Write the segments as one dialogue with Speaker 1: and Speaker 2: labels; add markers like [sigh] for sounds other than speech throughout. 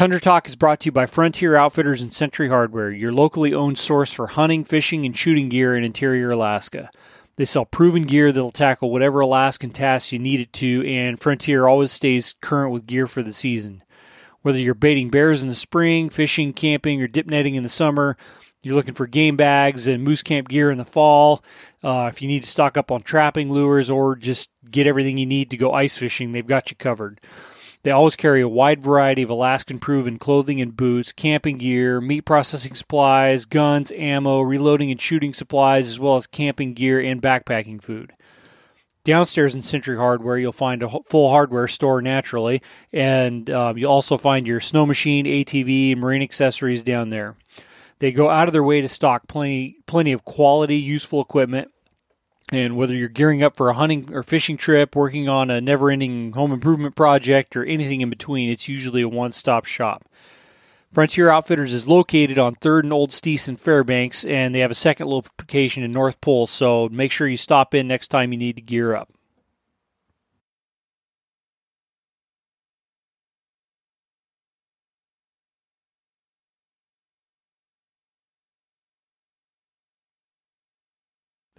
Speaker 1: Tundra Talk is brought to you by Frontier Outfitters and Century Hardware, your locally owned source for hunting, fishing, and shooting gear in interior Alaska. They sell proven gear that'll tackle whatever Alaskan tasks you need it to, and Frontier always stays current with gear for the season. Whether you're baiting bears in the spring, fishing, camping, or dip netting in the summer, you're looking for game bags and moose camp gear in the fall. Uh, if you need to stock up on trapping lures or just get everything you need to go ice fishing, they've got you covered. They always carry a wide variety of Alaskan proven clothing and boots, camping gear, meat processing supplies, guns, ammo, reloading and shooting supplies, as well as camping gear and backpacking food. Downstairs in Century Hardware, you'll find a full hardware store naturally, and um, you'll also find your snow machine, ATV, marine accessories down there. They go out of their way to stock plenty, plenty of quality, useful equipment and whether you're gearing up for a hunting or fishing trip, working on a never ending home improvement project, or anything in between, it's usually a one stop shop. Frontier Outfitters is located on 3rd and Old Steese in Fairbanks, and they have a second location in North Pole, so make sure you stop in next time you need to gear up.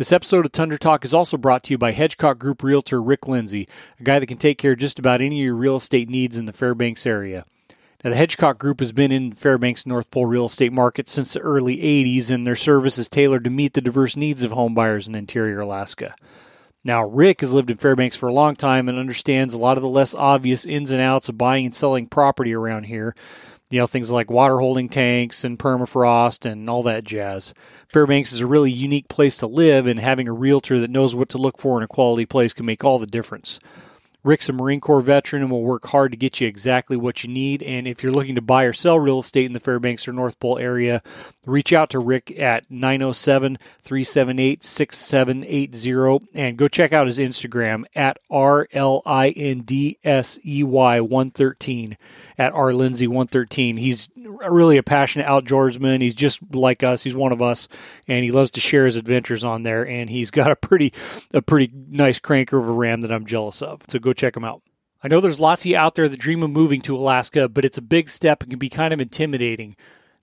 Speaker 1: This episode of Tundra Talk is also brought to you by Hedgecock Group Realtor Rick Lindsey, a guy that can take care of just about any of your real estate needs in the Fairbanks area. Now, the Hedgecock Group has been in Fairbanks North Pole real estate market since the early 80s, and their service is tailored to meet the diverse needs of home buyers in interior Alaska. Now, Rick has lived in Fairbanks for a long time and understands a lot of the less obvious ins and outs of buying and selling property around here, you know, things like water holding tanks and permafrost and all that jazz. Fairbanks is a really unique place to live, and having a realtor that knows what to look for in a quality place can make all the difference. Rick's a Marine Corps veteran and will work hard to get you exactly what you need. And if you're looking to buy or sell real estate in the Fairbanks or North Pole area, reach out to Rick at 907 378 6780 and go check out his Instagram at R L I N D S E Y 113 at R Lindsey 113. He's really a passionate outdoorsman. He's just like us. He's one of us, and he loves to share his adventures on there. And he's got a pretty a pretty nice cranker of a ram that I'm jealous of. So go check him out. I know there's lots of you out there that dream of moving to Alaska, but it's a big step and can be kind of intimidating.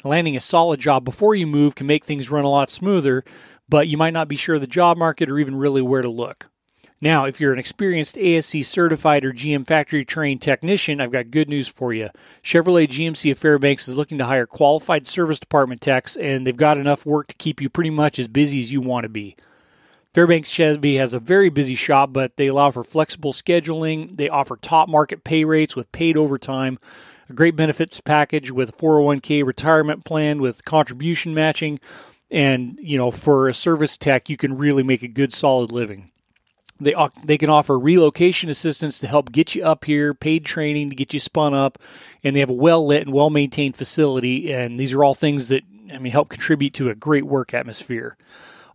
Speaker 1: Landing a solid job before you move can make things run a lot smoother, but you might not be sure of the job market or even really where to look. Now, if you're an experienced ASE certified or GM factory trained technician, I've got good news for you. Chevrolet GMC of Fairbanks is looking to hire qualified service department techs, and they've got enough work to keep you pretty much as busy as you want to be. Fairbanks Chevy has a very busy shop, but they allow for flexible scheduling. They offer top market pay rates with paid overtime, a great benefits package with a 401k retirement plan with contribution matching, and you know, for a service tech, you can really make a good solid living. They they can offer relocation assistance to help get you up here, paid training to get you spun up, and they have a well lit and well maintained facility. And these are all things that I mean help contribute to a great work atmosphere.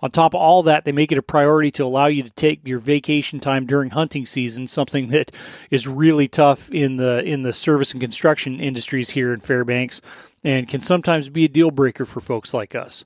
Speaker 1: On top of all that, they make it a priority to allow you to take your vacation time during hunting season, something that is really tough in the in the service and construction industries here in Fairbanks and can sometimes be a deal breaker for folks like us.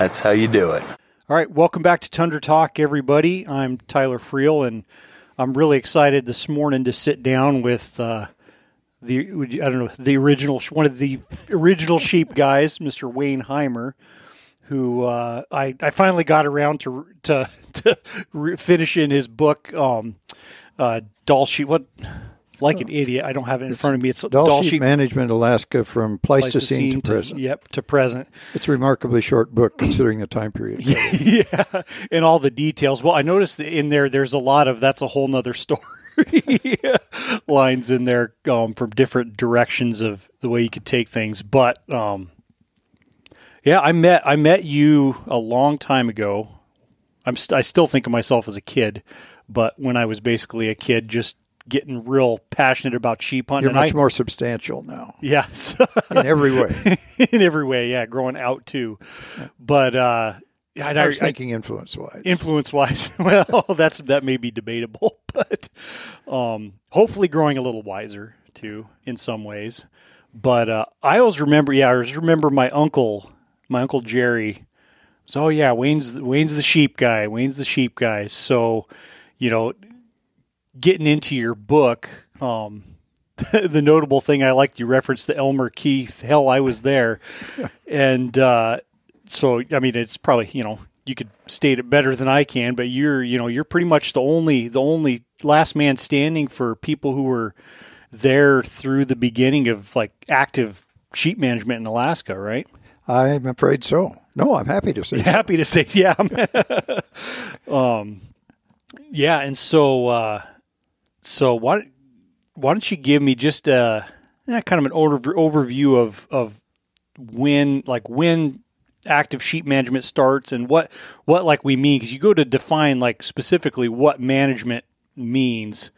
Speaker 2: That's how you do it.
Speaker 1: All right, welcome back to Tundra Talk, everybody. I'm Tyler Freel, and I'm really excited this morning to sit down with uh, the I don't know the original one of the original sheep guys, Mr. Wayne Heimer, who uh, I I finally got around to to [laughs] to finishing his book, um, uh, Dall Sheep. What like an idiot. I don't have it in
Speaker 3: It's
Speaker 1: front of me. It's
Speaker 3: Dall Sheep, Management Alaska from Pleistocene, to present.
Speaker 1: Yep, to present.
Speaker 3: It's a remarkably short book considering the time period. [laughs]
Speaker 1: yeah, and all the details. Well, I noticed in there, there's a lot of that's a whole nother [laughs] story lines in there um, from different directions of the way you could take things. But um, yeah, I met I met you a long time ago. I'm st- I still think of myself as a kid, but when I was basically a kid, just getting real passionate about sheep hunting.
Speaker 3: You're much I, more substantial now.
Speaker 1: Yes, [laughs]
Speaker 3: in every way. [laughs]
Speaker 1: in every way, yeah, growing out too. But uh,
Speaker 3: I, I was thinking influence wise.
Speaker 1: Influence wise, [laughs] well, that's that may be debatable, but um, hopefully growing a little wiser too in some ways. But uh, I always remember, yeah, I always remember my uncle, my uncle Jerry. So oh yeah, Wayne's Wayne's the sheep guy. Wayne's the sheep guy. So, you know, getting into your book, um, [laughs] the notable thing I liked you referenced the Elmer Keith. Hell, I was there, [laughs] and uh, so I mean it's probably you know you could state it better than I can, but you're you know you're pretty much the only the only last man standing for people who were there through the beginning of like active sheep management in Alaska, right?
Speaker 3: I'm afraid so. No, I'm happy to say. So.
Speaker 1: Happy to say, [laughs] yeah. um, yeah, and so uh, so why why don't you give me just a uh, kind of an over, overview of of when like when active sheep management starts and what what like we mean because you go to define like specifically what management means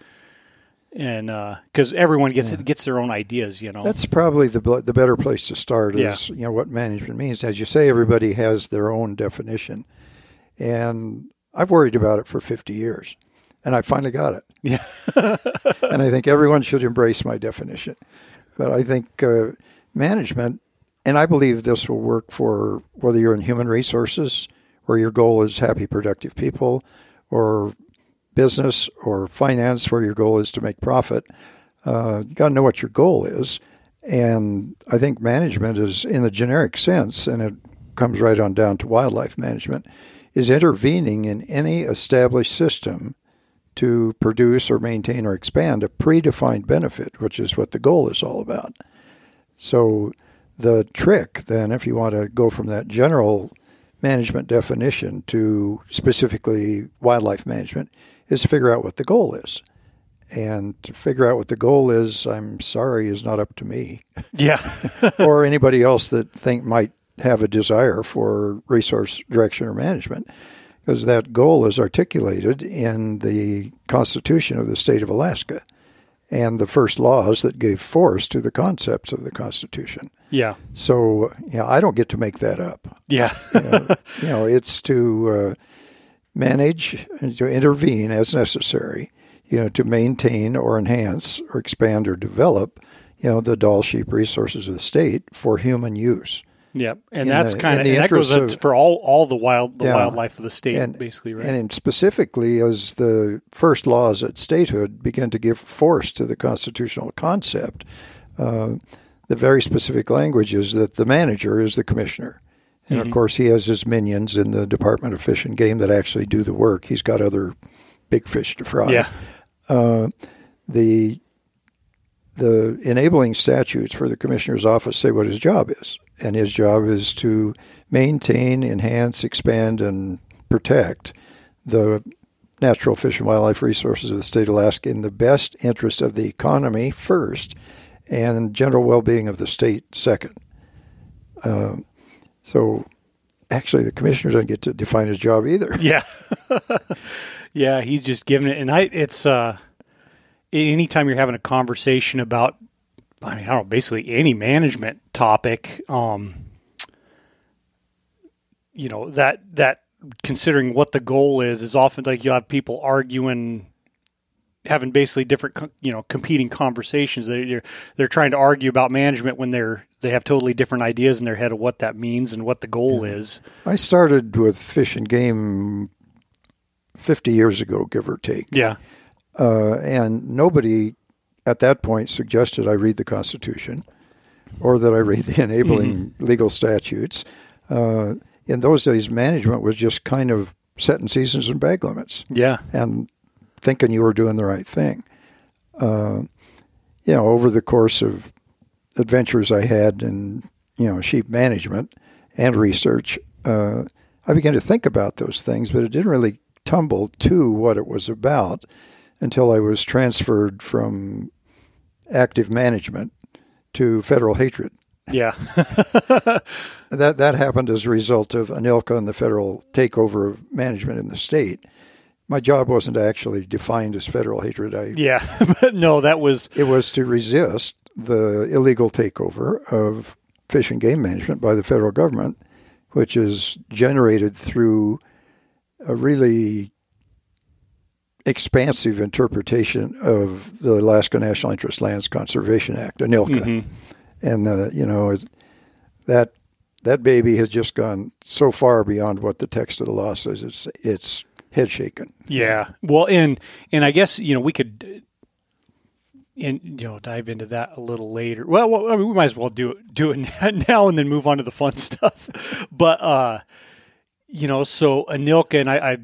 Speaker 1: and because uh, everyone gets yeah. gets their own ideas, you know.
Speaker 3: That's probably the the better place to start. Is yeah. you know what management means. As you say, everybody has their own definition, and I've worried about it for fifty years, and I finally got it.
Speaker 1: Yeah, [laughs]
Speaker 3: and I think everyone should embrace my definition. But I think uh, management, and I believe this will work for whether you're in human resources, where your goal is happy, productive people, or business or finance where your goal is to make profit, uh, you got to know what your goal is. And I think management is, in the generic sense, and it comes right on down to wildlife management, is intervening in any established system to produce or maintain or expand a predefined benefit, which is what the goal is all about. So, the trick then, if you want to go from that general management definition to specifically wildlife management, is to figure out what the goal is. And to figure out what the goal is, I'm sorry, is not up to me.
Speaker 1: Yeah. [laughs]
Speaker 3: or anybody else that think might have a desire for resource direction or management, because that goal is articulated in the Constitution of the state of Alaska and the first laws that gave force to the concepts of the Constitution.
Speaker 1: Yeah.
Speaker 3: So, you know, I don't get to make that up.
Speaker 1: Yeah.
Speaker 3: you, know, you know, it's to uh, manage and to intervene as necessary, you know, to maintain or enhance or expand or develop, you know, the Dall sheep resources of the state for human use.
Speaker 1: Yep, and that's kind of that goes of, for all all the wild the yeah, wildlife of the state, and, basically, right?
Speaker 3: And specifically, as the first laws at statehood began to give force to the constitutional concept, uh, the very specific language is that the manager is the commissioner. And mm-hmm. of course, he has his minions in the Department of Fish and Game that actually do the work. He's got other big fish to fry.
Speaker 1: Yeah. Uh,
Speaker 3: the the enabling statutes for the commissioner's office say what his job is, and his job is to maintain, enhance, expand, and protect the natural fish and wildlife resources of the state of Alaska in the best interest of the economy first, and general well-being of the state second. Uh, so actually, the commissioner doesn't get to define his job either. [laughs]
Speaker 1: Yeah, [laughs] yeah, he's just giving it. And I, it's uh, anytime you're having a conversation about, I mean, I don't know, basically any management topic, um, you know that that considering what the goal is is often like you have people arguing having basically different you know competing conversations they're they're trying to argue about management when they're they have totally different ideas in their head of what that means and what the goal yeah. is.
Speaker 3: I started with fish and game 50 years ago give or take.
Speaker 1: Yeah.
Speaker 3: Uh, and nobody at that point suggested i read the constitution or that i read the enabling [laughs] mm-hmm. legal statutes uh, in those days management was just kind of setting seasons and bag limits
Speaker 1: yeah
Speaker 3: and thinking you were doing the right thing. Uh, you know, over the course of adventures I had in you know sheep management and research, uh, I began to think about those things, but it didn't really tumble to what it was about until I was transferred from active management to federal hatred.
Speaker 1: Yeah. [laughs]
Speaker 3: that that happened as a result of ANILCA and the federal takeover of management in the state my job wasn't actually defined as federal hatred. I,
Speaker 1: Yeah, [laughs] but no, that was
Speaker 3: it was to resist the illegal takeover of fish and game management by the federal government, which is generated through a really expansive interpretation of the Alaska National Interest Lands Conservation Act, ANILCA, and uh, you know that that baby has just gone so far beyond what the text of the law says. It's it's head shaking.
Speaker 1: Yeah. Well, and and I guess you know we could, and you know, dive into that a little later. Well, well I mean, we might as well do it do it [laughs] now and then move on to the fun [laughs] stuff. But uh, you know, so ANILCA and I, I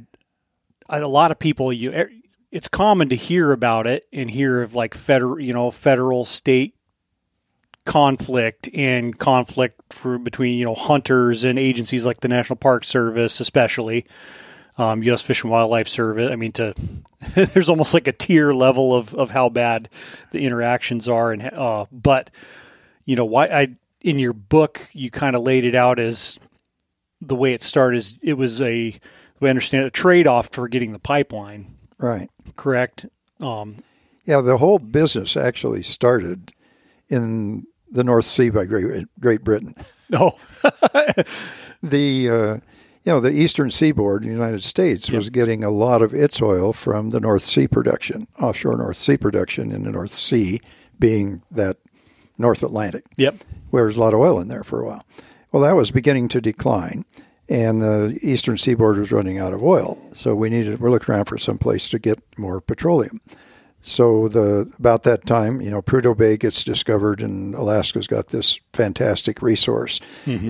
Speaker 1: a lot of people you. er, It's common to hear about it and hear of like federal, you know, federal state conflict and conflict for between you know hunters and agencies like the National Park Service, especially um, U.S. Fish and Wildlife Service. I mean, to [laughs] there's almost like a tier level of, of how bad the interactions are, and uh, but you know why I in your book you kind of laid it out as the way it started is it was a we understand a trade off for getting the pipeline,
Speaker 3: Right.
Speaker 1: correct? Um,
Speaker 3: Yeah, the whole business actually started in the North Sea by Great, Great Britain.
Speaker 1: no, [laughs]
Speaker 3: The uh, you know the eastern seaboard, in the United States, was getting a lot of its oil from the North Sea production, offshore North Sea production in the North Sea, being that North Atlantic.
Speaker 1: yep,
Speaker 3: where there's a lot of oil in there for a while. Well, that was beginning to decline, and the eastern seaboard was running out of oil. So we needed we're looking around for some place to get more petroleum. So the about that time, you know, Prudhoe Bay gets discovered, and Alaska's got this fantastic resource.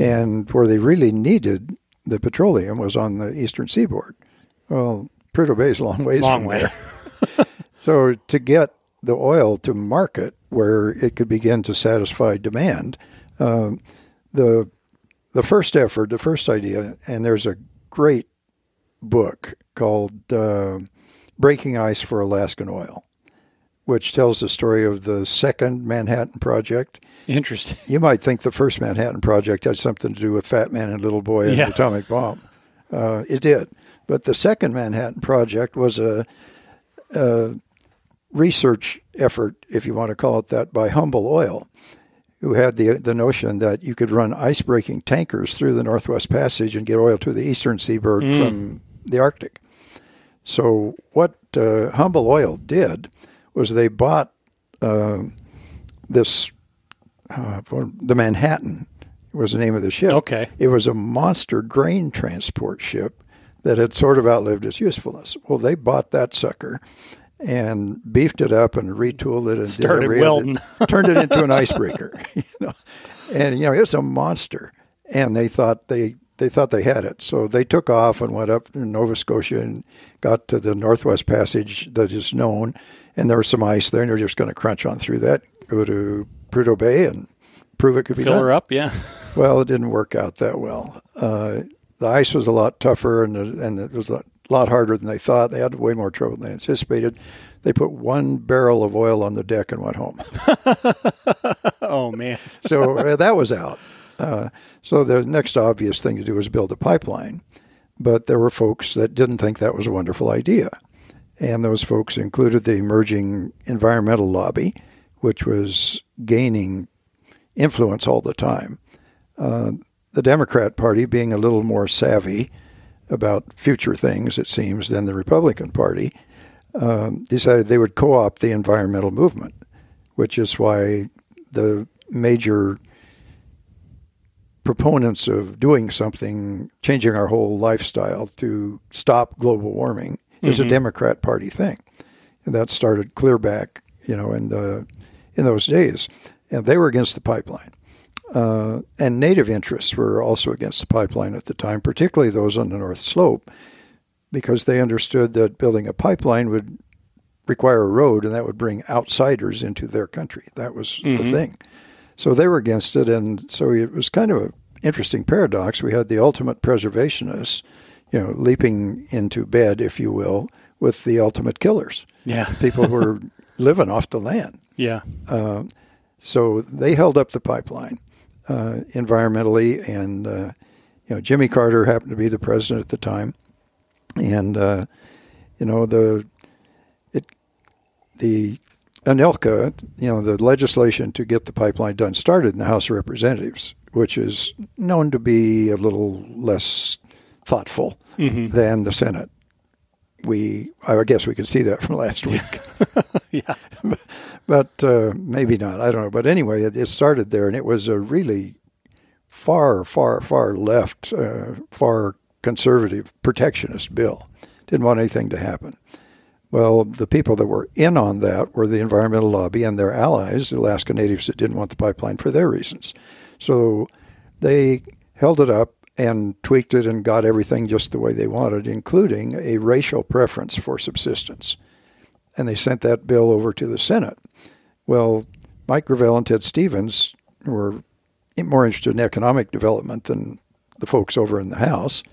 Speaker 3: And where they really needed the petroleum was on the eastern seaboard. Well, Prudhoe Bay is a long ways
Speaker 1: long
Speaker 3: from
Speaker 1: way.
Speaker 3: there. [laughs] [laughs] So to get the oil to market where it could begin to satisfy demand, um, the the first effort, the first idea, and there's a great book called uh, "Breaking Ice for Alaskan Oil," which tells the story of the second Manhattan Project.
Speaker 1: Interesting.
Speaker 3: You might think the first Manhattan Project had something to do with Fat Man and Little Boy and
Speaker 1: Yeah.
Speaker 3: the atomic bomb. Uh, it did, but the second Manhattan Project was a, a research effort, if you want to call it that, by Humble Oil, who had the the notion that you could run ice breaking tankers through the Northwest Passage and get oil to the eastern seaboard from the Arctic. So what uh, Humble Oil did was they bought um this uh, the Manhattan was the name of the ship.
Speaker 1: Okay.
Speaker 3: It was a monster grain transport ship that had sort of outlived its usefulness. Well, they bought that sucker and beefed it up and retooled it and
Speaker 1: Started welding. [laughs]
Speaker 3: turned it into an [laughs] icebreaker. [laughs] you know, and you know it's a monster. And they thought they they thought they had it, so they took off and went up to Nova Scotia and got to the Northwest Passage that is known. And there was some ice there, and they're just going to crunch on through that, go to Prudhoe Bay, and prove it could be
Speaker 1: Fill
Speaker 3: done.
Speaker 1: her up, yeah.
Speaker 3: Well, it didn't work out that well. Uh, the ice was a lot tougher, and the, and it was a lot harder than they thought. They had way more trouble than they anticipated. They put one barrel of oil on the deck and went home. [laughs]
Speaker 1: Oh man.
Speaker 3: So uh, that was out. Uh, so the next obvious thing to do was build a pipeline. But there were folks that didn't think that was a wonderful idea. And those folks included the emerging environmental lobby, which was gaining influence all the time. Uh, the Democrat Party, being a little more savvy about future things, it seems, than the Republican Party, um, decided they would co opt the environmental movement, which is why the major proponents of doing something, changing our whole lifestyle to stop global warming, is a Democrat Party thing. And that started clear back, you know, in the in those days, and they were against the pipeline. Uh, and native interests were also against the pipeline at the time, particularly those on the North Slope, because they understood that building a pipeline would require a road, and that would bring outsiders into their country. That was the thing. So they were against it, and so it was kind of an interesting paradox. We had the ultimate preservationists, you know, leaping into bed, if you will, with the ultimate killers.
Speaker 1: Yeah. [laughs]
Speaker 3: People who were living off the land.
Speaker 1: Yeah.
Speaker 3: Uh, so they held up the pipeline uh, environmentally, and uh, you know Jimmy Carter happened to be the president at the time, and uh, you know the it the ANILCA, you know, the legislation to get the pipeline done started in the House of Representatives, which is known to be a little less thoughtful
Speaker 1: Mm-hmm.
Speaker 3: than the Senate. We, I guess, we can see that from [laughs] last week, [laughs]
Speaker 1: yeah. [laughs]
Speaker 3: but uh, maybe not. I don't know. But anyway, it, it started there, and it was a really far, far, far left, uh, far conservative protectionist bill. Didn't want anything to happen. Well, the people that were in on that were the environmental lobby and their allies, the Alaska Natives that didn't want the pipeline for their reasons. So they held it up and tweaked it and got everything just the way they wanted, including a racial preference for subsistence. And they sent that bill over to the Senate. Well, Mike Gravel and Ted Stevens were more interested in economic development than the folks over in the House.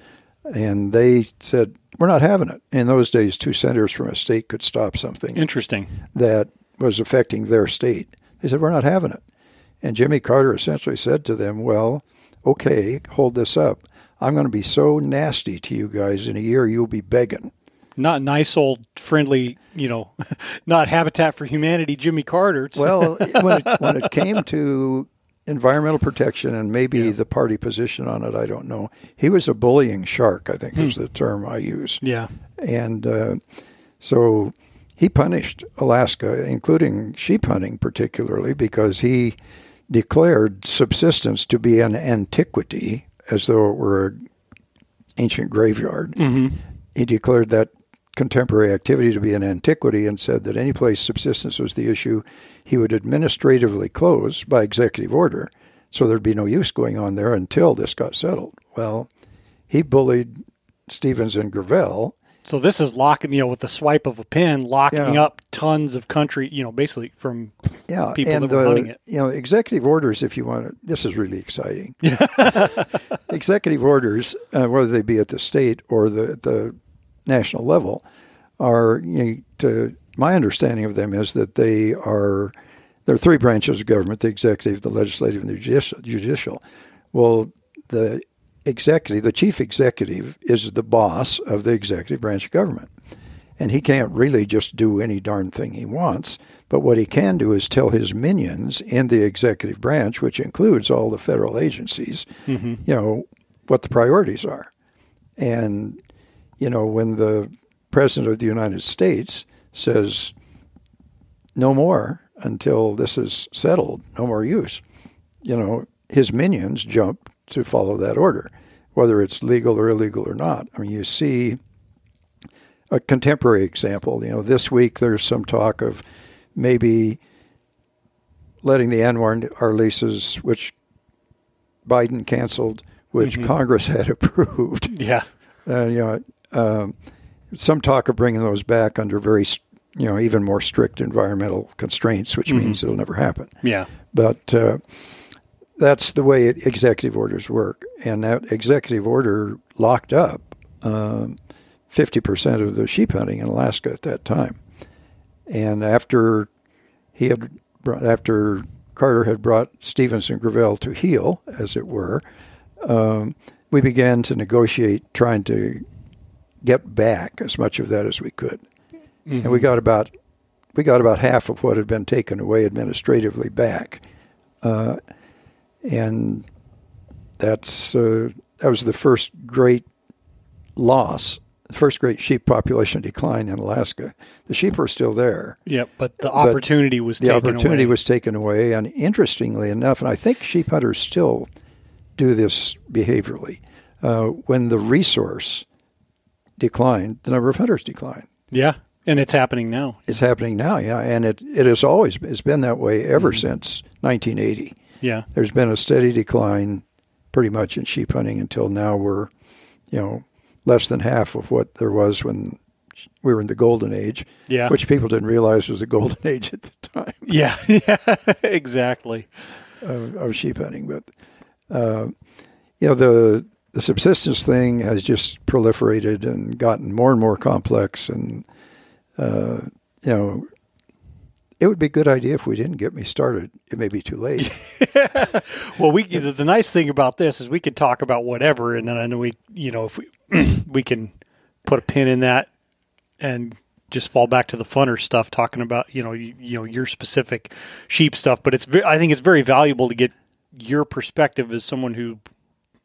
Speaker 3: And they said, We're not having it. In those days, two senators from a state could stop something
Speaker 1: Interesting.
Speaker 3: that was affecting their state. They said, We're not having it. And Jimmy Carter essentially said to them, Well, okay, hold this up. I'm going to be so nasty to you guys in a year, you'll be begging.
Speaker 1: Not nice old friendly, you know, [laughs] not Habitat for Humanity Jimmy Carter. [laughs]
Speaker 3: Well, when it, when it came to environmental protection and maybe the party position on it, I don't know. He was a bullying shark, I think is the term I use.
Speaker 1: yeah.
Speaker 3: And uh, so he punished Alaska, including sheep hunting particularly, because he declared subsistence to be an antiquity as though it were an ancient graveyard.
Speaker 1: Mm-hmm.
Speaker 3: He declared that contemporary activity to be an antiquity and said that any place subsistence was the issue, he would administratively close by executive order. So there'd be no use going on there until this got settled. Well, he bullied Stevens and Gravel.
Speaker 1: So this is locking, you know, with the swipe of a pen, locking
Speaker 3: Yeah.
Speaker 1: up tons of country, you know, basically from
Speaker 3: Yeah,
Speaker 1: people
Speaker 3: and
Speaker 1: that were
Speaker 3: the,
Speaker 1: hunting it.
Speaker 3: You know, executive orders. If you want to, this is really exciting. [laughs] executive orders, uh, whether they be at the state or the the national level, are you know, to my understanding of them is that they are there are three branches of government: the executive, the legislative, and the judicial. Well, the executive, the chief executive, is the boss of the executive branch of government. And he can't really just do any darn thing he wants. But what he can do is tell his minions in the executive branch, which includes all the federal agencies, mm-hmm. you know, what the priorities are. And, you know, when the President of the United States says, no more until this is settled, no more use, you know, his minions jump to follow that order, whether it's legal or illegal or not. I mean, you see a contemporary example. You know, this week there's some talk of maybe letting the ANWR leases, which Biden canceled, which Congress [laughs] had approved.
Speaker 1: Yeah.
Speaker 3: Uh, you know, um, some talk of bringing those back under very, you know, even more strict environmental constraints, which means it'll never happen.
Speaker 1: Yeah.
Speaker 3: But uh, that's the way executive orders work. And that executive order locked up um, 50% of the sheep hunting in Alaska at that time. And after he had, brought, after Carter had brought Stevens and Gravel to heel, as it were, um, we began to negotiate trying to get back as much of that as we could. And we got about we got about half of what had been taken away administratively back, uh, and that's uh, that was the first great loss, the first great sheep population decline in Alaska. The sheep were still there.
Speaker 1: Yeah. But the opportunity was
Speaker 3: The
Speaker 1: taken
Speaker 3: opportunity
Speaker 1: away.
Speaker 3: was taken away, and interestingly enough, and I think sheep hunters still do this behaviorally. Uh, when the resource declined, the number of hunters declined.
Speaker 1: Yeah. And it's happening now.
Speaker 3: It's happening now, yeah, and it it has always it's been that way ever since 1980.
Speaker 1: Yeah.
Speaker 3: There's been a steady decline, pretty much in sheep hunting until now. We're, you know, less than half of what there was when we were in the golden age,
Speaker 1: Yeah.
Speaker 3: which people didn't realize was the golden [laughs] age at the time
Speaker 1: Yeah. [laughs] Yeah. exactly.
Speaker 3: of, of sheep hunting. But uh, you know, the the subsistence thing has just proliferated and gotten more and more complex, and uh, you know. It would be a good idea if we didn't get me started. It may be too late. [laughs]
Speaker 1: Well, we the, the nice thing about this is we could talk about whatever, and then I know we, you know, if we [clears throat] we can put a pin in that and just fall back to the funner stuff, talking about you know you, you know your specific sheep stuff. But it's I think it's very valuable to get your perspective as someone who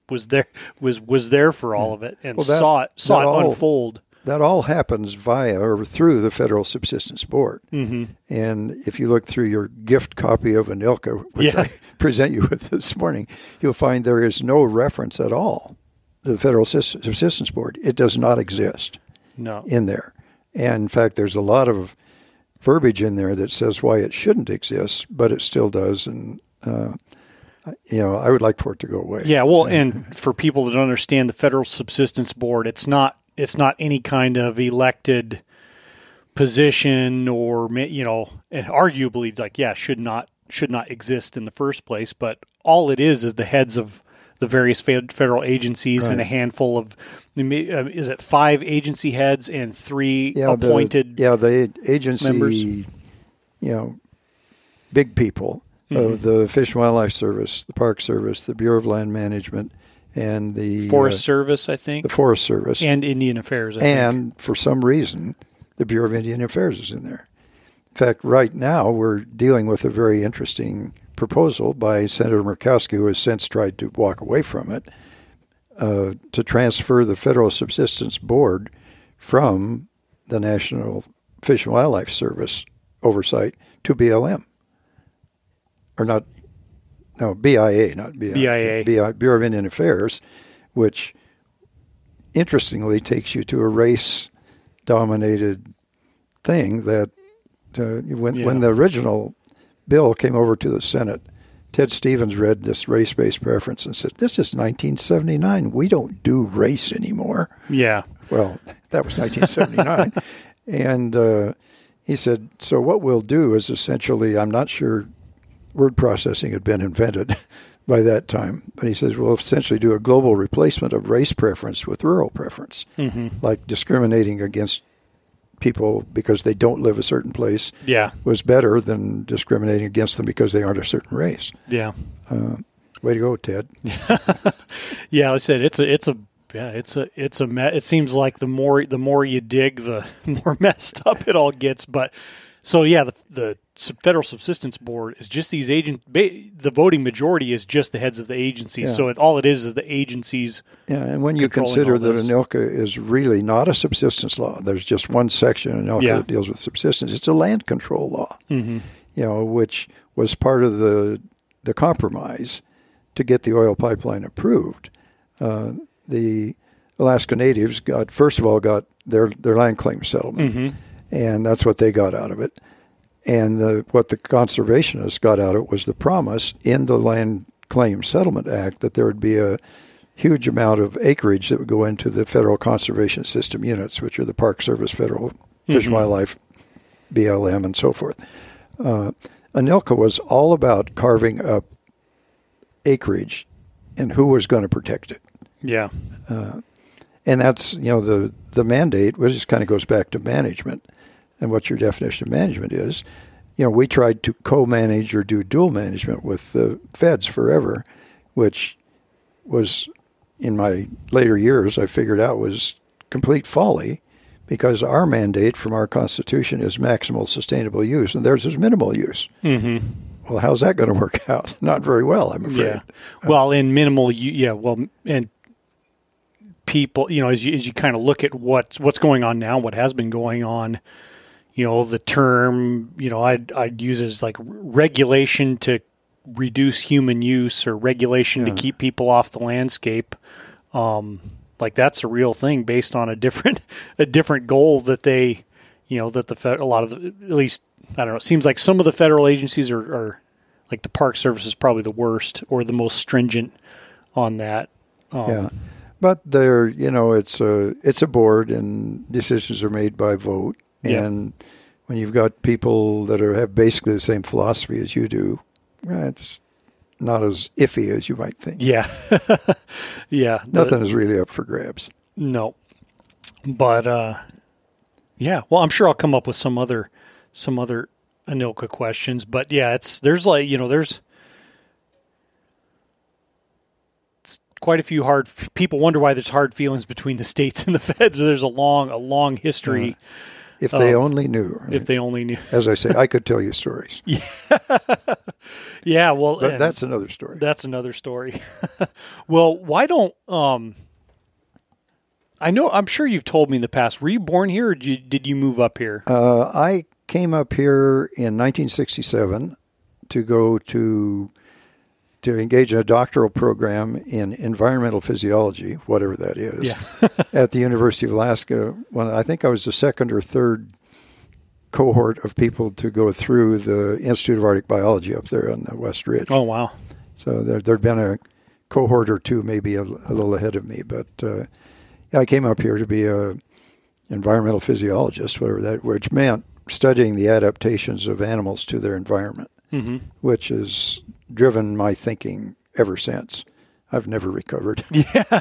Speaker 1: was there was was there for all of it and
Speaker 3: Well, that-
Speaker 1: saw it saw it
Speaker 3: all-
Speaker 1: unfold.
Speaker 3: That all happens via or through the Federal Subsistence Board. Mm-hmm. And if you look through your gift copy of ANILCA, which
Speaker 1: Yeah.
Speaker 3: I [laughs] present you with this morning, you'll find there is no reference at all to the Federal Subsistence Board. It does not exist
Speaker 1: No,
Speaker 3: in there. And in fact, there's a lot of verbiage in there that says why it shouldn't exist, but it still does. And, uh, you know, I would like for it to go away.
Speaker 1: Yeah, well, and for people that don't understand the Federal Subsistence Board, it's not it's not any kind of elected position or you know, arguably like yeah, should not should not exist in the first place, but all it is is the heads of the various federal agencies and a handful of uh, is it five agency heads and three
Speaker 3: yeah,
Speaker 1: appointed
Speaker 3: The, yeah, the agency,
Speaker 1: members.
Speaker 3: you know, big people
Speaker 1: Mm-hmm.
Speaker 3: of the Fish and Wildlife Service, the Park Service, the Bureau of Land Management, and the
Speaker 1: Forest
Speaker 3: uh,
Speaker 1: Service, I think,
Speaker 3: the Forest Service,
Speaker 1: and Indian Affairs. I think.
Speaker 3: and for some reason, the Bureau of Indian Affairs is in there. In fact, right now we're dealing with a very interesting proposal by Senator Murkowski, who has since tried to walk away from it, uh, to transfer the Federal Subsistence Board from the National Fish and Wildlife Service oversight to BLM. Or not, no, BIA, not BIA.
Speaker 1: BIA.
Speaker 3: BI, Bureau of Indian Affairs, which interestingly takes you to a race dominated thing that uh, when,
Speaker 1: Yeah.
Speaker 3: when the original bill came over to the Senate, Ted Stevens read this race based preference and said, This is 1979. We don't do race anymore.
Speaker 1: yeah,
Speaker 3: Well, [laughs] that was 1979. [laughs] and uh, he said, So what we'll do is essentially, I'm not sure word processing had been invented [laughs] by that time, but he says, We'll essentially do a global replacement of race preference with rural preference, mm-hmm. like discriminating against people because they don't live a certain place
Speaker 1: yeah,
Speaker 3: was better than discriminating against them because they aren't a certain race.
Speaker 1: yeah.
Speaker 3: Uh, way to go, Ted. [laughs]
Speaker 1: Yeah, I said it's a it's a yeah it's a it's a it seems like the more the more you dig the [laughs] more messed up it all gets. But so yeah, the the federal subsistence board is just these agent. The voting majority is just the heads of the agencies.
Speaker 3: Yeah.
Speaker 1: So it, all it is is the agencies.
Speaker 3: Yeah, and when you consider that. ANILCA is really not a subsistence law, there's just one section in ANILCA
Speaker 1: Yeah.
Speaker 3: that deals with subsistence. It's a land control law, mm-hmm. you know, which was part of the the compromise to get the oil pipeline approved. Uh, the Alaska Natives got first of all got their their land claim settlement, and that's what they got out of it. And the, what the conservationists got out of it was the promise in the Land Claim Settlement Act that there would be a huge amount of acreage that would go into the federal conservation system units, which are the Park Service, Federal Fish and Wildlife, BLM, and so forth. Uh, ANILCA was all about carving up acreage and who was going to protect it.
Speaker 1: Yeah,
Speaker 3: And that's, you know, the, the mandate, which just kind of goes back to management and what your definition of management is. You know, we tried to co manage or do dual management with the feds forever, which was, in my later years, I figured out was complete folly because our mandate from our Constitution is maximal sustainable use and theirs is minimal use. Mm-hmm. Well, how's that going to work out? [laughs] Not very well, I'm afraid.
Speaker 1: yeah. Well, in minimal, yeah. Well, and people, you know, as you as you kind of look at what's what's going on now, what has been going on, you know, the term, you know, I'd I'd use as like regulation to reduce human use or regulation to keep people off the landscape. Um, like that's a real thing based on a different [laughs] a different goal that they, you know, that the fed, a lot of the, at least I don't know. It seems like some of the federal agencies are, are like the Park Service is probably the worst or the most stringent on that. Um,
Speaker 3: Yeah, but there, you know, it's a it's a board, and decisions are made by vote.
Speaker 1: Yeah.
Speaker 3: And when you've got people that are have basically the same philosophy as you do, eh, it's not as iffy as you might think.
Speaker 1: Yeah. [laughs] yeah. the-
Speaker 3: Nothing is really up for grabs.
Speaker 1: No. But uh yeah, well I'm sure I'll come up with some other some other ANILCA questions, but yeah, it's there's like, you know, there's it's quite a few hard. People wonder why there's hard feelings between the [laughs] states and the feds. There's a long, a long history.
Speaker 3: If they only knew.
Speaker 1: If they only knew.
Speaker 3: As I say, I could tell you stories. [laughs]
Speaker 1: Yeah, well,
Speaker 3: But that's another story.
Speaker 1: that's another story. [laughs] well, why don't um? I know. I'm sure you've told me in the past. Were you born here, or did you, did you move up here?
Speaker 3: Uh, I came up here in 1967 to go to to engage in a doctoral program in environmental physiology, whatever that is,
Speaker 1: Yeah. [laughs]
Speaker 3: at the University of Alaska. When I think I was the second or third cohort of people to go through the Institute of Arctic Biology up there on the West Ridge.
Speaker 1: oh wow.
Speaker 3: So there, there'd been a cohort or two, maybe a, a little ahead of me. But uh, I came up here to be a environmental physiologist, whatever that, which meant studying the adaptations of animals to their environment,
Speaker 1: hmm
Speaker 3: which has driven my thinking ever since. I've never recovered. [laughs] Yeah.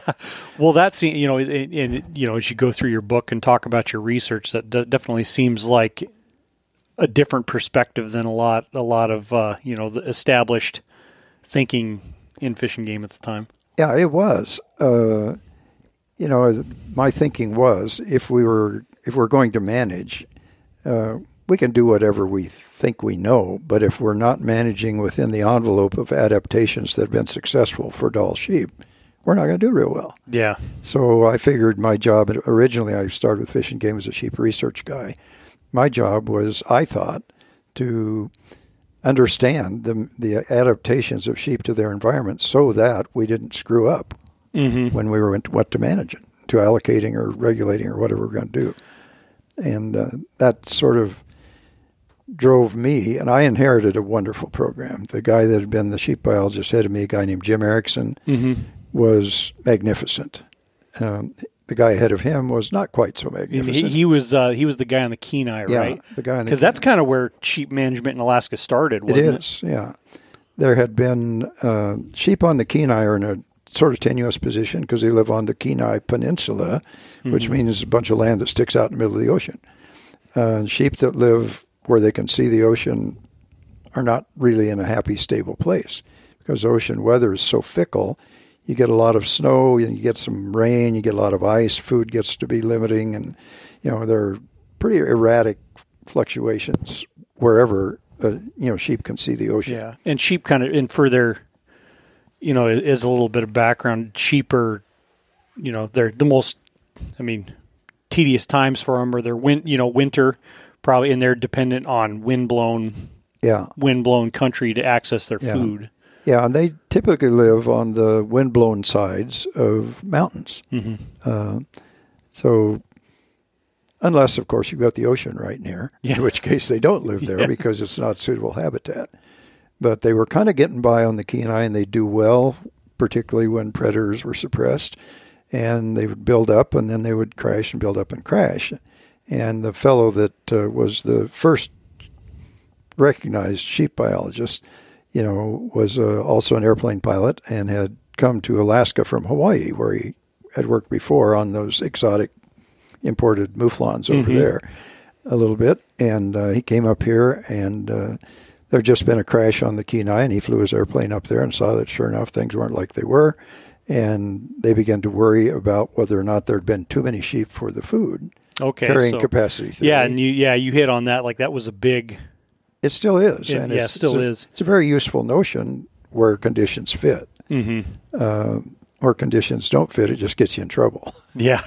Speaker 1: Well, that's you know, and, you know, as you go through your book and talk about your research, that d- definitely seems like a different perspective than a lot, a lot of uh, you know, the established thinking in Fish and Game at the time.
Speaker 3: Yeah, it was. Uh, you know, my thinking was, if we were if we're going to manage, uh, we can do whatever we think we know. But if we're not managing within the envelope of adaptations that have been successful for Dall sheep, we're not going to do real well.
Speaker 1: Yeah.
Speaker 3: So I figured my job originally I started with Fish and Game as a sheep research guy. My job was, I thought, to understand the the adaptations of sheep to their environment so that we didn't screw up
Speaker 1: Mm-hmm.
Speaker 3: when we were into what to manage it, to allocating or regulating or whatever we're going to do. And uh, that sort of drove me, and I inherited a wonderful program. The guy that had been the sheep biologist ahead of me, a guy named Jim Erickson,
Speaker 1: Mm-hmm.
Speaker 3: was magnificent. Um, the guy ahead of him was not quite so magnificent.
Speaker 1: he was uh, he was the guy on the Kenai,
Speaker 3: yeah,
Speaker 1: right?
Speaker 3: the guy
Speaker 1: Because that's kind of where sheep management in Alaska started.
Speaker 3: It
Speaker 1: Wasn't it
Speaker 3: is, yeah. There had been uh, sheep on the Kenai are in a sort of tenuous position because they live on the Kenai Peninsula, which
Speaker 1: Mm-hmm.
Speaker 3: means a bunch of land that sticks out in the middle of the ocean. Uh, sheep that live where they can see the ocean are not really in a happy, stable place because ocean weather is so fickle. You get a lot of snow, you get some rain, you get a lot of ice. Food gets to be limiting, and you know there are pretty erratic fluctuations wherever uh, you know sheep can see the ocean.
Speaker 1: Yeah, and sheep kind of, and for their, you know, is a little bit of background. Sheep are, you know, they're the most, I mean, tedious times for them, or they're win, you know, winter, probably, and they're dependent on wind-blown,
Speaker 3: Yeah,
Speaker 1: wind-blown country to access their
Speaker 3: Yeah.
Speaker 1: food.
Speaker 3: yeah, and they typically live on the windblown sides of mountains.
Speaker 1: Mm-hmm.
Speaker 3: Uh, so, unless, of course, you've got the ocean right near,
Speaker 1: Yeah.
Speaker 3: in which case they don't live [laughs] there
Speaker 1: Yeah.
Speaker 3: because it's not suitable habitat. But they were kind of getting by on the Kenai, and they do well, particularly when predators were suppressed. And they would build up, and then they would crash and build up and crash. And the fellow that uh, was the first recognized sheep biologist, you know, was uh, also an airplane pilot and had come to Alaska from Hawaii, where he had worked before on those exotic imported mouflons over
Speaker 1: Mhm.
Speaker 3: there a little bit. And uh, he came up here, and uh, there had just been a crash on the Kenai, and he flew his airplane up there and saw that sure enough things weren't like they were. And they began to worry about whether or not there had been too many sheep for the food
Speaker 1: Okay,
Speaker 3: carrying
Speaker 1: so
Speaker 3: capacity. Theory.
Speaker 1: yeah, and you yeah you hit on that like that was a big
Speaker 3: It still is.
Speaker 1: It-
Speaker 3: and
Speaker 1: yeah,
Speaker 3: it's,
Speaker 1: it still
Speaker 3: it's a,
Speaker 1: is.
Speaker 3: It's a very useful notion where conditions fit.
Speaker 1: hmm
Speaker 3: Uh, or conditions don't fit, it just gets you in trouble. [laughs]
Speaker 1: Yeah.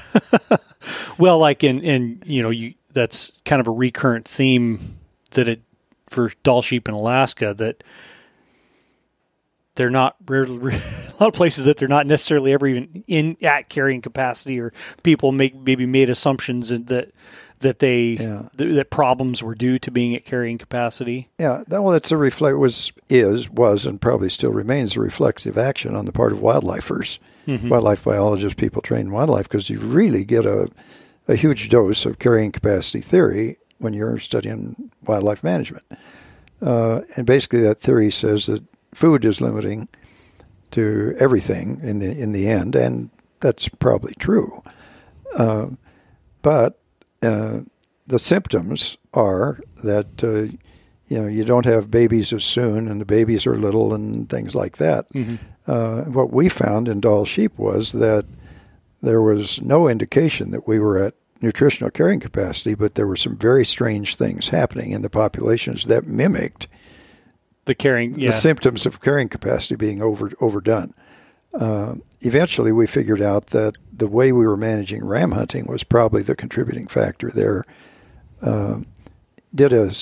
Speaker 1: [laughs] well, like in in you know you that's kind of a recurrent theme that it for Dall sheep in Alaska that they're not rarely, [laughs] a lot of places that they're not necessarily ever even in at carrying capacity or people make maybe made assumptions that that they
Speaker 3: Yeah.
Speaker 1: th- that problems were due to being at carrying capacity.
Speaker 3: Yeah, that well, it's a reflect was is was and probably still remains a reflexive action on the part of wildlifers, wildlife biologists, people trained in wildlife, because you really get a a huge dose of carrying capacity theory when you're studying wildlife management. Uh, and basically, that theory says that food is limiting to everything in the in the end, and that's probably true. Uh, but uh, the symptoms are that uh, you know, you don't have babies as soon, and the babies are little, and things like that. Uh, what we found in Dall sheep was that there was no indication that we were at nutritional carrying capacity, but there were some very strange things happening in the populations that mimicked
Speaker 1: The carrying, yeah.
Speaker 3: the symptoms of carrying capacity being over overdone. Uh, eventually, we figured out that the way we were managing ram hunting was probably the contributing factor there. Uh, did a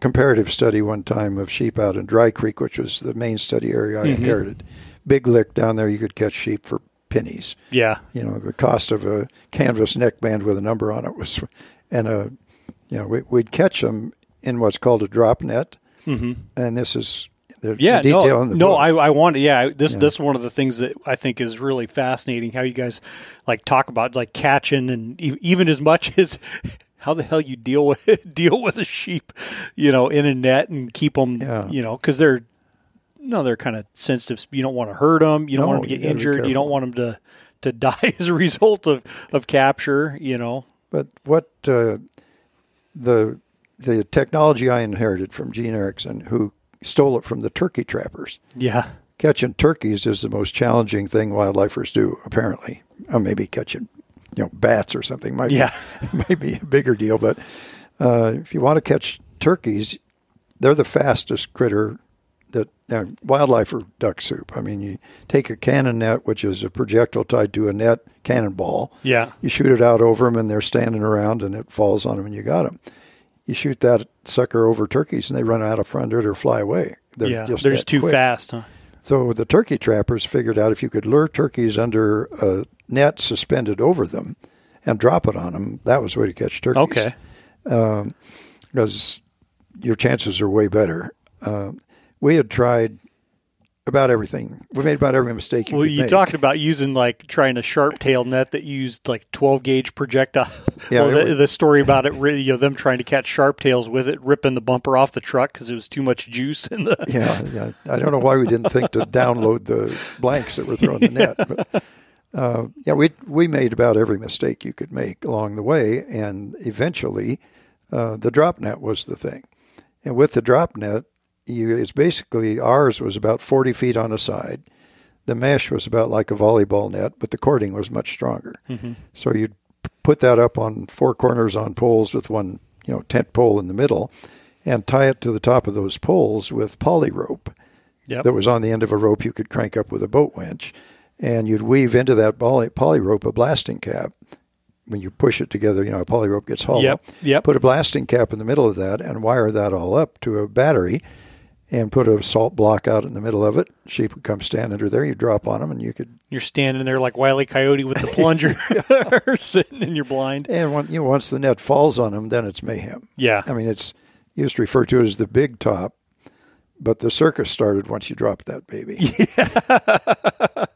Speaker 3: comparative study one time of sheep out in Dry Creek, which was the main study area I inherited. Big lick down there, you could catch sheep for pennies
Speaker 1: yeah.
Speaker 3: you know the cost of a canvas neckband with a number on it was and a you know we, we'd catch them in what's called a drop net mm-hmm. and this is the,
Speaker 1: Yeah,
Speaker 3: the detail
Speaker 1: no,
Speaker 3: in the
Speaker 1: no,
Speaker 3: book.
Speaker 1: I, I want to. Yeah, this
Speaker 3: Yeah.
Speaker 1: this is one of the things that I think is really fascinating. How you guys like talk about like catching and e- even as much [laughs] as how the hell you deal with [laughs] deal with a sheep, you know, in a net and keep them,
Speaker 3: Yeah.
Speaker 1: you know, because they're no, they're kind of sensitive. You don't want to hurt them. You don't
Speaker 3: No,
Speaker 1: want them to get injured. You don't want them to to [laughs] die as a result of of capture. You know.
Speaker 3: but what uh, the the technology I inherited from Gene Erickson, who stole it from the turkey trappers.
Speaker 1: Yeah.
Speaker 3: Catching turkeys is the most challenging thing wildlifers do, apparently. Or maybe catching, you know, bats or something might
Speaker 1: Yeah.
Speaker 3: be, [laughs] might be a bigger deal. But uh, if you want to catch turkeys, they're the fastest critter that uh, wildlife or duck soup. I mean, you take a cannon net, which is a projectile tied to a net cannonball.
Speaker 1: Yeah.
Speaker 3: You shoot it out over them, and they're standing around, and it falls on them, and you got them. You shoot that sucker over turkeys, and they run out of front or fly away. They're
Speaker 1: yeah.
Speaker 3: just
Speaker 1: they're just too
Speaker 3: quick.
Speaker 1: fast. Huh?
Speaker 3: So the turkey trappers figured out if you could lure turkeys under a net suspended over them and drop it on them, that was the way to catch turkeys.
Speaker 1: Okay.
Speaker 3: Because your chances are way better. Uh, we had tried about everything. We made about every mistake you
Speaker 1: Well, you
Speaker 3: make.
Speaker 1: talked about using like trying a sharp tail net that used like 12 gauge projectile.
Speaker 3: Yeah,
Speaker 1: well, the, the story about it, really, you know, them trying to catch sharp tails with it, ripping the bumper off the truck because it was too much juice in the.
Speaker 3: yeah, yeah. I don't know why we didn't think to download the blanks that were thrown in the net. But, uh, yeah, we we made about every mistake you could make along the way, and eventually, uh, the drop net was the thing. And with the drop net, you it's basically ours was about forty feet on a side. The mesh was about like a volleyball net, but the cording was much stronger. Mm-hmm. So you'd put that up on four corners on poles with one, you know, tent pole in the middle, and tie it to the top of those poles with poly rope
Speaker 1: Yep.
Speaker 3: that was on the end of a rope you could crank up with a boat winch. And you'd weave into that poly, poly rope a blasting cap. When you push it together, you know, a poly rope gets hollow.
Speaker 1: Yep, yep.
Speaker 3: Put a blasting cap in the middle of that and wire that all up to a battery and put a salt block out in the middle of it. Sheep would come stand under there. You drop on them and you could.
Speaker 1: You're standing there like Wiley Coyote with the plunger [laughs] [laughs] sitting in your blind.
Speaker 3: And when, you know, once the net falls on them, then it's mayhem.
Speaker 1: Yeah.
Speaker 3: I mean, it's used to refer to it as the big top, but the circus started once you dropped that baby. [laughs] Yeah.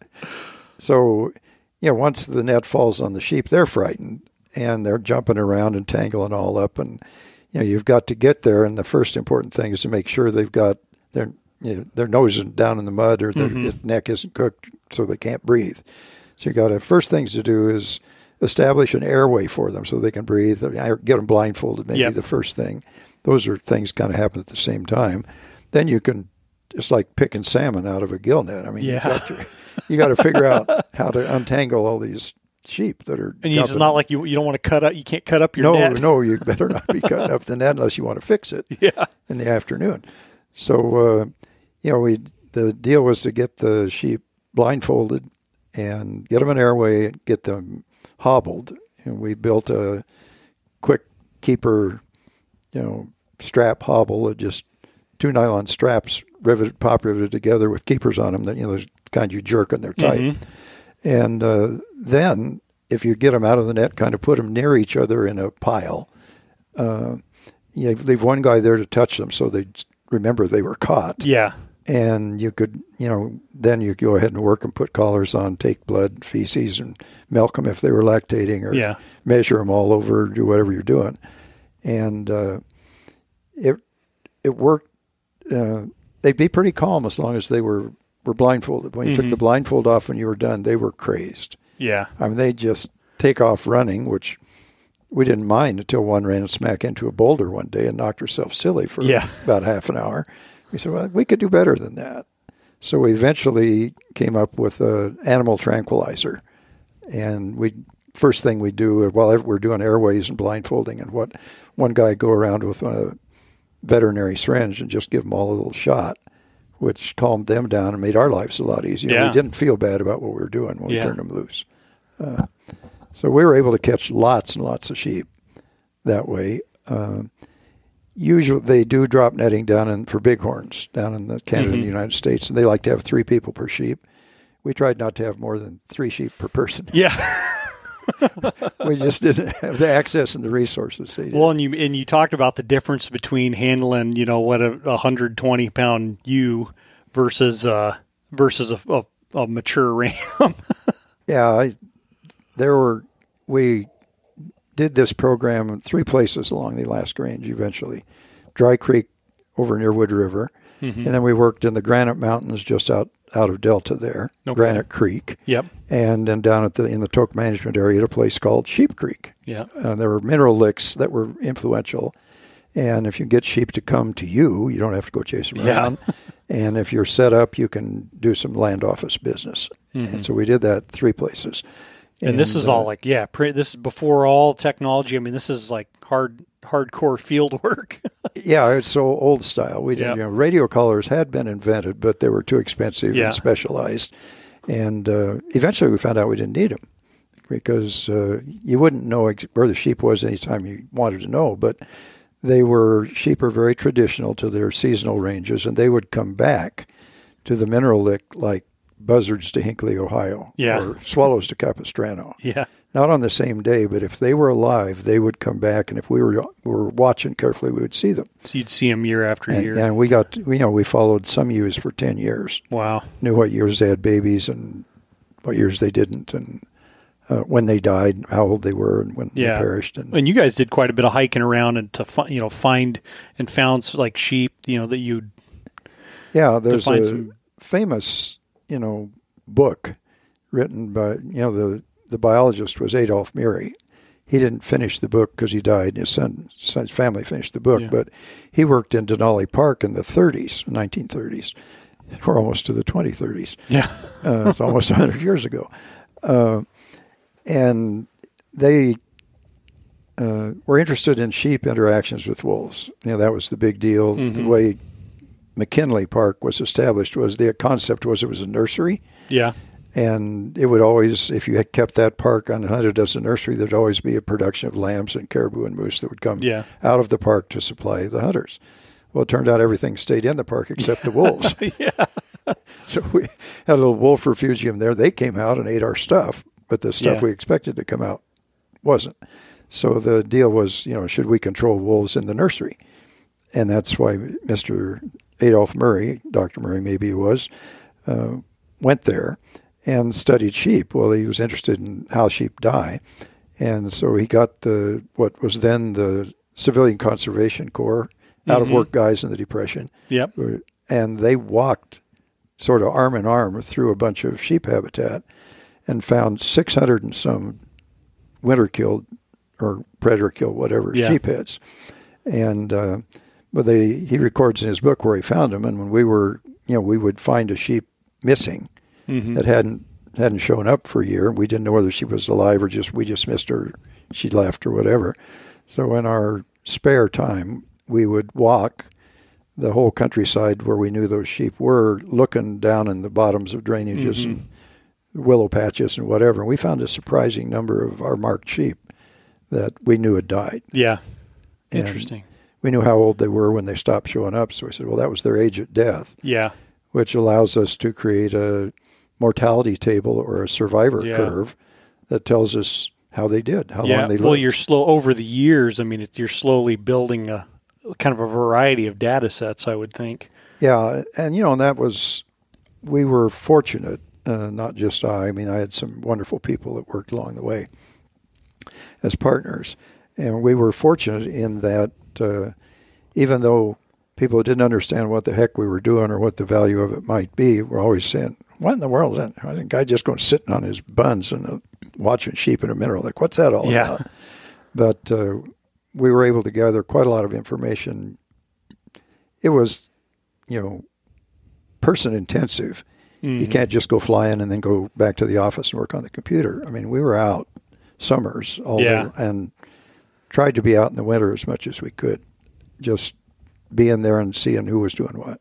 Speaker 3: so, you know, once the net falls on the sheep, they're frightened and they're jumping around and tangling all up. And, you know, you've got to get there. And the first important thing is to make sure they've got their, you know, their nose isn't down in the mud or their mm-hmm. neck isn't cooked so they can't breathe. So you got to, first things to do is establish an airway for them so they can breathe. Get them blindfolded, maybe
Speaker 1: Yep.
Speaker 3: the first thing. Those are things kind of happen at the same time. Then you can, it's like picking salmon out of a gill net. I mean,
Speaker 1: Yeah.
Speaker 3: you got to figure out [laughs] how to untangle all these sheep that are.
Speaker 1: And you- it's not like you you don't want to cut up. You can't cut up your
Speaker 3: no,
Speaker 1: net.
Speaker 3: no, you [laughs] better not be cutting up the net unless you want to fix it [laughs]
Speaker 1: Yeah.
Speaker 3: in the afternoon. So, uh, you know, we the deal was to get the sheep blindfolded and get them an airway and get them hobbled. And we built a quick keeper, you know, strap hobble of just two nylon straps riveted, pop riveted together with keepers on them. That you know, there's the kind you jerk and they're tight. And uh, then, if you get them out of the net, kind of put them near each other in a pile. Uh, you leave one guy there to touch them so they remember they were caught.
Speaker 1: Yeah.
Speaker 3: And you could, you know, then you go ahead and work and put collars on, take blood, feces, and milk them if they were lactating, or
Speaker 1: Yeah.
Speaker 3: measure them all over, do whatever you're doing. And uh, it it worked. Uh, they'd be pretty calm as long as they were were blindfolded. When you took the blindfold off when you were done, they were crazed.
Speaker 1: Yeah.
Speaker 3: I mean, they just take off running, which we didn't mind until one ran smack into a boulder one day and knocked herself silly for
Speaker 1: Yeah. [laughs]
Speaker 3: about half an hour. We said, well, we could do better than that. So we eventually came up with an animal tranquilizer, and we first thing we do while we're doing airways and blindfolding and what one guy go around with a veterinary syringe and just give them all a little shot, which calmed them down and made our lives a lot easier.
Speaker 1: Yeah.
Speaker 3: We didn't feel bad about what we were doing when
Speaker 1: Yeah.
Speaker 3: we turned them loose. Uh, so we were able to catch lots and lots of sheep that way. Um usually, they do drop netting down in for bighorns down in the Canada and the United States, and they like to have three people per sheep. We tried not to have more than three sheep per person.
Speaker 1: Yeah. [laughs]
Speaker 3: we just didn't have the access and the resources.
Speaker 1: Well, and you and you talked about the difference between handling, you know, what a, a hundred twenty pound ewe versus uh versus a, a, a mature ram. [laughs]
Speaker 3: Yeah, I, there were we did this program in three places along the Alaska Range. Eventually, Dry Creek over near Wood River,
Speaker 1: Mm-hmm.
Speaker 3: and then we worked in the Granite Mountains just out out of Delta there,
Speaker 1: Okay.
Speaker 3: Granite Creek,
Speaker 1: yep.
Speaker 3: and then down at the in the Tok Management area at a place called Sheep Creek.
Speaker 1: Yeah.
Speaker 3: Uh, there were mineral licks that were influential, and if you get sheep to come to you, you don't have to go chase them
Speaker 1: Yeah.
Speaker 3: around. [laughs] and if you're set up, you can do some land office business. And so we did that three places.
Speaker 1: Mm-hmm. And, this is
Speaker 3: uh,
Speaker 1: all like yeah, pre- this is before all technology. I mean, this is like hard hardcore field [laughs] work.
Speaker 3: yeah, it's so old style. We didn't,
Speaker 1: Yep.
Speaker 3: you know, radio collars had been invented, but they were too expensive
Speaker 1: Yeah.
Speaker 3: and specialized. And uh, eventually, we found out we didn't need them because uh, you wouldn't know ex- where the sheep was anytime you wanted to know. But they were sheep are very traditional to their seasonal ranges, and they would come back to the mineral lick like buzzards to Hinckley, Ohio,
Speaker 1: Yeah.
Speaker 3: or swallows to Capistrano. [laughs]
Speaker 1: yeah.
Speaker 3: Not on the same day, but if they were alive, they would come back, and if we were were watching carefully, we would see them.
Speaker 1: So you'd see them year after
Speaker 3: And,
Speaker 1: year.
Speaker 3: and we got, you know, we followed some ewes for 10 years,
Speaker 1: wow.
Speaker 3: knew what years they had babies and what years they didn't, and uh, when they died, how old they were, and when
Speaker 1: Yeah.
Speaker 3: they perished. And
Speaker 1: And you guys did quite a bit of hiking around and to find, you know, find and found like sheep, you know, that you
Speaker 3: yeah, there's
Speaker 1: find
Speaker 3: a
Speaker 1: some-
Speaker 3: famous, you know, book written by, you know, the, the biologist was Adolph Murie. He didn't finish the book because he died. His son, son's family finished the book,
Speaker 1: Yeah.
Speaker 3: but he worked in Denali Park in the 30s, 1930s. We're almost to the 2030s.
Speaker 1: yeah.
Speaker 3: Uh, it's almost 100 years ago. Uh, and they uh, were interested in sheep interactions with wolves. You know, that was the big deal. The way McKinley Park was established was the concept was it was a nursery.
Speaker 1: Yeah.
Speaker 3: And it would always, if you had kept that park unhunted as a nursery, there'd always be a production of lambs and caribou and moose that would come
Speaker 1: Yeah.
Speaker 3: out of the park to supply the hunters. Well, it turned out everything stayed in the park except the wolves. [laughs]
Speaker 1: yeah. [laughs]
Speaker 3: So we had a little wolf refugium there. They came out and ate our stuff, but the stuff
Speaker 1: Yeah.
Speaker 3: we expected to come out wasn't. So the deal was, you know, should we control wolves in the nursery? And that's why Mr. Adolph Murie, Dr. Murie maybe he was, uh, went there and studied sheep. Well, he was interested in how sheep die. And so he got the what was then the Civilian Conservation Corps out of work guys in the Depression
Speaker 1: Yep.
Speaker 3: and they walked sort of arm in arm through a bunch of sheep habitat and found 600 and some winter killed or predator killed whatever
Speaker 1: Yeah.
Speaker 3: sheep heads and uh, but they he records in his book where he found them and when we were you know we would find a sheep missing
Speaker 1: Mm-hmm.
Speaker 3: that hadn't hadn't shown up for a year we didn't know whether she was alive or just we just missed her she left or whatever so in our spare time we would walk the whole countryside where we knew those sheep were, looking down in the bottoms of drainages and willow patches and whatever. And we found a surprising number of our marked sheep that we knew had died.
Speaker 1: Yeah.
Speaker 3: And
Speaker 1: Interesting.
Speaker 3: We knew how old they were when they stopped showing up. So we said, well, that was their age at death,
Speaker 1: Yeah.
Speaker 3: which allows us to create a mortality table or a survivor
Speaker 1: Yeah.
Speaker 3: curve that tells us how they did, how
Speaker 1: yeah.
Speaker 3: long they lived.
Speaker 1: Well, you're slow over the years. I mean, it, you're slowly building a kind of a variety of data sets. I would think.
Speaker 3: Yeah, and you know, and that was we were fortunate, uh, not just I. I mean, I had some wonderful people that worked along the way as partners, and we were fortunate in that uh, even though people didn't understand what the heck we were doing or what the value of it might be, we're always saying, "What in the world is that? A guy just going sitting on his buns and uh, watching sheep in a mineral like what's that all
Speaker 1: Yeah.
Speaker 3: about?" but uh, we were able to gather quite a lot of information. It was, you know, person intensive.
Speaker 1: Mm-hmm.
Speaker 3: You can't just go fly in and then go back to the office and work on the computer. I mean, we were out summers all
Speaker 1: Yeah.
Speaker 3: day and tried to be out in the winter as much as we could, just being there and seeing who was doing what.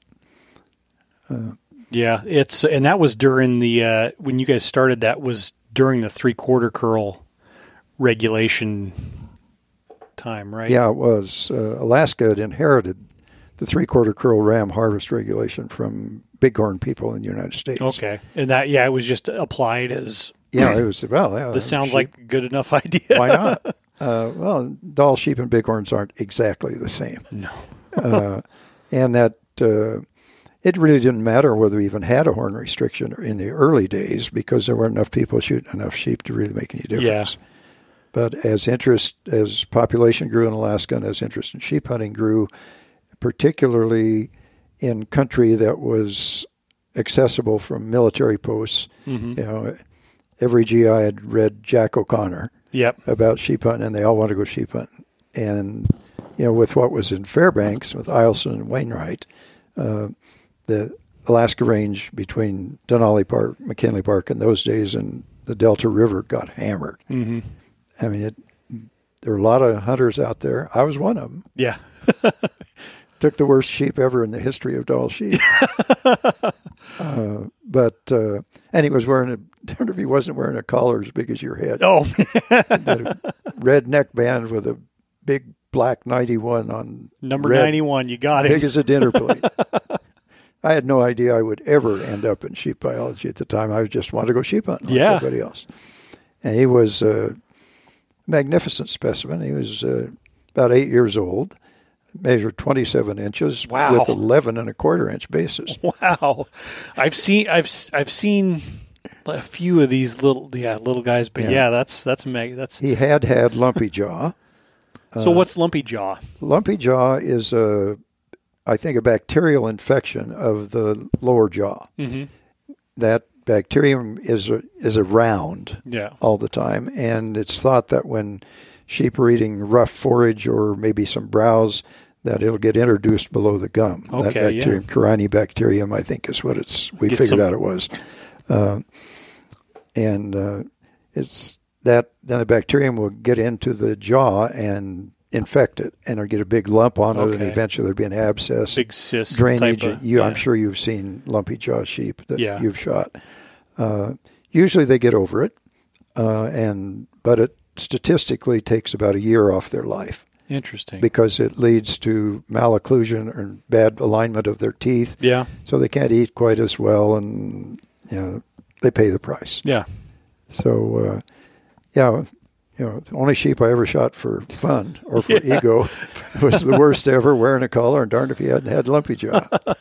Speaker 1: Yeah, it's and that was during the uh, when you guys started. That was during the three quarter curl regulation time, right?
Speaker 3: Yeah, it was. Uh, Alaska had inherited the three quarter curl ram harvest regulation from bighorn people in the United States.
Speaker 1: Okay, and that yeah, it was just applied as
Speaker 3: Yeah, it was, well, yeah.
Speaker 1: this sounds
Speaker 3: sheep-
Speaker 1: like a good enough [laughs] idea.
Speaker 3: Why not? Uh, well, Dall sheep and bighorns aren't exactly the same.
Speaker 1: No. [laughs]
Speaker 3: uh, and that uh, it really didn't matter whether we even had a horn restriction in the early days because there weren't enough people shooting enough sheep to really make any difference. Yeah. But as interest, as population grew in Alaska and as interest in sheep hunting grew, particularly in country that was accessible from military posts,
Speaker 1: hmm
Speaker 3: you know, every GI had read Jack O'Connor
Speaker 1: Yep.
Speaker 3: about sheep hunting, and they all want to go sheep hunting. And you know, with what was in Fairbanks with Eielson and Wainwright, uh, the Alaska Range between Denali Park, McKinley Park in those days, and the Delta River got hammered.
Speaker 1: hmm
Speaker 3: I mean, it, there were a lot of hunters out there. I was one of them.
Speaker 1: Yeah. [laughs]
Speaker 3: Took the worst sheep ever in the history of Dall sheep. [laughs] uh, but uh, and he was wearing a. I [laughs] wonder if he wasn't wearing a collar as big as your head.
Speaker 1: Oh, [laughs]
Speaker 3: red neckband with a big black 91 on
Speaker 1: number ninety one. You got it.
Speaker 3: big as a dinner plate. I had no idea I would ever end up in sheep biology at the time. I just wanted to go sheep hunting like
Speaker 1: Yeah.
Speaker 3: everybody else. And he was a magnificent specimen. He was uh, about eight years old, measured 27 inches
Speaker 1: Wow.
Speaker 3: with 11 and a quarter inch bases. [laughs]
Speaker 1: Wow, I've seen I've I've seen a few of these little yeah little guys, but yeah,
Speaker 3: Yeah.
Speaker 1: that's that's meg that's.
Speaker 3: He had had lumpy jaw. [laughs]
Speaker 1: so what's lumpy jaw?
Speaker 3: Lumpy jaw is a, I think, a bacterial infection of the lower jaw.
Speaker 1: Mm-hmm.
Speaker 3: That bacterium is a, is around
Speaker 1: Yeah.
Speaker 3: all the time, and it's thought that when sheep are eating rough forage or maybe some browse, that it'll get introduced below the gum. that
Speaker 1: Okay, yeah.
Speaker 3: bacterium, Corynebacterium, I think, is what it's. We
Speaker 1: Get
Speaker 3: figured
Speaker 1: some-
Speaker 3: out it was, uh, and uh, it's that then the bacterium will get into the jaw and infect it, and it'll get a big lump on it, and eventually there'll be an abscess,
Speaker 1: Big cyst
Speaker 3: drainage.
Speaker 1: Of,
Speaker 3: you,
Speaker 1: yeah.
Speaker 3: I'm sure you've seen lumpy jaw sheep that
Speaker 1: Yeah.
Speaker 3: you've shot. Uh, usually they get over it, uh, and but it statistically takes about a year off their life
Speaker 1: Interesting.
Speaker 3: because it leads to malocclusion or bad alignment of their teeth,
Speaker 1: yeah.
Speaker 3: so they can't eat quite as well, and you know they pay the price.
Speaker 1: Yeah.
Speaker 3: So, uh, yeah, you know, the only sheep I ever shot for fun or for [laughs] ego [laughs] was the worst ever, wearing a collar, and darned if he hadn't had lumpy jaw. [laughs]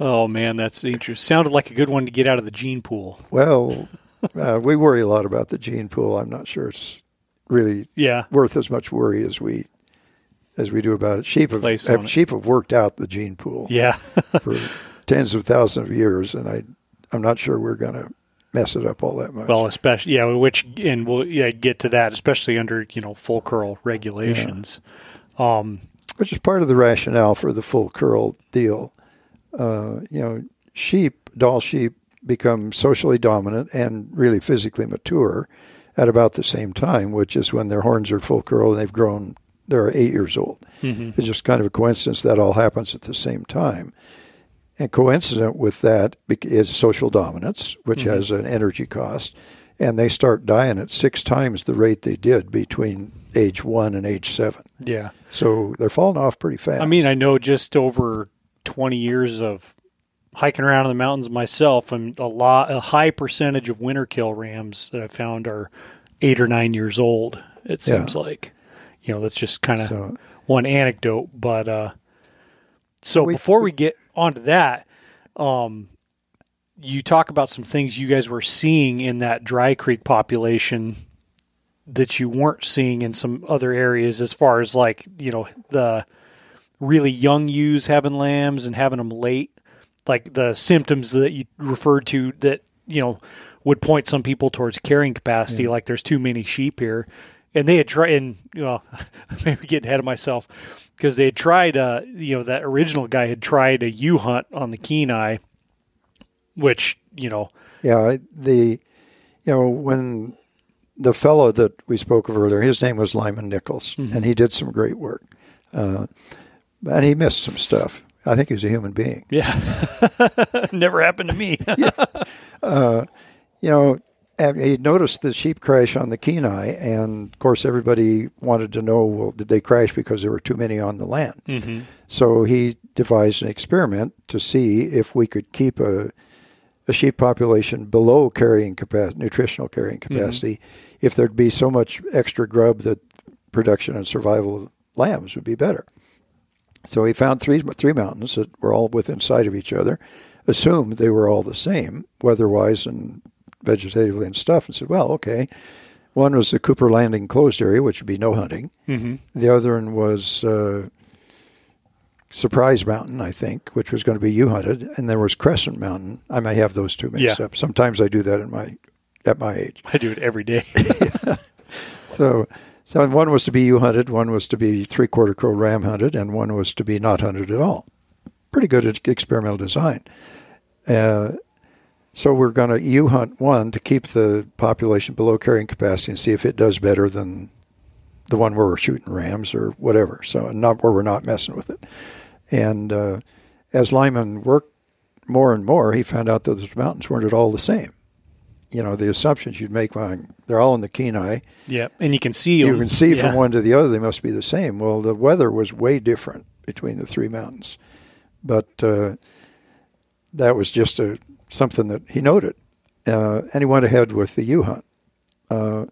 Speaker 1: Oh man, that's interesting. Sounded like a good one to get out of the gene pool.
Speaker 3: Well, uh, we worry a lot about the gene pool. I'm not sure it's really
Speaker 1: Yeah.
Speaker 3: worth as much worry as we as we do about it. Sheep have, have
Speaker 1: it.
Speaker 3: sheep have worked out the gene pool
Speaker 1: Yeah. [laughs]
Speaker 3: for tens of thousands of years, and I I'm not sure we're going to mess it up all that much.
Speaker 1: well, especially yeah, which and we'll yeah get to that, especially under you know full curl regulations. Um.
Speaker 3: which is part of the rationale for the full curl deal. Uh, you know, sheep, Dall sheep, become socially dominant and really physically mature at about the same time, which is when their horns are full curl and they've grown. They're eight years old.
Speaker 1: mhm.
Speaker 3: It's just kind of a coincidence that all happens at the same time. And coincident with that is social dominance, which
Speaker 1: Mhm.
Speaker 3: has an energy cost. And they start dying at six times the rate they did between age one and age seven.
Speaker 1: Yeah.
Speaker 3: So they're falling off pretty fast.
Speaker 1: I mean, I know just over 20 years of hiking around in the mountains myself, and a lot, a high percentage of winter kill rams that I found are eight or nine years old. It
Speaker 3: Yeah.
Speaker 1: seems like, you know, that's just kind of
Speaker 3: so
Speaker 1: one anecdote. But uh, so
Speaker 3: We-
Speaker 1: before we get onto that, um, you talk about some things you guys were seeing in that dry creek population that you weren't seeing in some other areas as far as like you know the really young ewes having lambs and having them late like the symptoms that you referred to that you know would point some people towards carrying capacity like there's too many sheep here and they had tried, and well, [laughs] maybe getting ahead of myself because they had tried. Uh, you know, that original guy had tried a ewe hunt on the Kenai, which you know,
Speaker 3: Yeah, the you know when the fellow that we spoke of earlier, his name was Lyman Nichols, and he did some great work, uh, and he missed some stuff. I think he was a human being.
Speaker 1: yeah, [laughs] never happened to me. [laughs]
Speaker 3: You know, he noticed the sheep crash on the Kenai, and of course, everybody wanted to know, well, did they crash because there were too many on the land?
Speaker 1: mm-hmm.
Speaker 3: So he devised an experiment to see if we could keep a, a sheep population below carrying capacity, nutritional carrying capacity, if there'd be so much extra grub that production and survival of lambs would be better. So he found three three mountains that were all within sight of each other, assumed they were all the same weather-wise and vegetatively and stuff, and said, well, okay. One was the Cooper Landing closed area, which would be no hunting.
Speaker 1: Mm-hmm.
Speaker 3: The other one was uh, Surprise Mountain, I think, which was going to be ewe hunted, and there was Crescent Mountain. I may have those two mixed
Speaker 1: Yeah.
Speaker 3: up. Sometimes I do that in my at my age.
Speaker 1: I do it every day. [laughs] [laughs]
Speaker 3: So, so one was to be ewe hunted, one was to be three quarter crow ram hunted, and one was to be not hunted at all. Pretty good experimental design. Uh, so we're going to ewe hunt one to keep the population below carrying capacity and see if it does better than the one where we're shooting rams or whatever. So not where we're not messing with it. And uh, as Lyman worked more and more, he found out that those mountains weren't at all the same. You know, the assumptions you'd make when they're all in the Kenai
Speaker 1: yeah, and you can see
Speaker 3: you
Speaker 1: them.
Speaker 3: can see
Speaker 1: Yeah.
Speaker 3: from one to the other they must be the same. Well, the weather was way different between the three mountains, but uh, that was just a something that he noted, uh, and he went ahead with the ewe hunt, uh,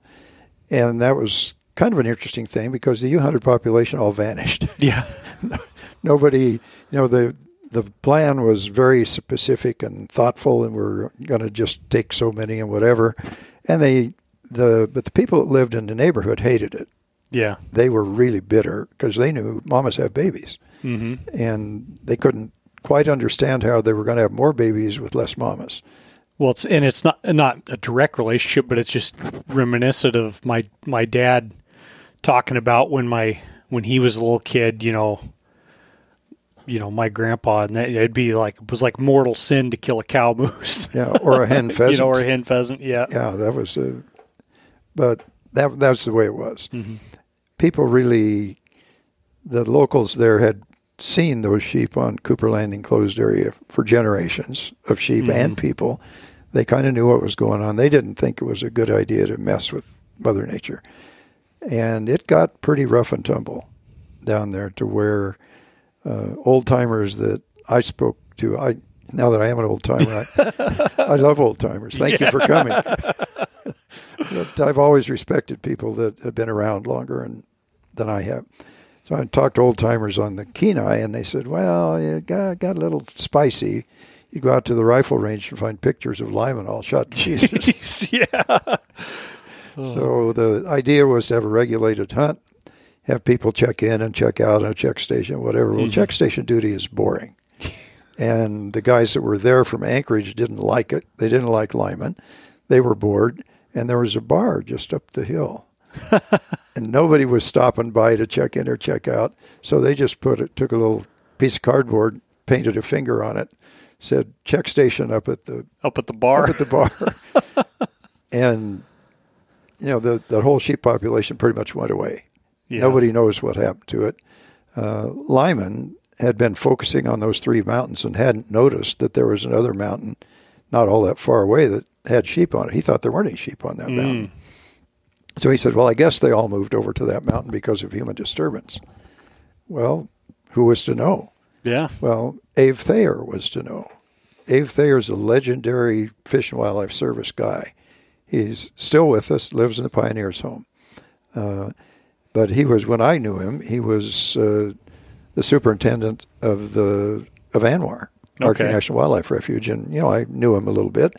Speaker 3: and that was kind of an interesting thing because the ewe hunted population all vanished.
Speaker 1: Yeah, [laughs]
Speaker 3: Nobody, you know, the the plan was very specific and thoughtful, and we're going to just take so many and whatever, and they the but the people that lived in the neighborhood hated it
Speaker 1: yeah.
Speaker 3: they were really bitter because they knew mamas have babies
Speaker 1: Mm-hmm.
Speaker 3: and they couldn't quite understand how they were going to have more babies with less mamas.
Speaker 1: Well, it's and it's not not a direct relationship, but it's just reminiscent of my my dad talking about when my when he was a little kid. You know, you know my grandpa, and that, it'd be like it was like mortal sin to kill a cow moose. [laughs]
Speaker 3: Yeah, or a hen pheasant. [laughs]
Speaker 1: you know, or a hen pheasant. Yeah,
Speaker 3: yeah, that was a, but that that's the way it was. Mm-hmm. People really, the locals there had seen those sheep on Cooper Landing closed area for generations of sheep and mm-hmm. people. They kind of knew what was going on. They didn't think it was a good idea to mess with Mother Nature, and it got pretty rough and tumble down there to where uh, old timers that I spoke to. I now that I am an old timer, I, I love old timers. Thank you for coming. but I've always respected people that have been around longer and, than I have. So I talked to old timers on the Kenai, and they said, "Well, it got, got a little spicy. You go out to the rifle range and find pictures of Lyman all shot [laughs] to pieces."
Speaker 1: yeah,
Speaker 3: So the idea was to have a regulated hunt, have people check in and check out on a check station, whatever. Well, mm-hmm. check station duty is boring. [laughs] and the guys that were there from Anchorage didn't like it. They didn't like Lyman. They were bored. And there was a bar just up the hill. [laughs] and nobody was stopping by to check in or check out. So they just put it, took a little piece of cardboard, painted a finger on it, said check station up at the
Speaker 1: up at the bar.
Speaker 3: up at the bar. [laughs] and you know, the the whole sheep population pretty much went away.
Speaker 1: Yeah.
Speaker 3: Nobody knows what happened to it. Uh, Lyman had been focusing on those three mountains and hadn't noticed that there was another mountain not all that far away that had sheep on it. He thought there weren't any sheep on that mountain. So he said, Well, I guess they all moved over to that mountain because of human disturbance. Well, who was to know?
Speaker 1: Yeah,
Speaker 3: Well, Ave Thayer was to know. Ave Thayer is a legendary Fish and Wildlife Service guy. He's still with us, lives in the Pioneers Home. Uh, but he was, when I knew him, he was uh, the superintendent of the of ANWR, Arctic
Speaker 1: Okay.
Speaker 3: National Wildlife Refuge. And, you know, I knew him a little bit.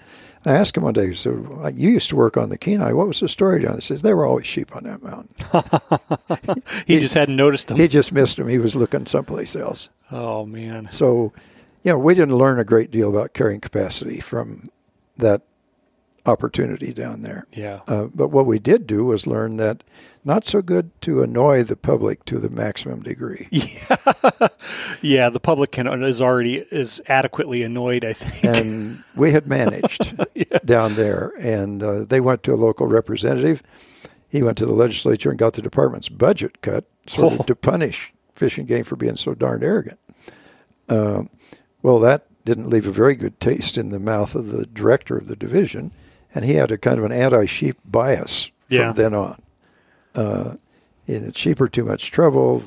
Speaker 3: I asked him one day, so you used to work on the Kenai. What was the story down there? He says, there were always sheep on that mountain. [laughs]
Speaker 1: he, just hadn't noticed them.
Speaker 3: He just missed them. He was looking someplace else.
Speaker 1: oh man,
Speaker 3: So, you know, we didn't learn a great deal about carrying capacity from that opportunity down there.
Speaker 1: Yeah.
Speaker 3: Uh, but what we did do was learn that not so good to annoy the public to the maximum degree. [laughs]
Speaker 1: Yeah, yeah, the public can is already is adequately annoyed. I think.
Speaker 3: and [laughs] we had managed down there, and uh, they went to a local representative. He went to the legislature and got the department's budget cut, sort
Speaker 1: Oh.
Speaker 3: of to punish Fish and Game for being so darned arrogant. Uh, well, that didn't leave a very good taste in the mouth of the director of the division, and he had a kind of an anti-sheep bias from
Speaker 1: Yeah.
Speaker 3: then on. Uh, and sheep are too much trouble,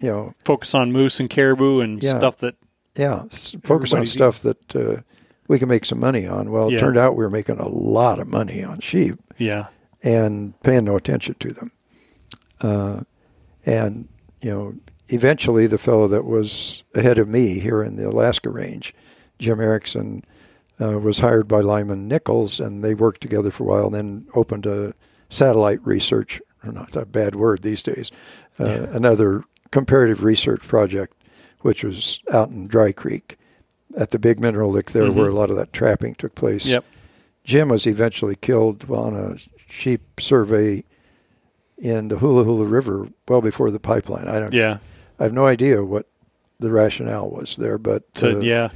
Speaker 3: you know.
Speaker 1: Focus on moose and caribou and
Speaker 3: Yeah.
Speaker 1: stuff that.
Speaker 3: Yeah, focus on stuff that uh, we can make some money on. Well, it
Speaker 1: Yeah.
Speaker 3: turned out we were making a lot of money on sheep
Speaker 1: Yeah.
Speaker 3: and paying no attention to them. Uh, and, you know, eventually the fellow that was ahead of me here in the Alaska range, Jim Erickson, uh, was hired by Lyman Nichols, and they worked together for a while, and then opened a satellite research, or not a bad word these days, uh, another comparative research project, which was out in Dry Creek at the big mineral lick there where a lot of that trapping took place.
Speaker 1: Yep.
Speaker 3: Jim was eventually killed on a sheep survey in the Hula Hula River well before the pipeline. I don't.
Speaker 1: Yeah.
Speaker 3: I have no idea what the rationale was there, but
Speaker 1: So
Speaker 3: uh,
Speaker 1: yeah.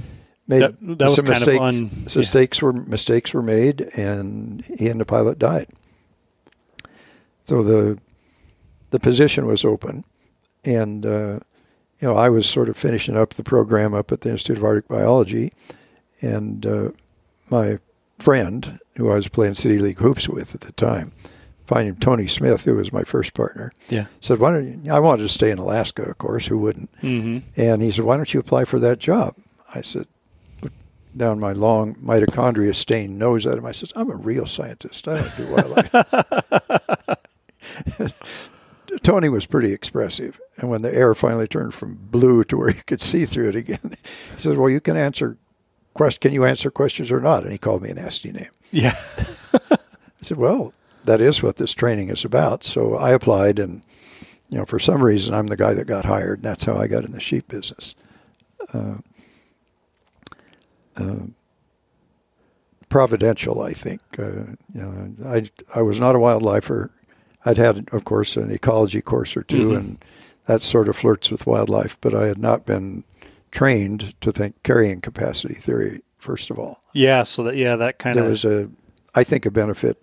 Speaker 3: Made
Speaker 1: That- that was
Speaker 3: some
Speaker 1: kind of
Speaker 3: mistakes.
Speaker 1: un- yeah.
Speaker 3: mistakes were mistakes were made, and he and the pilot died. So the the position was open, and uh, you know I was sort of finishing up the program up at the Institute of Arctic Biology, and uh, my friend who I was playing city league hoops with at the time, finding him Tony Smith, who was my first partner,
Speaker 1: Yeah.
Speaker 3: said, "Why don't you?" I wanted to stay in Alaska, of course. Who wouldn't?
Speaker 1: Mm-hmm.
Speaker 3: And he said, Why don't you apply for that job? I said, down my long mitochondria stained nose at him. I said, I'm a real scientist. I don't do wildlife. [laughs] [laughs] Tony was pretty expressive. And when the air finally turned from blue to where you could see through it again, [laughs] he said, Well, you can answer quest can you answer questions or not? And he called me a nasty name.
Speaker 1: Yeah.
Speaker 3: I said, Well, that is what this training is about. So I applied and you know, for some reason, I'm the guy that got hired, and that's how I got in the sheep business. Uh, uh, providential, I think. Uh, you know, I I was not a wildlifer. I'd had, of course, an ecology course or 2
Speaker 1: Mhm.
Speaker 3: and that sort of flirts with wildlife, but I had not been trained to think carrying capacity theory. First of all,
Speaker 1: Yeah. So that yeah that kind
Speaker 3: there
Speaker 1: of
Speaker 3: was a, I think, a benefit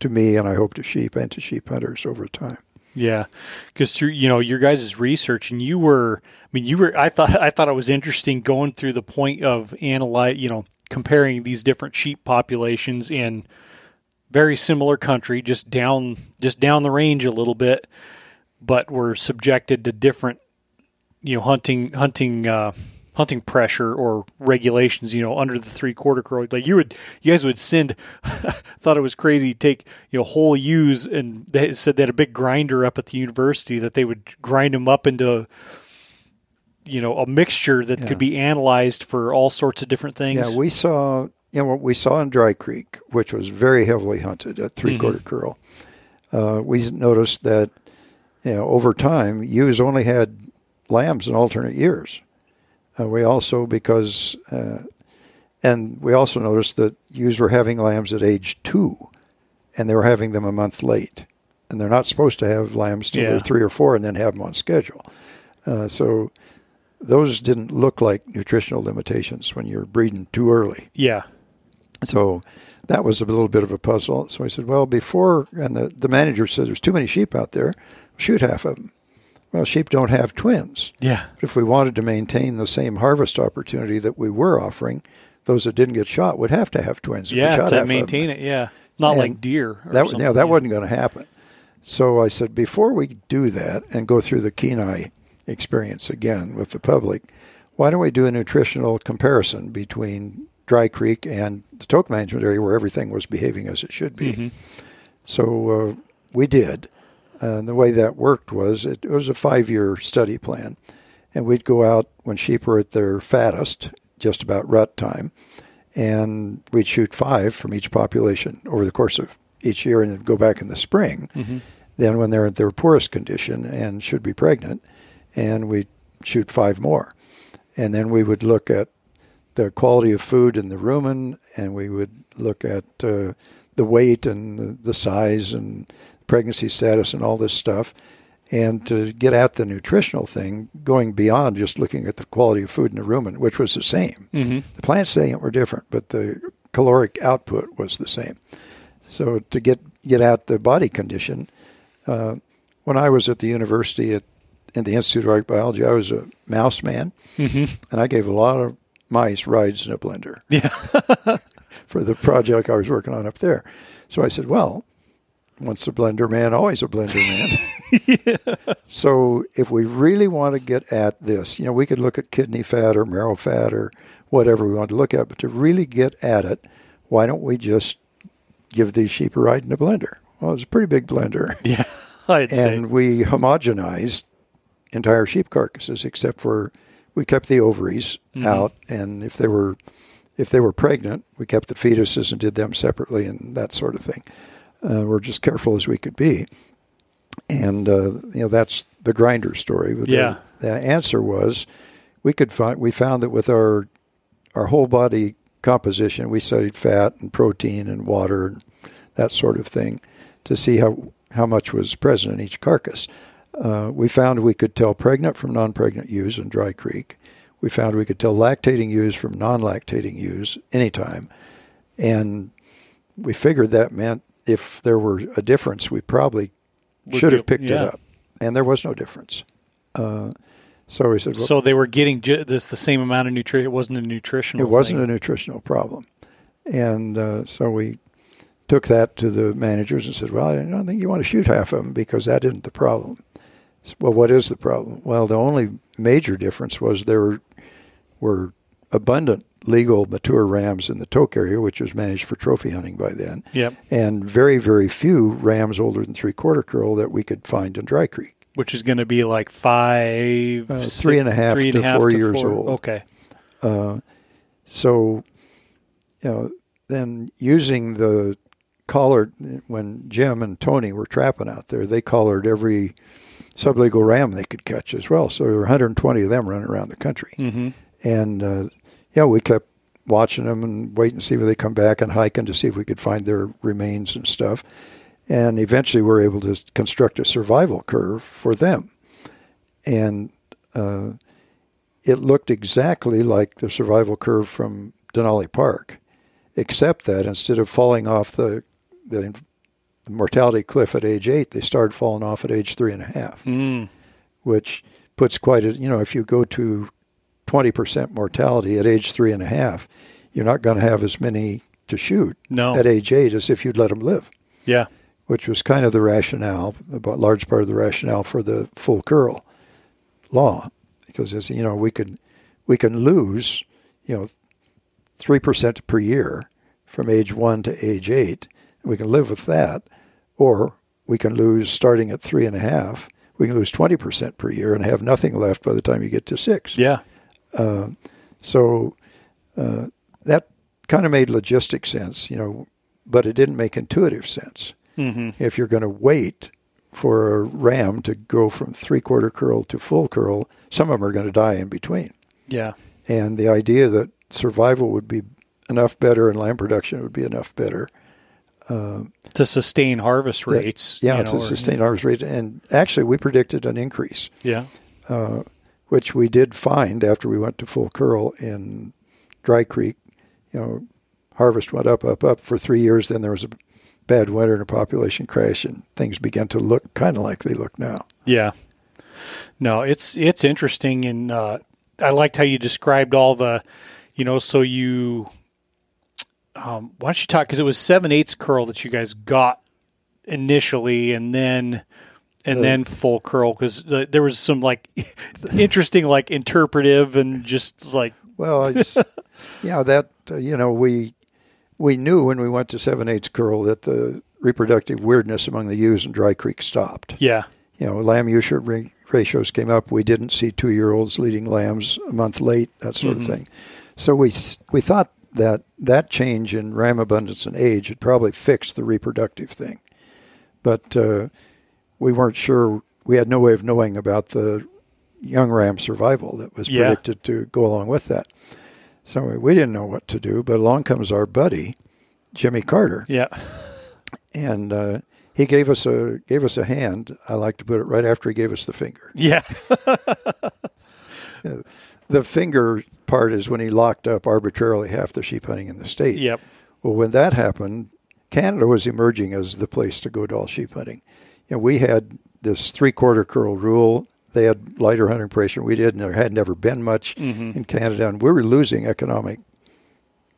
Speaker 3: to me, and I hope to sheep and to sheep hunters over time.
Speaker 1: Yeah, because through you know your guys' research, and you were, I mean, you were. I thought I thought it was interesting going through the point of analyze, you know, comparing these different sheep populations in very similar country, just down just down the range a little bit, but were subjected to different, you know, hunting hunting uh, hunting pressure or regulations. You know, under the three quarter curl. like you would, you guys would send. [laughs] thought it was crazy. Take you know whole ewes, and they said they had a big grinder up at the university that they would grind them up into. You know, a mixture that
Speaker 3: Yeah.
Speaker 1: could be analyzed for all sorts of different things.
Speaker 3: Yeah, we saw you know what we saw in Dry Creek, which was very heavily hunted at three quarter curl. Uh, we noticed that you know over time ewes only had lambs in alternate years. Uh, we also because uh, and we also noticed that ewes were having lambs at age two, and they were having them a month late, and they're not supposed to have lambs till
Speaker 1: Yeah.
Speaker 3: they're three or four and then have them on schedule. Uh, so those didn't look like nutritional limitations when you're breeding too early.
Speaker 1: yeah,
Speaker 3: So that was a little bit of a puzzle. So I said, well, before, and the, the manager said, there's too many sheep out there, shoot half of them. Well, sheep don't have twins.
Speaker 1: yeah,
Speaker 3: But if we wanted to maintain the same harvest opportunity that we were offering, those that didn't get shot would have to have twins.
Speaker 1: yeah. To maintain it, yeah, not
Speaker 3: And
Speaker 1: like deer. Or
Speaker 3: That, yeah, that wasn't going to happen. So I said, before we do that and go through the Kenai experience again with the public, why don't we do a nutritional comparison between Dry Creek and the Tok management area where everything was behaving as it should be?
Speaker 1: Mhm.
Speaker 3: So uh, we did. And the way that worked was it, it was a five year study plan. And we'd go out when sheep were at their fattest, just about rut time, and we'd shoot five from each population over the course of each year and then go back in the spring.
Speaker 1: Mm-hmm.
Speaker 3: Then, when they're at their poorest condition and should be pregnant, and we'd shoot five more. And then we would look at the quality of food in the rumen, and we would look at uh, the weight and the size and pregnancy status and all this stuff. And to get at the nutritional thing, going beyond just looking at the quality of food in the rumen, which was the same.
Speaker 1: Mm-hmm.
Speaker 3: The plants saying were different, but the caloric output was the same. So to get get at the body condition, uh, when I was at the university at in the Institute of Arctic Biology, I was a mouse man,
Speaker 1: Mm-hmm.
Speaker 3: and I gave a lot of mice rides in a blender
Speaker 1: Yeah. [laughs]
Speaker 3: for the project I was working on up there. So I said, well, once a blender man, always a blender man. [laughs] [laughs] So if we really want to get at this, you know, we could look at kidney fat or marrow fat or whatever we want to look at, but to really get at it, why don't we just give these sheep a ride in a blender? Well, it's a pretty big blender. [laughs]
Speaker 1: Yeah. I'd say.
Speaker 3: and we homogenized entire sheep carcasses except for we kept the ovaries
Speaker 1: Mm-hmm.
Speaker 3: out and if they were if they were pregnant we kept the fetuses and did them separately and that sort of thing uh, we're just careful as we could be and uh, you know that's the grinder story but the-
Speaker 1: Yeah.
Speaker 3: the, answer was we could find we found that with our our whole body composition we studied fat and protein and water and that sort of thing to see how how much was present in each carcass. Uh, we found we could tell pregnant from non-pregnant ewes in Dry Creek. We found we could tell lactating ewes from non-lactating ewes anytime, and we figured that meant if there were a difference, we probably
Speaker 1: Would
Speaker 3: should have picked
Speaker 1: yeah.
Speaker 3: it up, and there was no difference. Uh, so we said, well,
Speaker 1: so they were getting ju- this the same amount of nutrition. It wasn't a nutritional.
Speaker 3: it wasn't
Speaker 1: thing.
Speaker 3: a nutritional problem. And uh, so we took that to the managers and said, well, I don't think you want to shoot half of them because that isn't the problem. S- Well, what is the problem? Well, the only major difference was there were, were abundant legal mature rams in the Tok area, which was managed for trophy hunting by then,
Speaker 1: Yep.
Speaker 3: and very, very few rams older than three quarter curl that we could find in Dry Creek.
Speaker 1: Which is going to be like five,
Speaker 3: Uh,
Speaker 1: six-
Speaker 3: three and a half
Speaker 1: three and
Speaker 3: to
Speaker 1: half
Speaker 3: four
Speaker 1: to
Speaker 3: years
Speaker 1: four.
Speaker 3: old.
Speaker 1: Okay.
Speaker 3: Uh, so, you know, then using the collar when Jim and Tony were trapping out there, they collared every sublegal ram they could catch as well. So there were 120 of them running around the country,
Speaker 1: Mm-hmm.
Speaker 3: and uh, you know we kept watching them and waiting to see when they come back and hiking to see if we could find their remains and stuff. And eventually, we were able to construct a survival curve for them, and uh, it looked exactly like the survival curve from Denali Park, except that instead of falling off the the mortality cliff at age eight, they started falling off at age three and a half,
Speaker 1: Mm.
Speaker 3: which puts quite a you know if you go to twenty percent mortality at age three and a half, you're not going to have as many to shoot
Speaker 1: No.
Speaker 3: at age eight as if you'd let them live,
Speaker 1: Yeah.
Speaker 3: which was kind of the rationale, a large part of the rationale for the full curl law, because as you know we could we can lose you know three percent per year from age one to age eight. We can live with that, or we can lose starting at three and a half. We can lose twenty percent per year and have nothing left by the time you get to six.
Speaker 1: Yeah.
Speaker 3: Uh, so uh, that kind of made logistic sense, you know, but it didn't make intuitive sense.
Speaker 1: Mm-hmm.
Speaker 3: If you're going to wait for a ram to go from three quarter curl to full curl, some of them are going to die in between.
Speaker 1: Yeah.
Speaker 3: And the idea that survival would be enough better and lamb production would be enough better. Uh,
Speaker 1: To sustain harvest
Speaker 3: that-
Speaker 1: rates.
Speaker 3: yeah,
Speaker 1: you
Speaker 3: to
Speaker 1: or-
Speaker 3: sustain harvest rate. And actually, we predicted an increase.
Speaker 1: Yeah.
Speaker 3: uh, which we did find after we went to full curl in Dry Creek. You know, harvest went up, up, up for three years. Then there was a bad winter and a population crash, and things began to look kind of like they look now.
Speaker 1: Yeah. No, it's it's interesting, and uh, I liked how you described all the, you know, so you. Um, why don't you talk? Because it was seven eighths curl that you guys got initially, and then and
Speaker 3: The-
Speaker 1: then full curl because there was some like [laughs] interesting like interpretive and just like [laughs]
Speaker 3: Well, yeah, that uh, you know we we knew when we went to seven eighths curl that the reproductive weirdness among the ewes in Dry Creek stopped.
Speaker 1: yeah
Speaker 3: You know, lamb ewe shirt ra- ratios came up. We didn't see two year olds leading lambs a month late, that sort
Speaker 1: Mhm.
Speaker 3: of thing. So we we thought that that change in ram abundance and age had probably fixed the reproductive thing, but uh, we weren't sure. We had no way of knowing about the young ram survival that was
Speaker 1: Yeah.
Speaker 3: predicted to go along with that. So we didn't know what to do, but along comes our buddy, Jimmy Carter,
Speaker 1: Yeah.
Speaker 3: and uh, he gave us a gave us a hand. I like to put it right after he gave us the finger.
Speaker 1: Yeah. [laughs]
Speaker 3: The finger part is when he locked up arbitrarily half the sheep hunting in the state.
Speaker 1: yep.
Speaker 3: Well, when that happened, Canada was emerging as the place to go Dall sheep hunting. You know, we had this three quarter curl rule. They had lighter hunting pressure. We did, and there had never been much in Canada, and we were losing economic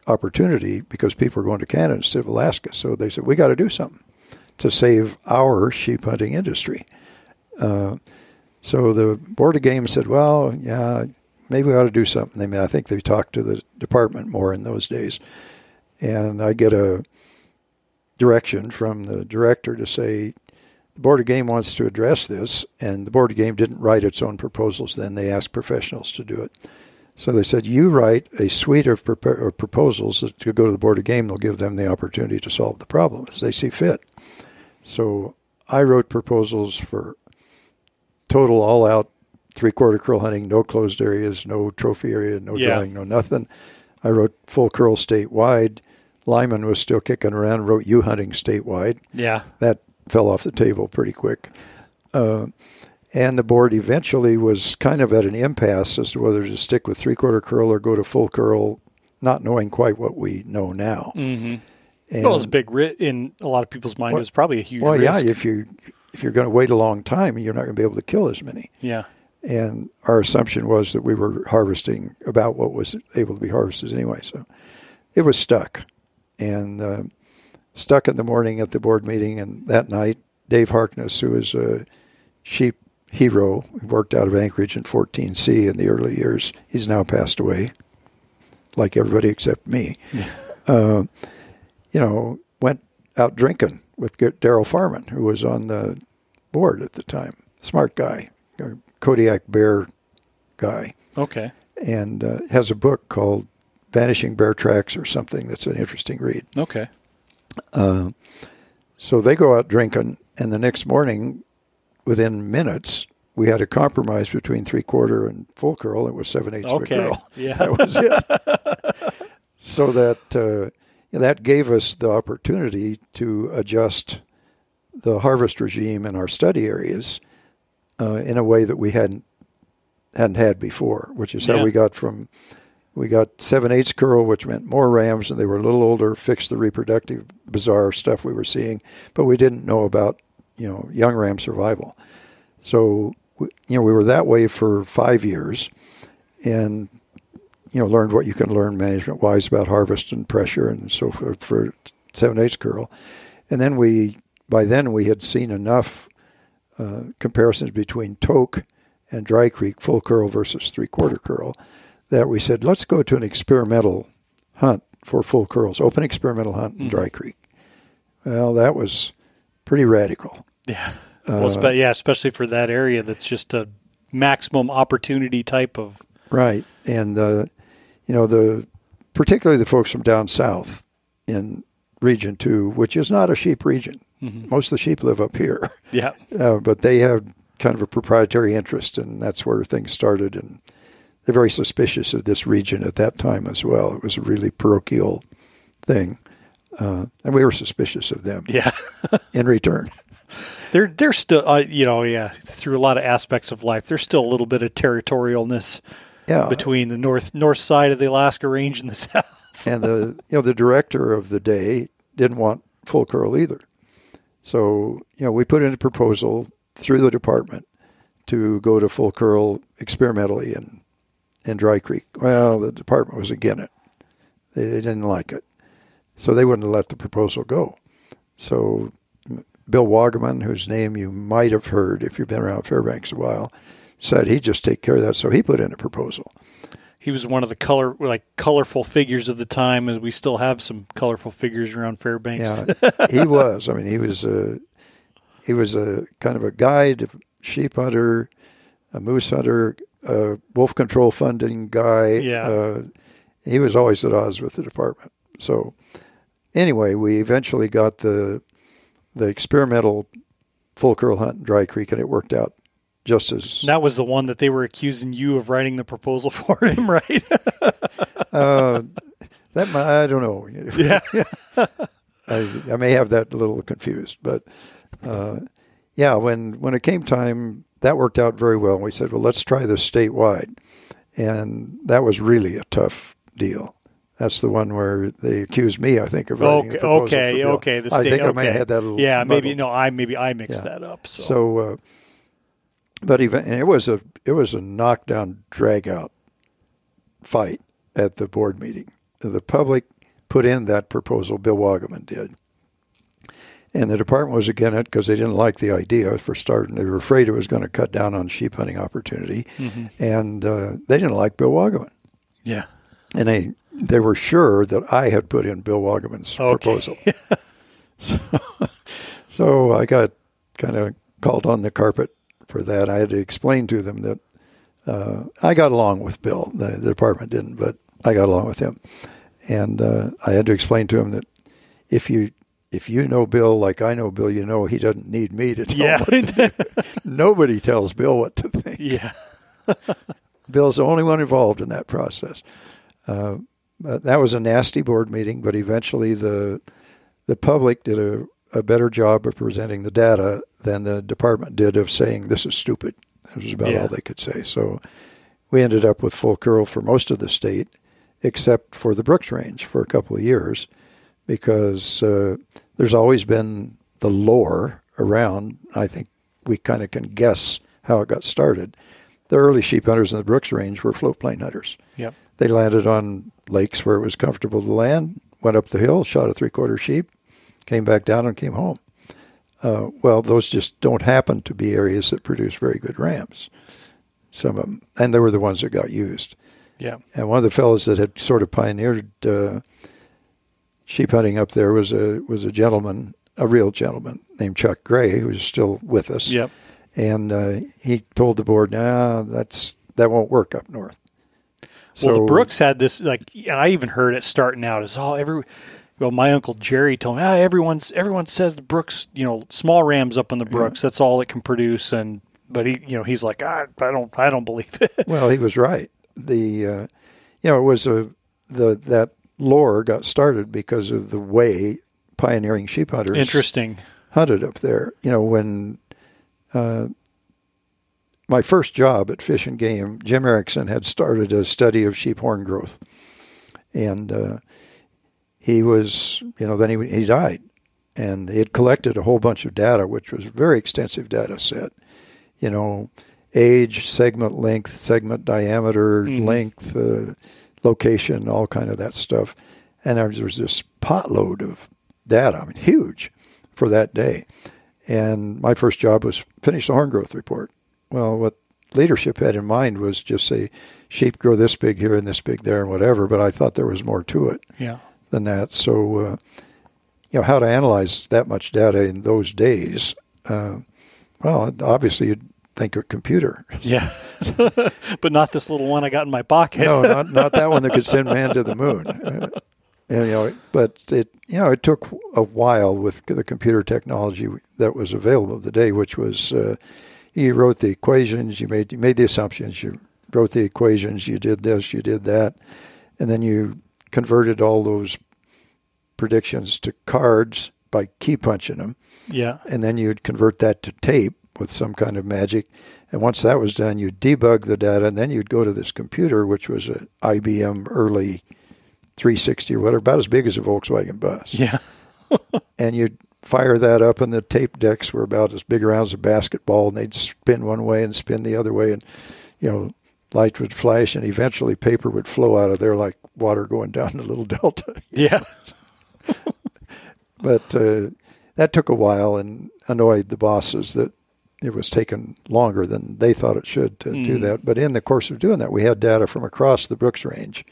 Speaker 3: opportunity because people were going to Canada instead of Alaska. So they said, we got to do something to save our sheep hunting industry. Uh, so the Board of Game said, well, yeah, maybe we ought to do something. They, I think they talked to the department more in those days. And I get a direction from the director to say, the Board of Game wants to address this, and the Board of Game didn't write its own proposals then. They asked professionals to do it. So they said, you write a suite of, prop- of proposals to go to the Board of Game. They'll give them the opportunity to solve the problem as they see fit. So I wrote proposals for total all out three quarter curl hunting, no closed areas, no trophy area, no
Speaker 1: Yeah.
Speaker 3: drawing, no nothing. I wrote full curl statewide. Lyman was still kicking around, wrote ewe hunting statewide.
Speaker 1: Yeah.
Speaker 3: That fell off the table pretty quick. Uh, and the board eventually was kind of at an impasse as to whether to stick with three quarter curl or go to full curl, not knowing quite what we know now.
Speaker 1: Mm-hmm.
Speaker 3: And,
Speaker 1: well, it's a big ri in a lot of people's mind. it was probably a huge
Speaker 3: well,
Speaker 1: risk.
Speaker 3: yeah, if you if you're going to wait a long time, you're not going to be able to kill as many.
Speaker 1: yeah.
Speaker 3: and our assumption was that we were harvesting about what was able to be harvested anyway. So it was stuck, and uh, stuck in the morning at the board meeting. And that night, Dave Harkness, who is a sheep hero, worked out of Anchorage in 14C in the early years. He's now passed away, like everybody except me. [laughs] Uh, you know, went out drinking with Daryl Farman, who was on the board at the time. Smart guy, Kodiak Bear guy,
Speaker 1: Okay.
Speaker 3: and uh, has a book called Vanishing Bear Tracks or something that's an interesting read.
Speaker 1: Okay.
Speaker 3: Uh, so they go out drinking, and the next morning, within minutes, we had a compromise between three quarter and full curl. It was seven eighths of a
Speaker 1: Okay.
Speaker 3: curl. [laughs]
Speaker 1: Yeah.
Speaker 3: That was it. [laughs] so that uh, that gave us the opportunity to adjust the harvest regime in our study areas uh, in a way that we hadn't hadn't had before, which is how
Speaker 1: Yeah.
Speaker 3: we got from we got seven eighths curl, which meant more rams, and they were a little older, fixed the reproductive bizarre stuff we were seeing, but we didn't know about you know young ram survival. So you know we were that way for five years, and you know learned what you can learn management wise about harvest and pressure and so forth for seven eighths curl, and then we by then we had seen enough uh, comparisons between Tok and Dry Creek full curl versus three quarter curl that we said let's go to an experimental hunt for full curls, open experimental hunt in Dry Creek. Well, that was pretty radical. [laughs]
Speaker 1: Yeah. well, spe- yeah, especially for that area that's just a maximum opportunity type of.
Speaker 3: Right, and uh, you know the particularly the folks from down south in Region Two, which is not a sheep region. Most of the sheep live up here,
Speaker 1: Yeah. [laughs]
Speaker 3: uh, but they have kind of a proprietary interest, and that's where things started. And they're very suspicious of this region at that time as well. It was a really parochial thing, uh, and we were suspicious of them
Speaker 1: Yeah. [laughs]
Speaker 3: in return.
Speaker 1: They're they're still uh, you know yeah through a lot of aspects of life there's still a little bit of territorialness
Speaker 3: Yeah,
Speaker 1: between the north north side of the Alaska Range and the [laughs] south.
Speaker 3: and the you know the director of the day didn't want full curl either. So you know we put in a proposal through the department to go to full curl experimentally in in Dry Creek. Well, the department was against it. They, they didn't like it, so they wouldn't let the proposal go. So Bill Waugaman, whose name you might have heard if you've been around Fairbanks a while, said he'd just take care of that. So he put in a proposal.
Speaker 1: He was one of the color like colorful figures of the time, and we still have some colorful figures around Fairbanks.
Speaker 3: Yeah, [laughs] he was. I mean, he was a he was a kind of a guide, sheep hunter, a moose hunter, wolf control funding guy.
Speaker 1: Yeah.
Speaker 3: Uh, he was always at odds with the department. So anyway, we eventually got the the experimental full curl hunt in Dry Creek, and it worked out just as
Speaker 1: That was the one that they were accusing you of writing the proposal [laughs] for him, right? [laughs]
Speaker 3: uh, that might, I don't know.
Speaker 1: Yeah. [laughs]
Speaker 3: I, I may have that a little confused, but uh, yeah, when when it came time, that worked out very well. We said, well, let's try this statewide, and that was really a tough deal. That's the one where they accused me, I think, of writing
Speaker 1: Okay,
Speaker 3: the proposal
Speaker 1: okay,
Speaker 3: for
Speaker 1: okay. The
Speaker 3: I
Speaker 1: state,
Speaker 3: think
Speaker 1: okay.
Speaker 3: I may have had that a little.
Speaker 1: Yeah, maybe no. I maybe I mixed
Speaker 3: Yeah.
Speaker 1: that up. So,
Speaker 3: So, uh, but even and it was a it was a knockdown, drag out fight at the board meeting. The public put in that proposal. Bill Waugaman did, and the department was against it because they didn't like the idea for starting. They were afraid it was going to cut down on sheep hunting opportunity, and uh, they didn't like Bill Waugaman,
Speaker 1: yeah.
Speaker 3: and they they were sure that I had put in Bill Waugaman's
Speaker 1: Okay.
Speaker 3: proposal. [laughs] so, so I got kind of called on the carpet for that. I had to explain to them that uh, I got along with Bill. The, the department didn't, but I got along with him, and uh, I had to explain to him that if you if you know Bill like I know Bill, you know he doesn't need me to tell
Speaker 1: Yeah.
Speaker 3: to. [laughs] Nobody tells Bill what to think.
Speaker 1: yeah. [laughs]
Speaker 3: Bill's the only one involved in that process. Uh, that was a nasty board meeting, but eventually the the public did a, a better job of presenting the data than the department did of saying this is stupid. That was about
Speaker 1: Yeah.
Speaker 3: all they could say. So we ended up with full curl for most of the state, except for the Brooks Range for a couple of years, because uh, there's always been the lore around. I think we kind of can guess how it got started. The early sheep hunters in the Brooks Range were float plane hunters.
Speaker 1: Yep.
Speaker 3: They landed on lakes where it was comfortable to land, went up the hill, shot a three quarter sheep, came back down, and came home. Uh, well, those just don't happen to be areas that produce very good rams. Some of them, and they were the ones that got used.
Speaker 1: Yeah.
Speaker 3: And one of the fellows that had sort of pioneered uh, sheep hunting up there was a was a gentleman, a real gentleman named Chuck Gray, who's still with us.
Speaker 1: Yep.
Speaker 3: And uh, he told the board, "Nah, that's that won't work up north."
Speaker 1: Well, the Brooks had this like, and I even heard it starting out as oh every. Well, my uncle Jerry told me, ah, everyone's everyone says the Brooks, you know, small rams up in the Brooks. That's all it can produce, and but he, you know, he's like, ah, I don't, I don't believe it.
Speaker 3: well, he was right. The uh, you know it was a the that lore got started because of the way pioneering sheep hunters
Speaker 1: Interesting.
Speaker 3: hunted up there. You know when uh, my first job at Fish and Game, Jim Erickson had started a study of sheep horn growth, and uh, he was you know then he he died, and he had collected a whole bunch of data, which was a very extensive data set. You know, age, segment length, segment diameter,
Speaker 1: Mhm.
Speaker 3: length, uh, location, all kind of that stuff. And there was this potload of data, I mean, huge for that day. And my first job was finish the horn growth report. Well, what leadership had in mind was just say sheep grow this big here and this big there and whatever. But I thought there was more to it
Speaker 1: Yeah.
Speaker 3: than that. So, uh, you know, how to analyze that much data in those days? Uh, well, obviously, you'd think a computer.
Speaker 1: Yeah. [laughs] but not this little one I got in my pocket.
Speaker 3: no, not [laughs] not that one that could send man to the moon. Uh, and, you know, but it you know it took a while with the computer technology that was available today, which was uh, you wrote the equations, you made you made the assumptions, you wrote the equations, you did this, you did that, and then you converted all those predictions to cards by key punching them
Speaker 1: Yeah.
Speaker 3: and then you'd convert that to tape with some kind of magic. And once that was done, you'd debug the data, and then you'd go to this computer, which was an IBM early 360 or whatever, about as big as a Volkswagen bus.
Speaker 1: Yeah. [laughs]
Speaker 3: And you'd fire that up, and the tape decks were about as big around as a basketball, and they'd spin one way and spin the other way, and you know, light would flash, and eventually paper would flow out of there like water going down a little [laughs] delta.
Speaker 1: Yeah. [laughs]
Speaker 3: but uh, that took a while and annoyed the bosses that it was taking longer than they thought it should to do
Speaker 1: Mm.
Speaker 3: that. But in the course of doing that, we had data from across the Brooks Range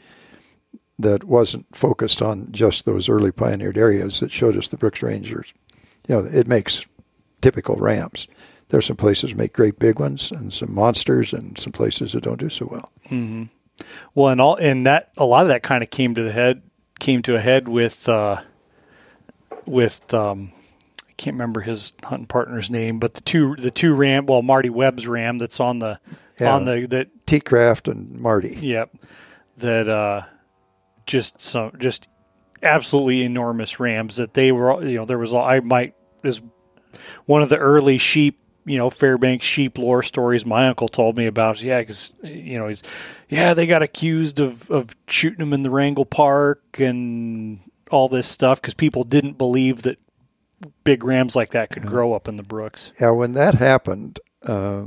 Speaker 3: that wasn't focused on just those early pioneered areas that showed us the Brooks Rangers. You know, it makes typical rams. There's some places that make great big ones and some monsters and some places that don't do so well.
Speaker 1: hmm Well, and all and that a lot of that kind of came to the head came to a head with uh, with um, can't remember his hunting partner's name, but the two the two ram well Marty Webb's ram that's on the
Speaker 3: Yeah.
Speaker 1: on the that
Speaker 3: T Craft and Marty.
Speaker 1: yep that uh, just some just absolutely enormous rams that they were you know there was I might is one of the early sheep you know Fairbanks sheep lore stories my uncle told me about yeah because you know he's yeah they got accused of of shooting them in the Wrangell Park and all this stuff because people didn't believe that big rams like that could grow up in the brooks.
Speaker 3: Yeah, when that happened, uh,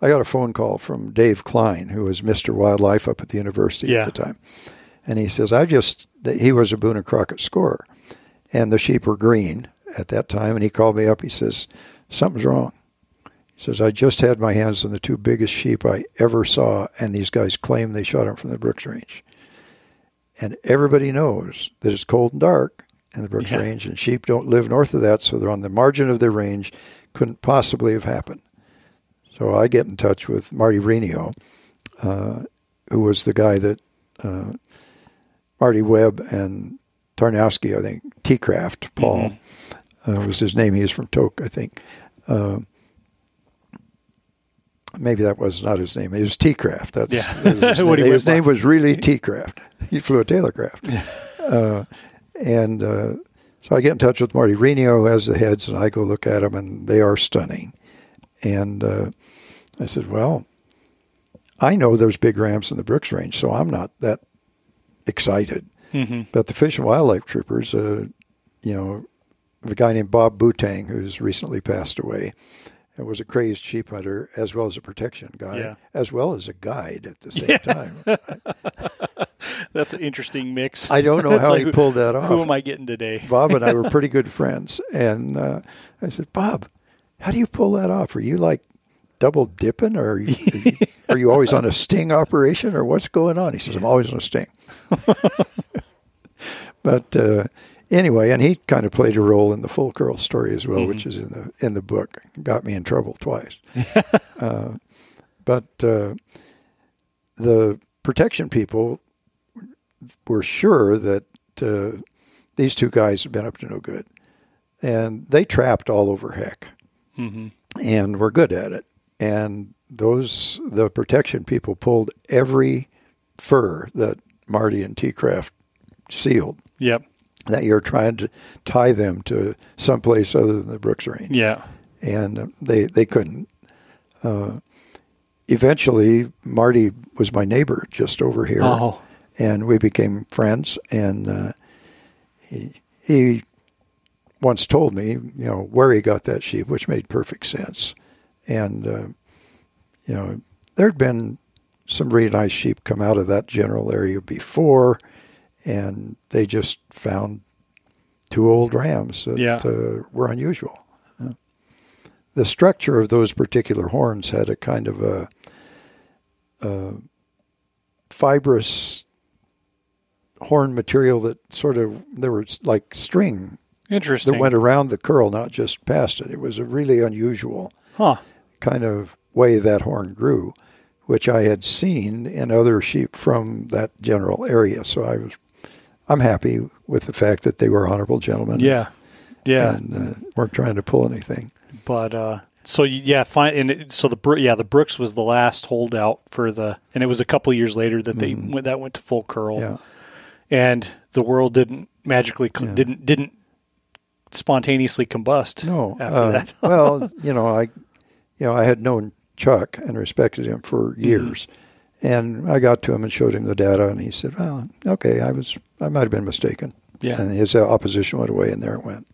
Speaker 3: I got a phone call from Dave Klein, who was Mr. Wildlife up at the university
Speaker 1: Yeah.
Speaker 3: at the time. And he says, I just, he was a Boone and Crockett scorer, and the sheep were green at that time. And he called me up. He says, Something's wrong. He says, I just had my hands on the two biggest sheep I ever saw, and these guys claim they shot them from the Brooks Range. And everybody knows that it's cold and dark in the Brooks
Speaker 1: Yeah.
Speaker 3: Range, and sheep don't live north of that, so they're on the margin of their range. Couldn't possibly have happened. So I get in touch with Marty Renio, uh, who was the guy that uh, Marty Webb and Tarnowski, I think, T-Craft, Paul, uh, was his name. He was from Tok, I think. Uh, maybe that was not his name. It was T-Craft. That's
Speaker 1: Yeah.
Speaker 3: that his, [laughs]
Speaker 1: What he
Speaker 3: name. his name was really T-Craft. He flew a Taylorcraft. uh, and uh, so I get in touch with Marty Renio, who has the heads, and I go look at them, and they are stunning. And uh, I said, well, I know there's big rams in the Brooks Range, so I'm not that excited.
Speaker 1: Mm-hmm.
Speaker 3: But the Fish and Wildlife Troopers, uh, you know, a guy named Bob Boutang, who's recently passed away, and was a crazed sheep hunter as well as a protection guy,
Speaker 1: Yeah.
Speaker 3: as well as a guide at the same time. [laughs]
Speaker 1: That's an interesting mix.
Speaker 3: I don't know [laughs] how
Speaker 1: like,
Speaker 3: he pulled that off.
Speaker 1: Who am I getting today?
Speaker 3: Bob and I were pretty good [laughs] friends, and uh, I said, Bob, how do you pull that off? Are you like double dipping, or are you, are you, are you always on a sting operation, or what's going on? He says, I'm always on a sting. but uh, anyway, and he kind of played a role in the full curl story as well, which is in the in the book. Got me in trouble twice. [laughs] uh, but uh, the protection people were sure that uh, these two guys had been up to no good, and they trapped all over heck,
Speaker 1: Mm-hmm.
Speaker 3: and were good at it. And those the protection people pulled every fur that Marty and T Craft sealed
Speaker 1: Yep.
Speaker 3: That you're trying to tie them to someplace other than the Brooks Range
Speaker 1: Yeah.
Speaker 3: and uh, they they couldn't. Uh, eventually, Marty was my neighbor just over here,
Speaker 1: Oh.
Speaker 3: and we became friends. And uh, he he once told me, you know, where he got that sheep, which made perfect sense. And uh, you know, there'd been some really nice sheep come out of that general area before, and they just found two old rams that
Speaker 1: Yeah.
Speaker 3: uh, were unusual. The structure of those particular horns had a kind of a, a fibrous horn material that sort of there was like string
Speaker 1: Interesting.
Speaker 3: that went around the curl, not just past it. It was a really unusual
Speaker 1: huh.
Speaker 3: kind of way that horn grew, which I had seen in other sheep from that general area. So I was, I'm happy with the fact that they were honorable gentlemen.
Speaker 1: Yeah. Yeah.
Speaker 3: and uh, weren't trying to pull anything.
Speaker 1: But uh, so yeah, fine. And it, so the yeah the Brooks was the last holdout for the, and it was a couple years later that they went, that went to full curl,
Speaker 3: Mm-hmm. Yeah,
Speaker 1: and the world didn't magically
Speaker 3: Yeah.
Speaker 1: didn't didn't spontaneously combust.
Speaker 3: no.
Speaker 1: after
Speaker 3: uh,
Speaker 1: that.
Speaker 3: well, [laughs] you know, I, you know, I had known Chuck and respected him for
Speaker 1: Mm-hmm.
Speaker 3: And I got to him and showed him the data, and he said, "Well, okay, I was, I might have been mistaken."
Speaker 1: Yeah.
Speaker 3: And his opposition went away, and there it went.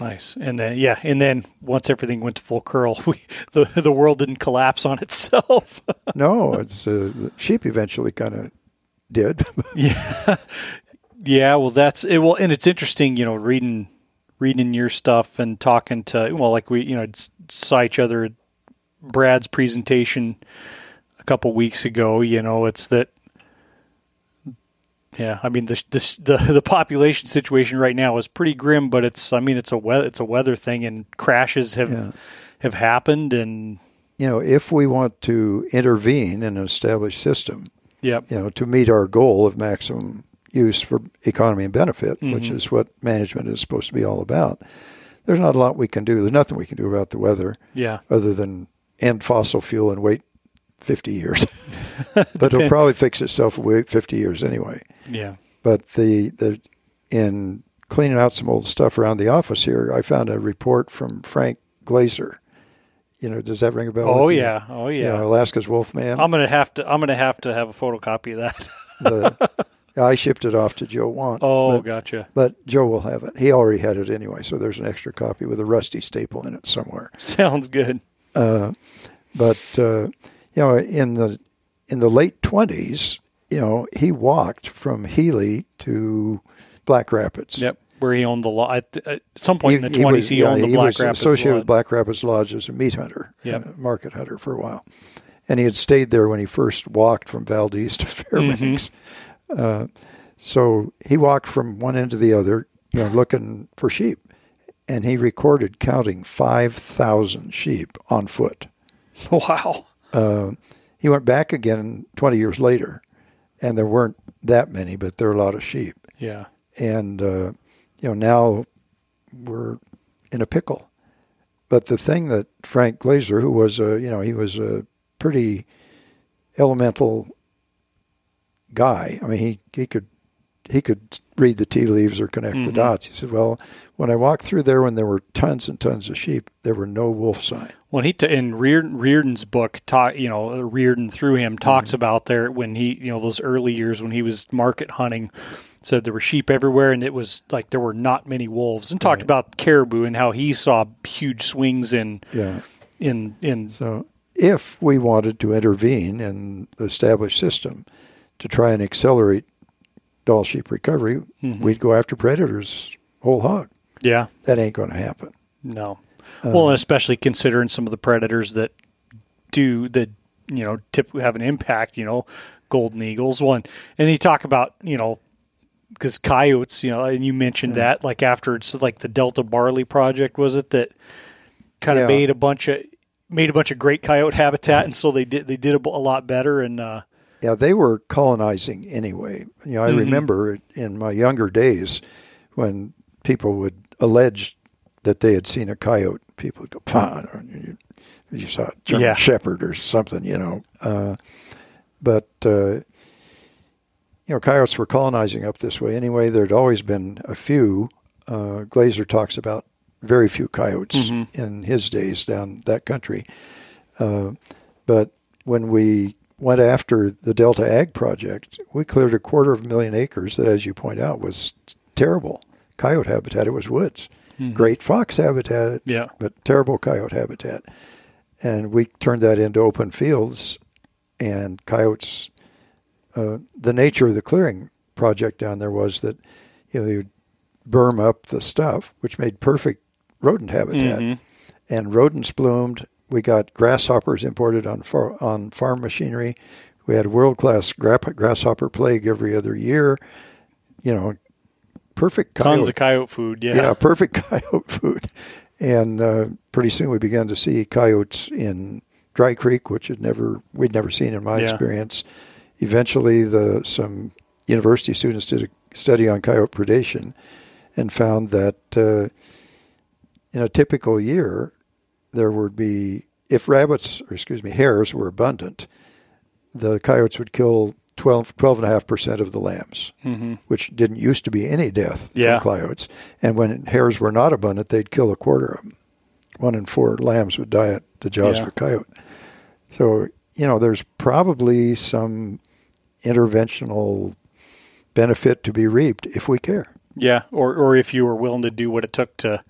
Speaker 1: Nice. And then yeah, and then once everything went to full curl, [laughs] we, the the world didn't collapse on itself. [laughs]
Speaker 3: No, it's uh, the sheep eventually kind of did. [laughs]
Speaker 1: yeah. Yeah, well that's it well and it's interesting, you know, reading reading your stuff and talking to well like we, you know, saw each other at Brad's presentation couple weeks ago, you know, it's that yeah, I mean the the the, the population situation right now is pretty grim, but it's I mean it's a weather it's a weather thing and crashes have
Speaker 3: Yeah.
Speaker 1: have happened and
Speaker 3: you know, if we want to intervene in an established system,
Speaker 1: yep.
Speaker 3: you know, to meet our goal of maximum use for economy and benefit,
Speaker 1: Mm-hmm.
Speaker 3: which is what management is supposed to be all about, there's not a lot we can do. There's nothing we can do about the weather
Speaker 1: Yeah.
Speaker 3: other than end fossil fuel and wait 50 years. [laughs] but it'll probably fix itself and 50 years anyway.
Speaker 1: Yeah.
Speaker 3: but the the in cleaning out some old stuff around the office here, I found a report from Frank Glaser. You know, does that ring a bell?
Speaker 1: Oh
Speaker 3: you?
Speaker 1: yeah, oh
Speaker 3: You
Speaker 1: yeah.
Speaker 3: know, Alaska's Wolfman.
Speaker 1: I'm gonna have to. I'm gonna have to have a photocopy of that.
Speaker 3: the, [laughs] I shipped it off to Joe Want.
Speaker 1: Oh,
Speaker 3: but,
Speaker 1: gotcha.
Speaker 3: but Joe will have it. He already had it anyway, so there's an extra copy with a rusty staple in it somewhere. [laughs]
Speaker 1: Sounds good.
Speaker 3: Uh, but uh, you know, in the in the late twenties, you know, he walked from Healy to Black Rapids.
Speaker 1: Yep. Where he owned the law at, at some point in the twenties, he,
Speaker 3: yeah,
Speaker 1: owned the
Speaker 3: he
Speaker 1: Black
Speaker 3: was
Speaker 1: Rapids.
Speaker 3: associated
Speaker 1: Lodge.
Speaker 3: with Black Rapids Lodge as a meat hunter,
Speaker 1: Yep.
Speaker 3: market hunter for a while, and he had stayed there when he first walked from Valdez to [laughs] Fairbanks.
Speaker 1: Mm-hmm.
Speaker 3: Uh, so he walked from one end to the other, you know, looking for sheep, and he recorded counting five thousand sheep on foot. [laughs]
Speaker 1: Wow.
Speaker 3: Uh, he went back again 20 years later, and there weren't that many, but there were a lot of sheep.
Speaker 1: Yeah.
Speaker 3: And, uh, you know, now we're in a pickle. But the thing that Frank Glaser, who was a, you know, he was a pretty elemental guy. I mean, he, he could he could read the tea leaves or connect the
Speaker 1: Mhm.
Speaker 3: dots. He said, "Well, when I walked through there, when there were tons and tons of sheep, there were no wolf sign."
Speaker 1: When he t- in Rearden, Rearden's book, ta- you know, Rearden through him
Speaker 3: Mm-hmm.
Speaker 1: talks about there when he, you know, those early years when he was market hunting, said there were sheep everywhere, and it was like there were not many wolves, and talked
Speaker 3: Right.
Speaker 1: about caribou and how he saw huge swings in
Speaker 3: Yeah.
Speaker 1: in in
Speaker 3: So if we wanted to intervene in the established system to try and accelerate Dall sheep recovery,
Speaker 1: Mhm.
Speaker 3: we'd go after predators whole hog.
Speaker 1: yeah
Speaker 3: That ain't going to happen.
Speaker 1: no,
Speaker 3: Uh,
Speaker 1: well, and especially considering some of the predators that do that, you know, tip have an impact. You know, golden eagles one, and you talk about you know because coyotes, you know, and you mentioned that like after it's like the Delta Barley Project was it that kind of
Speaker 3: Yeah.
Speaker 1: made a bunch of made a bunch of great coyote habitat, and so they did they did a lot better, and uh,
Speaker 3: Yeah, they were colonizing anyway. You know, I
Speaker 1: Mhm.
Speaker 3: remember in my younger days when people would allege that they had seen a coyote, people would go, "Pah, you, you saw a German
Speaker 1: Yeah.
Speaker 3: shepherd or something," you know. Uh, but uh, you know, coyotes were colonizing up this way anyway. There'd always been a few. Uh, Glaser talks about very few coyotes
Speaker 1: Mhm.
Speaker 3: in his days down that country. Uh, but when we went after the Delta Ag Project, we cleared a quarter of a million acres that, as you point out, was terrible coyote habitat. It was woods. Great fox habitat,
Speaker 1: yeah,
Speaker 3: but terrible coyote habitat. And we turned that into open fields, and coyotes. Uh, the nature of the clearing project down there was that you know they would berm up the stuff, which made perfect rodent habitat,
Speaker 1: Mhm.
Speaker 3: and rodents bloomed. We got grasshoppers imported on far, on farm machinery. We had world class grasshopper plague every other year. You know, perfect coyote
Speaker 1: tons of coyote food. Yeah,
Speaker 3: yeah, perfect [laughs] coyote food. And uh, pretty soon we began to see coyotes in Dry Creek, which had never we'd never seen in my
Speaker 1: Yeah.
Speaker 3: experience. Eventually, the some university students did a study on coyote predation and found that uh, in a typical year there would be if rabbits or excuse me hares were abundant, the coyotes would kill 12, 12.5% of the lambs
Speaker 1: hmm
Speaker 3: which didn't used to be any death
Speaker 1: Yeah.
Speaker 3: from coyotes. And when hares were not abundant, they'd kill a quarter of them. One in four lambs would die at the jaws
Speaker 1: Yeah.
Speaker 3: of a coyote. So, you know, there's probably some interventional benefit to be reaped if we care.
Speaker 1: Yeah, or or if you were willing to do what it took to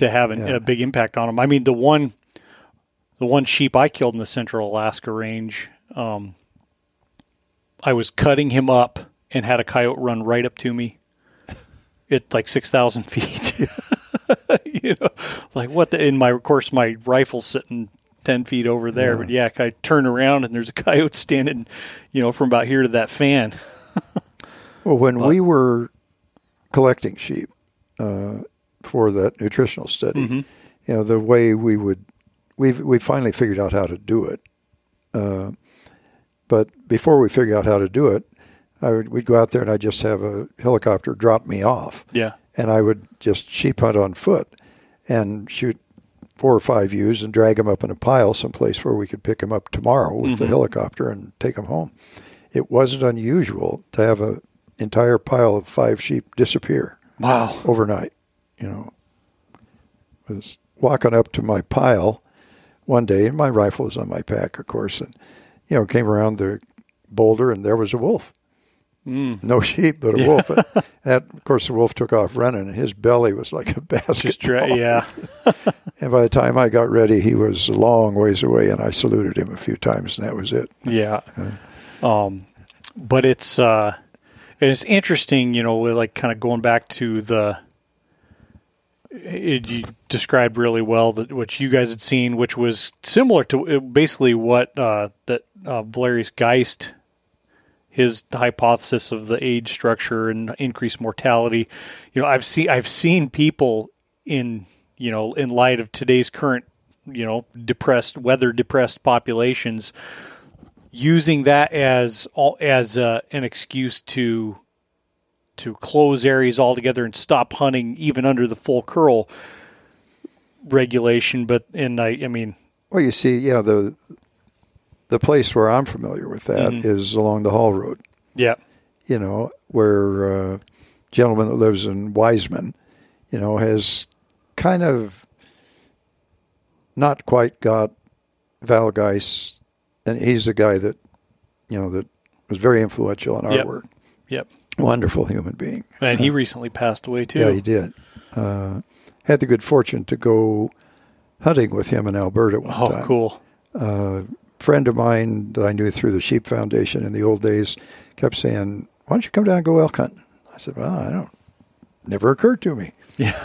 Speaker 1: to have an,
Speaker 3: Yeah.
Speaker 1: a big impact on them. I mean, the one the one sheep I killed in the Central Alaska Range, um, I was cutting him up and had a coyote run right up to me at like six thousand [laughs] feet. [laughs] you know, like what the? In my of course, my rifle's sitting ten feet over there,
Speaker 3: Yeah.
Speaker 1: but yeah, I turn around and there's a [laughs] coyote standing, you know, from about here to that fan.
Speaker 3: Well, when
Speaker 1: But-
Speaker 3: we were collecting sheep uh, for that nutritional study,
Speaker 1: Mhm.
Speaker 3: you know, the way we would, we've we finally figured out how to do it. Uh, but before we figured out how to do it, I would we'd go out there and I'd just have a helicopter drop me off,
Speaker 1: Yeah,
Speaker 3: and I would just sheep hunt on foot and shoot four or five ewes and drag them up in a pile someplace where we could pick them up tomorrow with the
Speaker 1: Mhm.
Speaker 3: helicopter and take them home. It wasn't unusual to have an entire pile of five sheep disappear
Speaker 1: Wow.
Speaker 3: overnight. You know, was walking up to my pile one day, and my rifle was on my pack, of course, and you know, came around the boulder, and there was a wolf.
Speaker 1: Mm.
Speaker 3: No sheep, but a wolf. [laughs] that, of course, the wolf took off running, and his belly was like a [laughs] basket.
Speaker 1: Dra- yeah. [laughs]
Speaker 3: And by the time I got ready, he was a long ways away, and I saluted him a few times, and that was it.
Speaker 1: Yeah. Um, but it's uh, it's interesting, you know, like kind of going back to the. It, you described really well that what you guys had seen, which was similar to uh, basically what uh, that uh, Valerius Geist, his hypothesis of the age structure and increased mortality. You know, I've seen I've seen people in you know in light of today's current you know depressed weather depressed populations using that as all as uh, an excuse to to close areas altogether and stop hunting even under the full curl regulation but and I I mean
Speaker 3: Well, you see, yeah, the the place where I'm familiar with that is
Speaker 1: Mhm.
Speaker 3: along the Haul Road.
Speaker 1: yeah
Speaker 3: You know, where uh, gentleman that lives in Wiseman, you know, has kind of not quite got Val Geist, and he's the guy that you know that was very influential in our
Speaker 1: Yep.
Speaker 3: work.
Speaker 1: Yep.
Speaker 3: Wonderful human being.
Speaker 1: and he recently passed away too
Speaker 3: Yeah, he did. Uh, had the good fortune to go hunting with him in Alberta one
Speaker 1: oh
Speaker 3: time.
Speaker 1: cool
Speaker 3: A friend of mine that I knew through the Sheep Foundation in the old days kept saying, "Why don't you come down and go elk hunting?" I said, "Well, I don't. Never occurred to me."
Speaker 1: yeah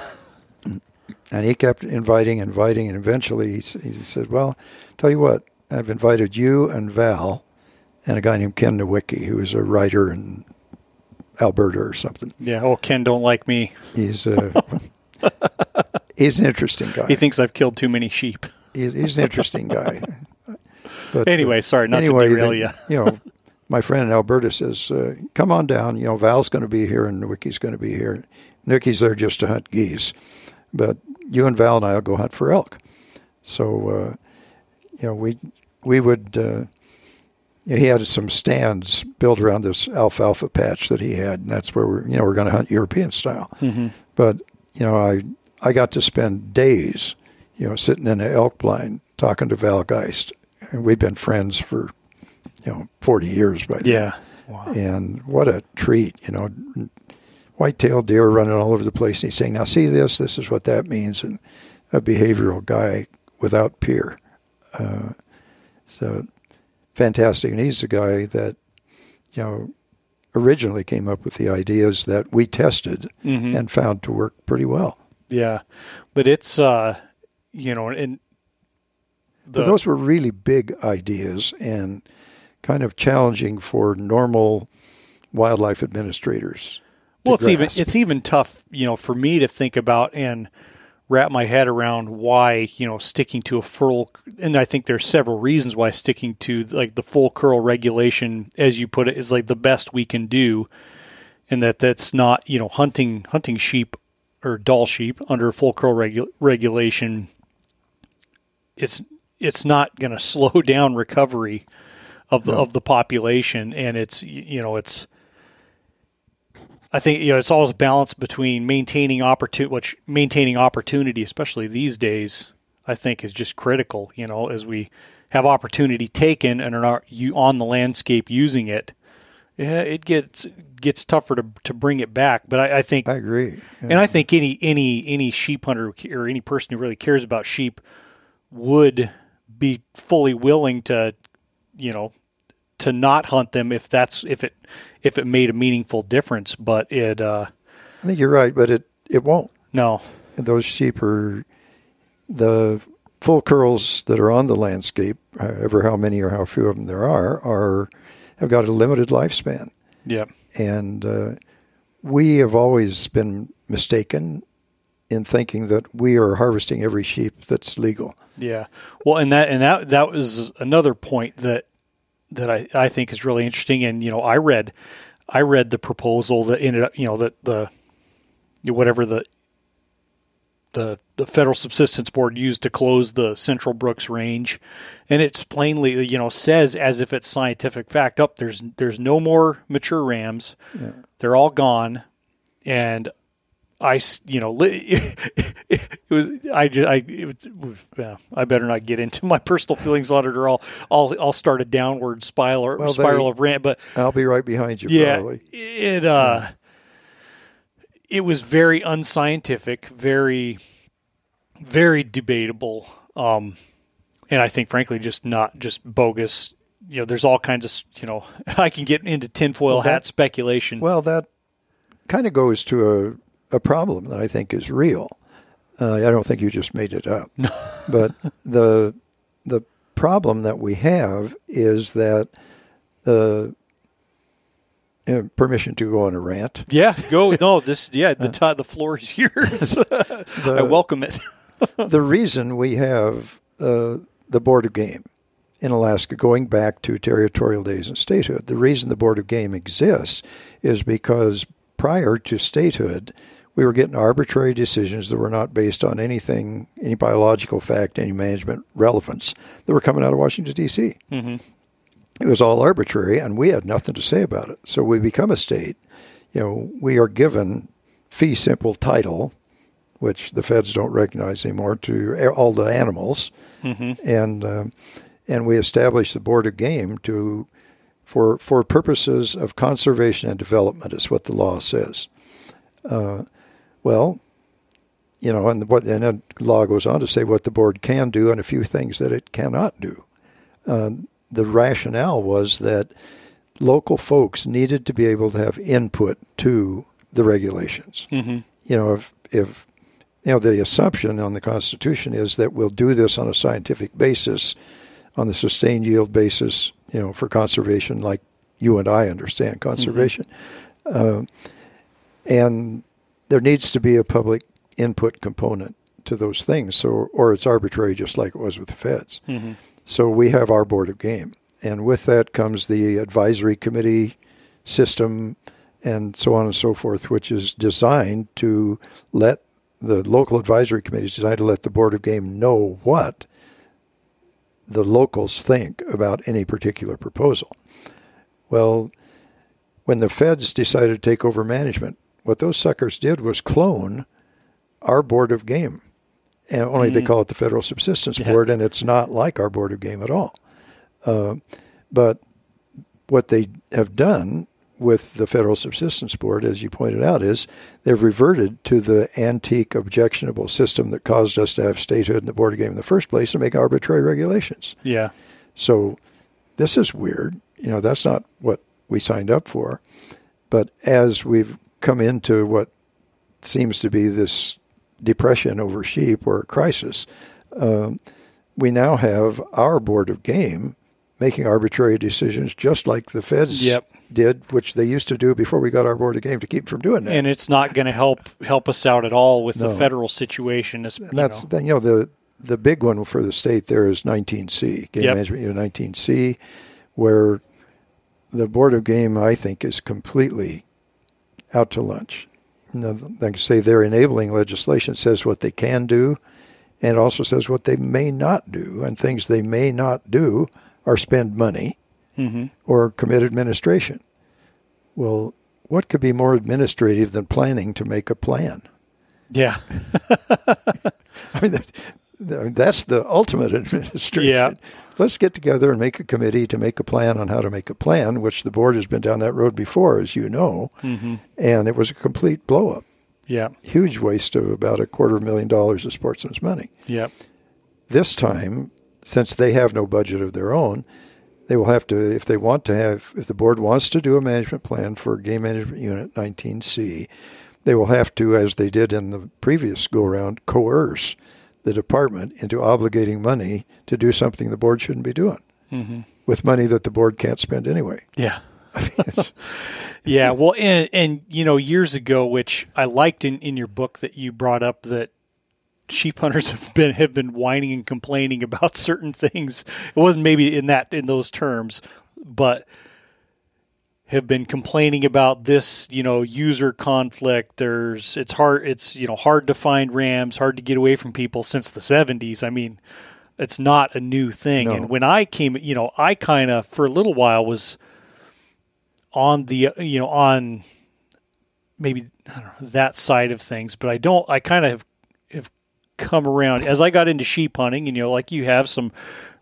Speaker 3: And he kept inviting, inviting, and eventually he, he said, "Well, tell you what, I've invited you and Val, and a guy named Ken Nowicki, who is a writer in Alberta or something.
Speaker 1: yeah oh Ken don't like me
Speaker 3: He's uh, [laughs] he's an interesting guy.
Speaker 1: he thinks I've killed too many sheep
Speaker 3: he's, he's an interesting guy. But, [laughs] uh,
Speaker 1: anyway sorry not
Speaker 3: anyway,
Speaker 1: to derail
Speaker 3: the-
Speaker 1: you [laughs]
Speaker 3: you know, my friend in Alberta says, uh, "Come on down. You know, Val's going to be here, and Wicky's going to be here. Nicky's there just to hunt geese, but you and Val and I'll go hunt for elk." So, uh, you know, we we would. You know, he had some stands built around this alfalfa patch that he had, and that's where we're you know we're going to hunt European style.
Speaker 1: Mhm.
Speaker 3: But you know, I I got to spend days, you know, sitting in an elk blind talking to Val Geist, and we've been friends for you know forty years by then.
Speaker 1: yeah wow.
Speaker 3: And what a treat, you know, white-tailed deer running all over the place. And he's saying, "Now see this. This is what that means." And a behavioral guy without peer. Uh, so fantastic. And he's the guy that you know originally came up with the ideas that we tested
Speaker 1: Mhm.
Speaker 3: and found to work pretty well.
Speaker 1: Yeah, but it's uh, you know, and the,
Speaker 3: but those were really big ideas and kind of challenging for normal wildlife administrators.
Speaker 1: well, it's even it's even tough, you know, for me to think about and wrap my head around why you know sticking to a full. And I think there's several reasons why sticking to like the full curl regulation, as you put it, is like the best we can do, and that that's not you know hunting hunting sheep or Dall sheep under full curl regu- regulation. It's it's not going [laughs] to slow down recovery of the
Speaker 3: No.
Speaker 1: of the population, and it's you know it's. I think you know it's always a balance between maintaining opportunity, which maintaining opportunity, especially these days, I think is just critical. You know, as we have opportunity taken and are not you on the landscape using it, yeah, it gets gets tougher to to bring it back. But I, I think
Speaker 3: I agree.
Speaker 1: and I think any any any sheep hunter or any person who really cares about sheep would be fully willing to, you know, to not hunt them if that's if it if it made a meaningful difference. But it uh,
Speaker 3: I think you're right, but it, it won't.
Speaker 1: no,
Speaker 3: Those sheep are the full curls that are on the landscape, however how many or how few of them there are, are have got a limited lifespan.
Speaker 1: yeah,
Speaker 3: And uh, we have always been mistaken in thinking that we are harvesting every sheep that's legal.
Speaker 1: yeah. Well, and that and that that was another point that that I, I think is really interesting. And you know, I read I read the proposal that ended up, you know, that the whatever the the the federal subsistence board used to close the Central Brooks Range, and it's plainly you know says as if it's scientific fact. Up there's there's no more mature rams, yeah. they're all gone, and I you know [laughs] it, was I just I it was, yeah, I better not get into my personal feelings on it or I'll I'll I'll start a downward spiral well, spiral they, of rant. But
Speaker 3: I'll be right behind you.
Speaker 1: Yeah,
Speaker 3: probably.
Speaker 1: it uh. Yeah it was very unscientific, very, very debatable, um, and I think, frankly, just not just bogus. You know, there's all kinds of you know. [laughs] I can get into tinfoil well, that, hat speculation.
Speaker 3: Well, that kind of goes to a, a problem that I think is real. Uh, I don't think you just made it up, [laughs] but the the problem that we have is that the uh, permission to go on a rant.
Speaker 1: Yeah, go. [laughs] No, this. Yeah, the t- the floor is yours. [laughs] the, I welcome it.
Speaker 3: the reason we have uh, the Board of Game in Alaska, going back to territorial days and statehood, the reason the Board of Game exists is because prior to statehood, we were getting arbitrary decisions that were not based on anything, any biological fact, any management relevance that were coming out of Washington D.C. Mm-hmm it was all arbitrary, and we had nothing to say about it. So we become a state. You know, we are given fee simple title, which the feds don't recognize anymore, to all the animals, mm-hmm. and uh, and we establish the board of game to for for purposes of conservation and development is what the law says. Uh, well, you know, and what and then law goes on to say what the board can do and a few things that it cannot do. Uh, the rationale was that local folks needed to be able to have input to the regulations. Mm-hmm. You know, if if you know the assumption on the Constitution is that we'll do this on a scientific basis, on the sustained yield basis, you know, for conservation, like you and I understand conservation, mm-hmm. uh, and there needs to be a public input component to those things. So, or it's arbitrary, just like it was with the feds. Mm-hmm. So we have our board of game. And with that comes the advisory committee system and so on and so forth, which is designed to let the local advisory committee is designed to let the board of game know what the locals think about any particular proposal. Well, when the feds decided to take over management, what those suckers did was clone our board of game and only mm-hmm. they call it the Federal Subsistence yeah. Board, and it's not like our Board of Game at all. Uh, but what they have done with the Federal Subsistence Board, as you pointed out, is they've reverted to the antique, objectionable system that caused us to have statehood in the Board of Game in the first place and make arbitrary regulations.
Speaker 1: Yeah.
Speaker 3: So this is weird. You know, that's not what we signed up for. But as we've come into what seems to be this depression over sheep or a crisis, um, we now have our board of game making arbitrary decisions just like the feds
Speaker 1: yep.
Speaker 3: did, which they used to do before we got our board of game to keep from doing that.
Speaker 1: And it's not going to help help us out at all with no. the federal situation.
Speaker 3: and that's know. you know the the big one for the state there is 19C game yep. management unit 19C, where the board of game I think is completely out to lunch like I say, their enabling legislation says what they can do, and also says what they may not do. And things they may not do are spend money mm-hmm. or commit administration. Well, what could be more administrative than planning to make a plan?
Speaker 1: Yeah. [laughs]
Speaker 3: I mean, that's the ultimate [laughs] administration.
Speaker 1: Yeah.
Speaker 3: Let's get together and make a committee to make a plan on how to make a plan, which the board has been down that road before, as you know. Mm-hmm. And it was a complete blow up.
Speaker 1: Yeah.
Speaker 3: Huge waste of about a quarter of a million dollars of sportsman's money.
Speaker 1: Yeah.
Speaker 3: This time, since they have no budget of their own, they will have to, if they want to have, if the board wants to do a management plan for Game Management Unit 19C, they will have to, as they did in the previous go around, coerce the department into obligating money to do something the board shouldn't be doing mm-hmm. with money that the board can't spend anyway.
Speaker 1: Yeah. [laughs] [laughs] yeah. Well, and, and, you know, years ago, which I liked in, in your book that you brought up that sheep hunters [laughs] have been have been whining and complaining about certain things. It wasn't maybe in that in those terms, but have been complaining about this, you know, user conflict. There's it's hard it's you know hard to find rams, hard to get away from people since the 70s. I mean, it's not a new thing.
Speaker 3: No.
Speaker 1: And when I came, you know, I kind of for a little while was on the you know on maybe I don't know, that side of things, but I don't. I kind of have, have come around as I got into sheep hunting, and you know, like you have some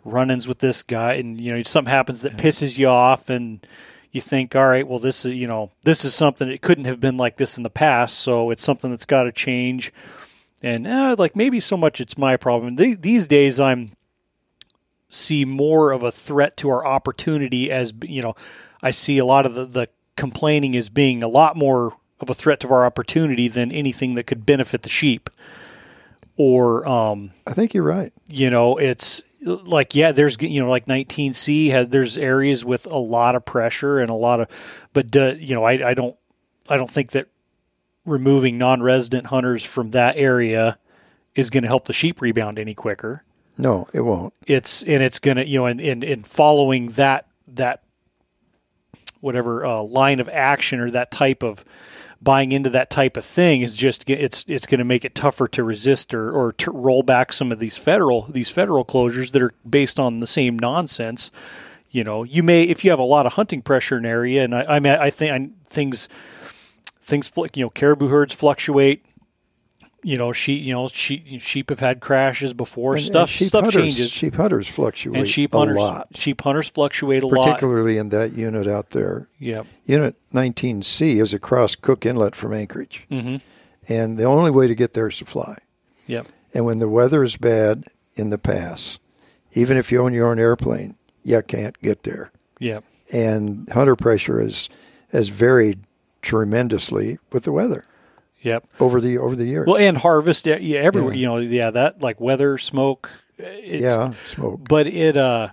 Speaker 1: run-ins with this guy, and you know, something happens that pisses you off, and you think, all right, well, this is you know, this is something it couldn't have been like this in the past, so it's something that's got to change. And uh, like maybe so much it's my problem. Th- these days, I'm see more of a threat to our opportunity as you know. I see a lot of the, the complaining as being a lot more of a threat to our opportunity than anything that could benefit the sheep. Or, um,
Speaker 3: I think you're right.
Speaker 1: you know, it's like yeah, there's you know like 19C has there's areas with a lot of pressure and a lot of, but uh, you know I I don't I don't think that removing non-resident hunters from that area is going to help the sheep rebound any quicker
Speaker 3: No, it won't.
Speaker 1: it's and it's gonna you know and in, in following that that whatever uh, line of action or that type of buying into that type of thing is just it's it's going to make it tougher to resist or or to roll back some of these federal these federal closures that are based on the same nonsense. You know, you may if you have a lot of hunting pressure in an area, and I, I mean I think things things you know caribou herds fluctuate. You know, sheep. You know, sheep. Sheep have had crashes before.
Speaker 3: And-
Speaker 1: stuff.
Speaker 3: and
Speaker 1: stuff
Speaker 3: hunters,
Speaker 1: changes
Speaker 3: Sheep hunters fluctuate
Speaker 1: and sheep hunters, a
Speaker 3: lot,
Speaker 1: sheep hunters fluctuate a lot.
Speaker 3: particularly in that unit out there.
Speaker 1: Yeah.
Speaker 3: Unit 19C is across Cook Inlet from Anchorage,
Speaker 1: Mm-hmm.
Speaker 3: and the only way to get there is to fly.
Speaker 1: Yep.
Speaker 3: And when the weather is bad in the pass, even if you own your own airplane, you can't get there.
Speaker 1: Yep.
Speaker 3: And hunter pressure is has varied tremendously with the weather
Speaker 1: Yep.
Speaker 3: over the over the years.
Speaker 1: Well, and harvest. Yeah, everywhere.
Speaker 3: Yeah.
Speaker 1: You know. Yeah. That like weather, smoke. It's,
Speaker 3: yeah, smoke.
Speaker 1: But it. uh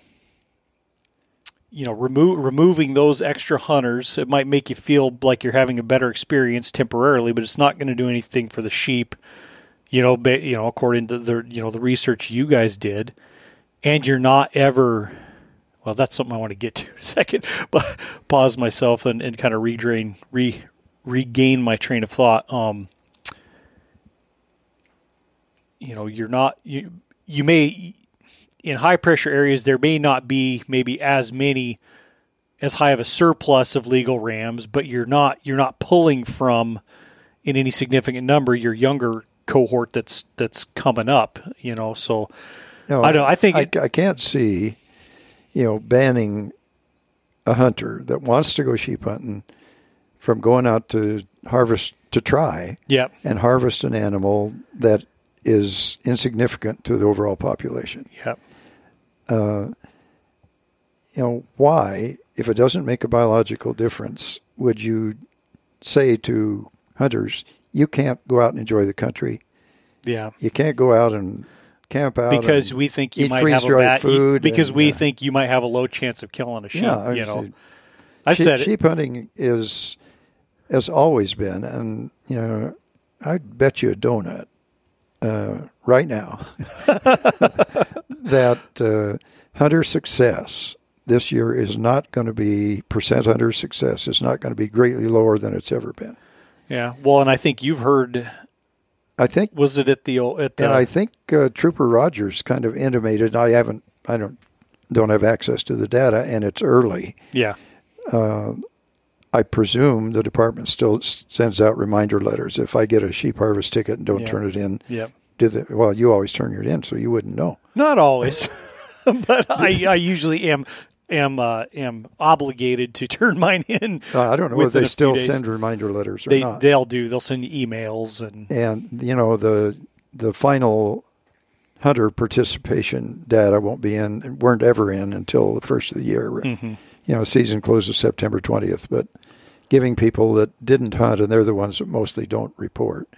Speaker 1: you know, remove removing those extra hunters, it might make you feel like you're having a better experience temporarily, but it's not going to do anything for the sheep. You know, ba- you know, according to the you know the research you guys did, and you're not ever. Well, that's something I want to get to in a second, [laughs] but pause myself and, and kind of redrain, re regain my train of thought. Um, you know, you're not you you may in high pressure areas there may not be maybe as many as high of a surplus of legal rams, but you're not you're not pulling from in any significant number your younger cohort that's that's coming up. You know, so
Speaker 3: No,
Speaker 1: I don't- I think
Speaker 3: I,
Speaker 1: it-
Speaker 3: I can't see, you know, banning a hunter that wants to go sheep hunting from going out to harvest to try
Speaker 1: yeah,
Speaker 3: and harvest an animal that is insignificant to the overall population.
Speaker 1: yeah,
Speaker 3: You know, why, if it doesn't make a biological difference, would you say to hunters, you can't go out and enjoy the country?
Speaker 1: yeah.
Speaker 3: You can't go out and camp out
Speaker 1: Because we think you might have a bad
Speaker 3: food
Speaker 1: because
Speaker 3: and,
Speaker 1: we
Speaker 3: uh,
Speaker 1: think you might have a low chance of killing a sheep.
Speaker 3: Yeah,
Speaker 1: you know. I
Speaker 3: sheep,
Speaker 1: said it.
Speaker 3: sheep hunting is has always been, and you know, I'd bet you a donut uh, right now [laughs] that uh, hunter success this year is not going to be percent hunter success is not going to be greatly lower than it's ever been.
Speaker 1: Yeah. Well, and I think you've heard.
Speaker 3: I think,
Speaker 1: Was it at the old- at the?
Speaker 3: and I think uh, Trooper Rogers kind of intimated. I haven't, I don't, don't have access to the data, and it's early.
Speaker 1: yeah.
Speaker 3: I presume the department still s- sends out reminder letters. If I get a sheep harvest ticket and don't
Speaker 1: Yeah.
Speaker 3: turn it in,
Speaker 1: Yep.
Speaker 3: do the well, you always turn it in, so you wouldn't know.
Speaker 1: Not always, [laughs] but I, I usually am am uh, am obligated to [laughs] turn mine in.
Speaker 3: Uh, I don't know if they still
Speaker 1: days.
Speaker 3: send reminder letters or
Speaker 1: They
Speaker 3: not.
Speaker 1: they'll do. They'll send you emails and
Speaker 3: and you know the the final hunter participation data won't be in, weren't ever in until the first of the year.
Speaker 1: Mm-hmm.
Speaker 3: You know, season closes September twentieth, but giving people that didn't hunt and they're the ones that mostly don't report.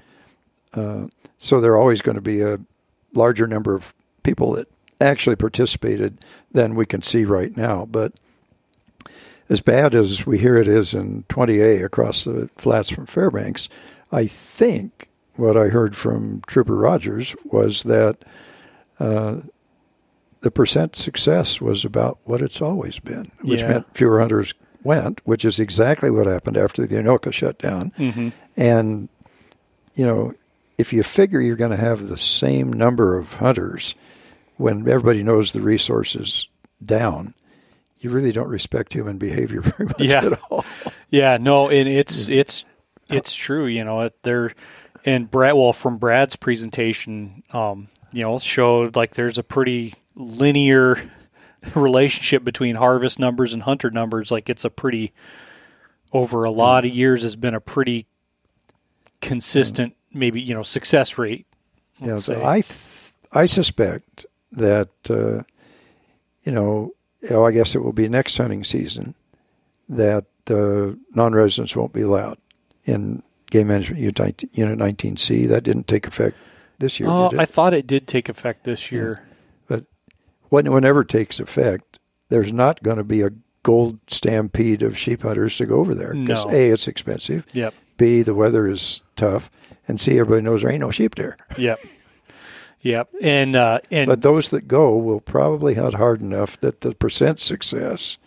Speaker 3: Uh, so there are always going to be a larger number of people that actually participated than we can see right now. But as bad as we hear it is in 20A across the flats from Fairbanks, I think what I heard from Trooper Rogers was that uh, the percent success was about what it's always been, which
Speaker 1: Yeah.
Speaker 3: meant fewer hunters went, which is exactly what happened after the Anoka shut down. And, you know, if you figure you're going to have the same number of hunters when everybody knows the resources down, you really don't respect human behavior [laughs] very much
Speaker 1: Yeah.
Speaker 3: at all.
Speaker 1: Yeah, no, and it's it's it's true. You know, they're and Brad. Well, from Brad's presentation, um, you know, showed like there's a pretty linear [laughs] relationship between harvest numbers and hunter numbers. Like it's a pretty over a lot of years has been a pretty consistent, maybe you know, success rate.
Speaker 3: Yeah, so. I th- I suspect that uh, you know, oh, I guess it will be next hunting season that uh, non-residents won't be allowed in game management unit unit 19C. That didn't take effect this year.
Speaker 1: Oh,
Speaker 3: did it?
Speaker 1: I thought it did take effect this year.
Speaker 3: Whenever it takes effect, there's not going to be a gold stampede of sheep hunters to go over there because
Speaker 1: No.
Speaker 3: a it's expensive,
Speaker 1: Yep.
Speaker 3: b the weather is tough, and c everybody knows there ain't no sheep there. [laughs]
Speaker 1: Yep. Yep. And uh, and
Speaker 3: But those that go will probably hunt hard enough that the percent success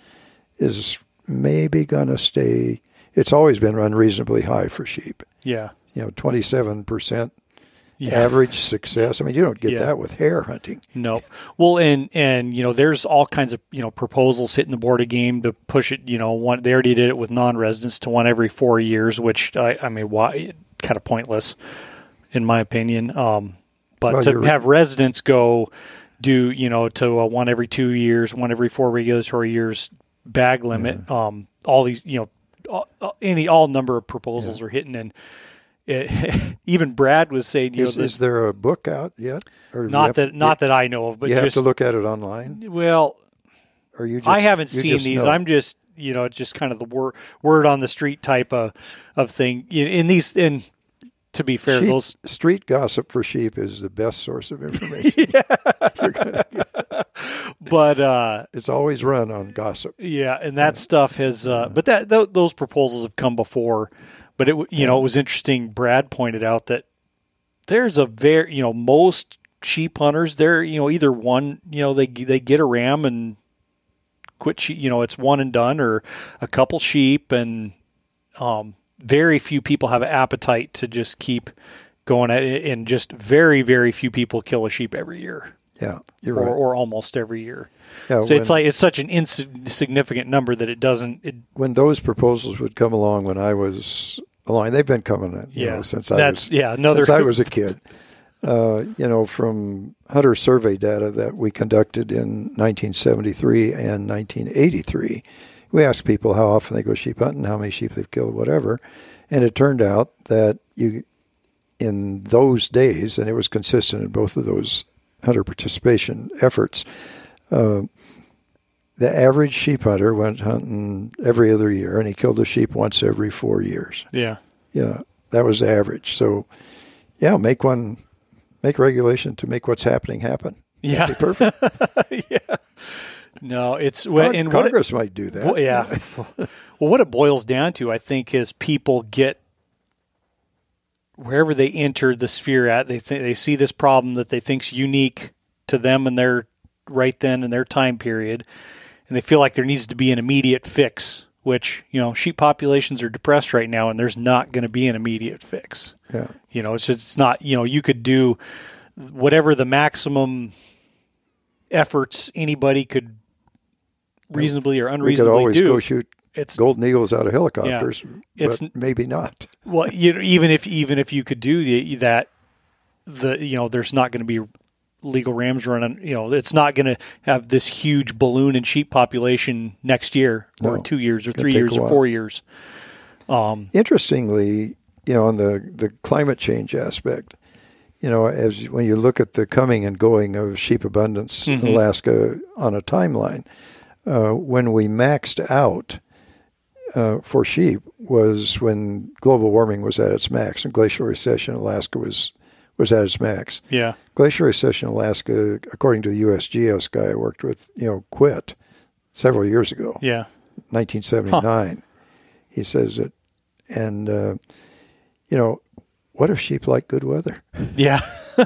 Speaker 3: is maybe going to stay. It's always been unreasonably high for sheep.
Speaker 1: yeah.
Speaker 3: You know, twenty-seven percent
Speaker 1: Yeah.
Speaker 3: average success. I mean, you don't get
Speaker 1: Yeah.
Speaker 3: that with hare hunting.
Speaker 1: No. Well, and and you know, there's all kinds of you know proposals hitting the board of game to push it. You know, one they already did it with non-residents to one every four years, which I, I mean, why kind of pointless, in my opinion. Um, but
Speaker 3: Well,
Speaker 1: to have residents go do you know to a one every two years, one every four regulatory years bag limit. Um, all these you know, all, any all number of proposals are hitting and. It, [laughs] even Brad was saying, you
Speaker 3: Is,
Speaker 1: know,
Speaker 3: is there a book out yet?
Speaker 1: Not
Speaker 3: have-
Speaker 1: that not that I know of, but
Speaker 3: you have
Speaker 1: just
Speaker 3: to look at it online,
Speaker 1: well,
Speaker 3: or you? Just,
Speaker 1: I haven't seen these.
Speaker 3: know?
Speaker 1: I'm just you know just kind of the word word on the street type of of thing. In, in these, in to be fair,
Speaker 3: Sheep-
Speaker 1: those
Speaker 3: street gossip for sheep is the best source of information. [laughs]
Speaker 1: but uh,
Speaker 3: it's always run on gossip.
Speaker 1: yeah, and that stuff has. Uh, but that th- those proposals have come before. But it you know it was interesting. Brad pointed out that there's a very you know most sheep hunters they're you know either one you know they they get a ram and quit you know it's one and done or a couple sheep and um, very few people have an appetite to just keep going at it and just very very few people kill a sheep every year
Speaker 3: Yeah, you're
Speaker 1: or,
Speaker 3: right.
Speaker 1: or almost every year
Speaker 3: Yeah,
Speaker 1: so it's like it's such an insignificant number that it doesn't it,
Speaker 3: when those proposals would come along when I was along, they've been coming you
Speaker 1: Yeah,
Speaker 3: know, since I was
Speaker 1: yeah, another-
Speaker 3: since I was a kid. Uh, you know, from hunter survey data that we conducted in 1973 and 1983, we asked people how often they go sheep hunting, how many sheep they've killed, whatever, and it turned out that you, in those days, and it was consistent in both of those hunter participation efforts. Uh, the average sheep hunter went hunting every other year, and he killed a sheep once every four years.
Speaker 1: yeah
Speaker 3: Yeah, that was the average. So, yeah, make one, make regulation to make what's happening happen.
Speaker 1: yeah
Speaker 3: perfect. [laughs]
Speaker 1: no it's well,
Speaker 3: Con-
Speaker 1: and what it-
Speaker 3: Congress might do that.
Speaker 1: Well, yeah. [laughs] well, what it boils down to, I think, is people get wherever they enter the sphere at, they think they see this problem that they think's unique to them and their right then in their time period, and they feel like there needs to be an immediate fix. Which you know, sheep populations are depressed right now, and there's not going to be an immediate fix.
Speaker 3: Yeah.
Speaker 1: You know, it's just, it's not. You know, you could do whatever the maximum efforts anybody could reasonably or
Speaker 3: We could
Speaker 1: unreasonably
Speaker 3: always
Speaker 1: do.
Speaker 3: go shoot
Speaker 1: it's
Speaker 3: golden eagles out of helicopters,
Speaker 1: It's-
Speaker 3: but maybe not.
Speaker 1: well, you know, even if even if you could do the, that, the you know, there's not going to be legal rams running. You know, it's not going to have this huge balloon and sheep population next year or
Speaker 3: No.
Speaker 1: in two years or three years or four years.
Speaker 3: Um, Interestingly, you know, on the, the climate change aspect, you know, as when you look at the coming and going of sheep abundance in Alaska on a timeline, uh, when we maxed out uh, for sheep was when global warming was at its max and glacial recession in Alaska was was at its max.
Speaker 1: Yeah,
Speaker 3: Glacial recession in Alaska, according to the USGS guy I worked with, you know, quit several years ago.
Speaker 1: yeah,
Speaker 3: 1979. He says it, and uh, you know, what if sheep like good weather?
Speaker 1: yeah, [laughs]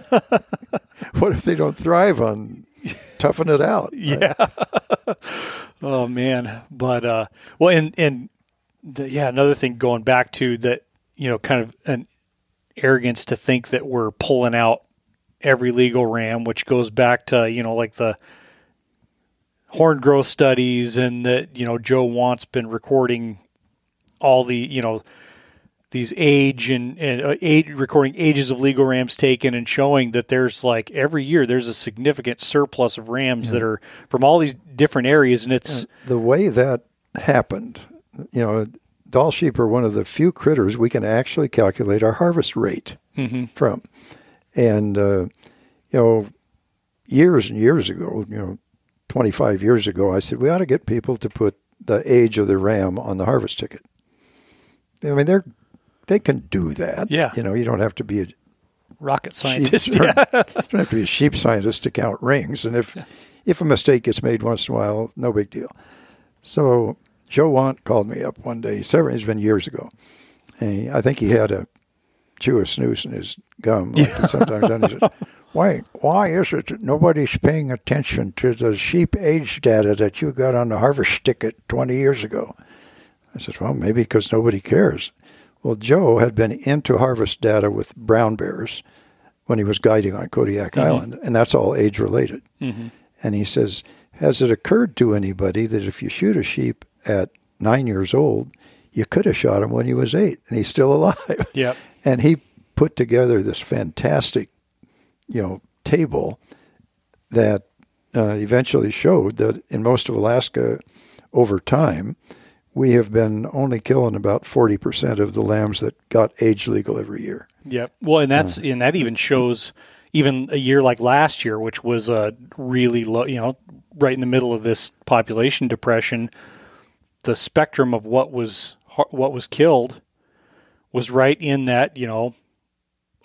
Speaker 3: What if they don't thrive on toughen it out. [laughs]
Speaker 1: Yeah. oh man, but uh, well, and and the, yeah, another thing going back to that, you know, kind of an arrogance to think that we're pulling out every legal ram, which goes back to you know like the horn growth studies and that you know Joe Want's been recording all the you know these age and, and uh, age, recording ages of legal rams taken and showing that there's like every year there's a significant surplus of rams yeah. that are from all these different areas and it's
Speaker 3: the way that happened you know Dall sheep are one of the few critters we can actually calculate our harvest rate mm-hmm. from and uh, you know years and years ago you know 25 years ago i said we ought to get people to put the age of the ram on the harvest ticket I mean, they're they can do that.
Speaker 1: Yeah.
Speaker 3: You know, you don't have to be a
Speaker 1: rocket scientist. [laughs]
Speaker 3: Sheep, [laughs] yeah. you don't have to be a sheep scientist to count rings. And if yeah. if a mistake gets made once in a while, no big deal. So Joe Want called me up one day. Several, it's been years ago. And he, I think he had a chew a snooze in his gum. Like yeah. sometimes done. He said, [laughs] why, why is it that nobody's paying attention to the sheep age data that you got on the harvest ticket 20 years ago? I said, well, maybe because nobody cares. Well, Joe had been into harvest data with brown bears when he was guiding on Kodiak mm-hmm. Island, and that's all age related. Mm-hmm. And he says, Has it occurred to anybody that if you shoot a sheep at nine years old, you could have shot him when he was eight and he's still alive? [laughs]
Speaker 1: Yep.
Speaker 3: And he put together this fantastic, you know, table that uh, eventually showed that in most of Alaska, over time, we have been only killing about 40% of the lambs that got age legal every year.
Speaker 1: Yep. Well, and that's, and that even shows even a year like last year, which was a really low, you know, right in the middle of this population depression, the spectrum of what was, what was killed was right in that, you know,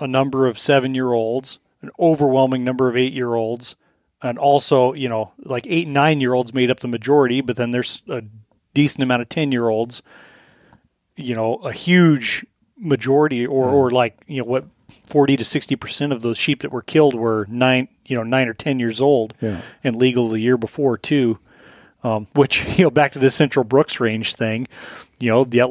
Speaker 1: a number of seven year olds, an overwhelming number of eight year olds, and also, you know, like eight and nine year olds made up the majority, but then there's a decent amount of 10 year olds, you know, a huge majority or, or like, you know, what 40 to 60% of those sheep that were killed were nine, you know, nine or 10 years old
Speaker 3: yeah.
Speaker 1: and legal the year before too. Um, which, [laughs] you know, back to the Central Brooks range thing, you know, the,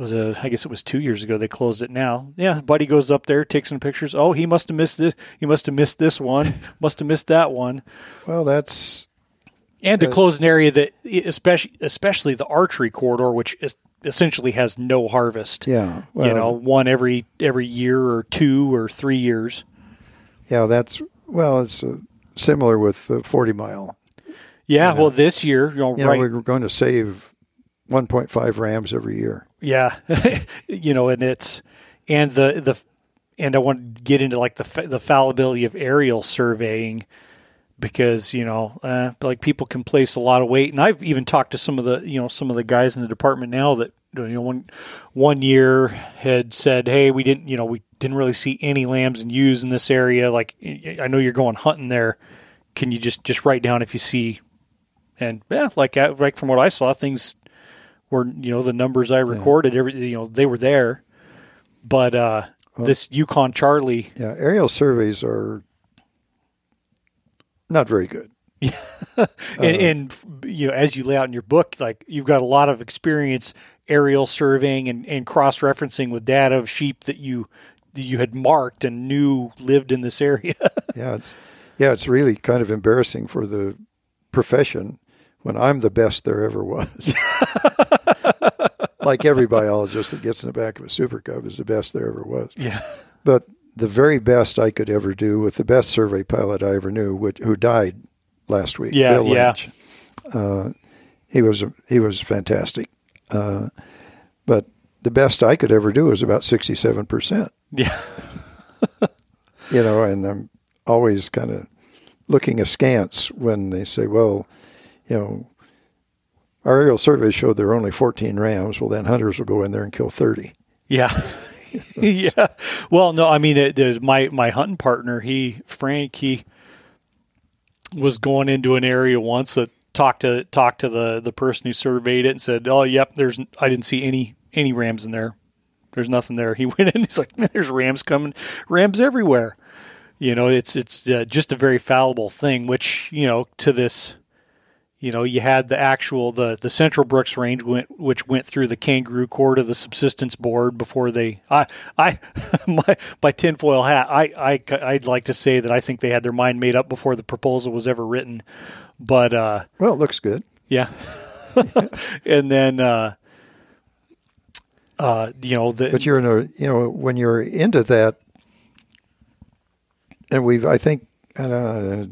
Speaker 1: uh, I guess it was two years ago. They closed it now. Yeah, buddy goes up there, takes some pictures. Oh, he must have missed this. He must have missed this one. [laughs] must have missed that one.
Speaker 3: Well, that's
Speaker 1: and to close an area that especially especially the archery corridor which is essentially has no harvest.
Speaker 3: Yeah
Speaker 1: well, you know one every every year or two or three years.
Speaker 3: Yeah that's well it's uh, similar with the 40 mile.
Speaker 1: Yeah you know, well this year you know,
Speaker 3: you
Speaker 1: right,
Speaker 3: know we're going to save 1.5 rams every year.
Speaker 1: Yeah [laughs] you know and it's and the the and I want to get into like the the fallibility of aerial surveying because you know uh, like people can place a lot of weight. And I've even talked to some of the you know some of the guys in the department now that you know one one year had said hey we didn't you know we didn't really see any lambs and ewes in this area. Like I know you're going hunting there. Can you just just write down if you see and yeah like like from what I saw things were you know the numbers I recorded every you know they were there. But uh well, this Yukon Charlie
Speaker 3: yeah aerial surveys are not very good. [laughs]
Speaker 1: Yeah. and, uh, and, you know, as you lay out in your book, like you've got a lot of experience aerial surveying and, and cross referencing with data of sheep that you that you had marked and knew lived in this area. [laughs]
Speaker 3: yeah, it's yeah, it's really kind of embarrassing for the profession when I'm the best there ever was. [laughs] like every biologist that gets in the back of a super cub is the best there ever was.
Speaker 1: Yeah.
Speaker 3: But the very best I could ever do with the best survey pilot I ever knew, which, who died last week.
Speaker 1: Yeah,
Speaker 3: Bill
Speaker 1: yeah.
Speaker 3: Lynch. Uh, he was he was fantastic, uh, but the best I could ever do was about sixty seven percent.
Speaker 1: Yeah, [laughs]
Speaker 3: you know, and I'm always kind of looking askance when they say, "Well, you know." Our aerial surveys showed there were only 14 rams. Well, then hunters will go in there and kill 30.
Speaker 1: Yeah. [laughs] [laughs] [laughs] yeah. Well, no, I mean, it, it, my my hunting partner, he Frank, he was going into an area once that talked to talked to the the person who surveyed it and said, "Oh, yep, there's I didn't see any any rams in there. There's nothing there." [laughs] He went in, he's like, "There's rams coming, rams everywhere." You know, it's it's uh, just a very fallible thing. Which you know, to this, you know, you had the actual the the Central Brooks Range went which went through the kangaroo court of the subsistence board before they. I I [laughs] my my tinfoil hat. I I I'd like to say that I think they had their mind made up before the proposal was ever written, but uh,
Speaker 3: Well, it looks good.
Speaker 1: yeah. [laughs] and then, uh, uh, you know, the,
Speaker 3: But you're in a, you know, when you're into that, and we've, I think, I don't uh,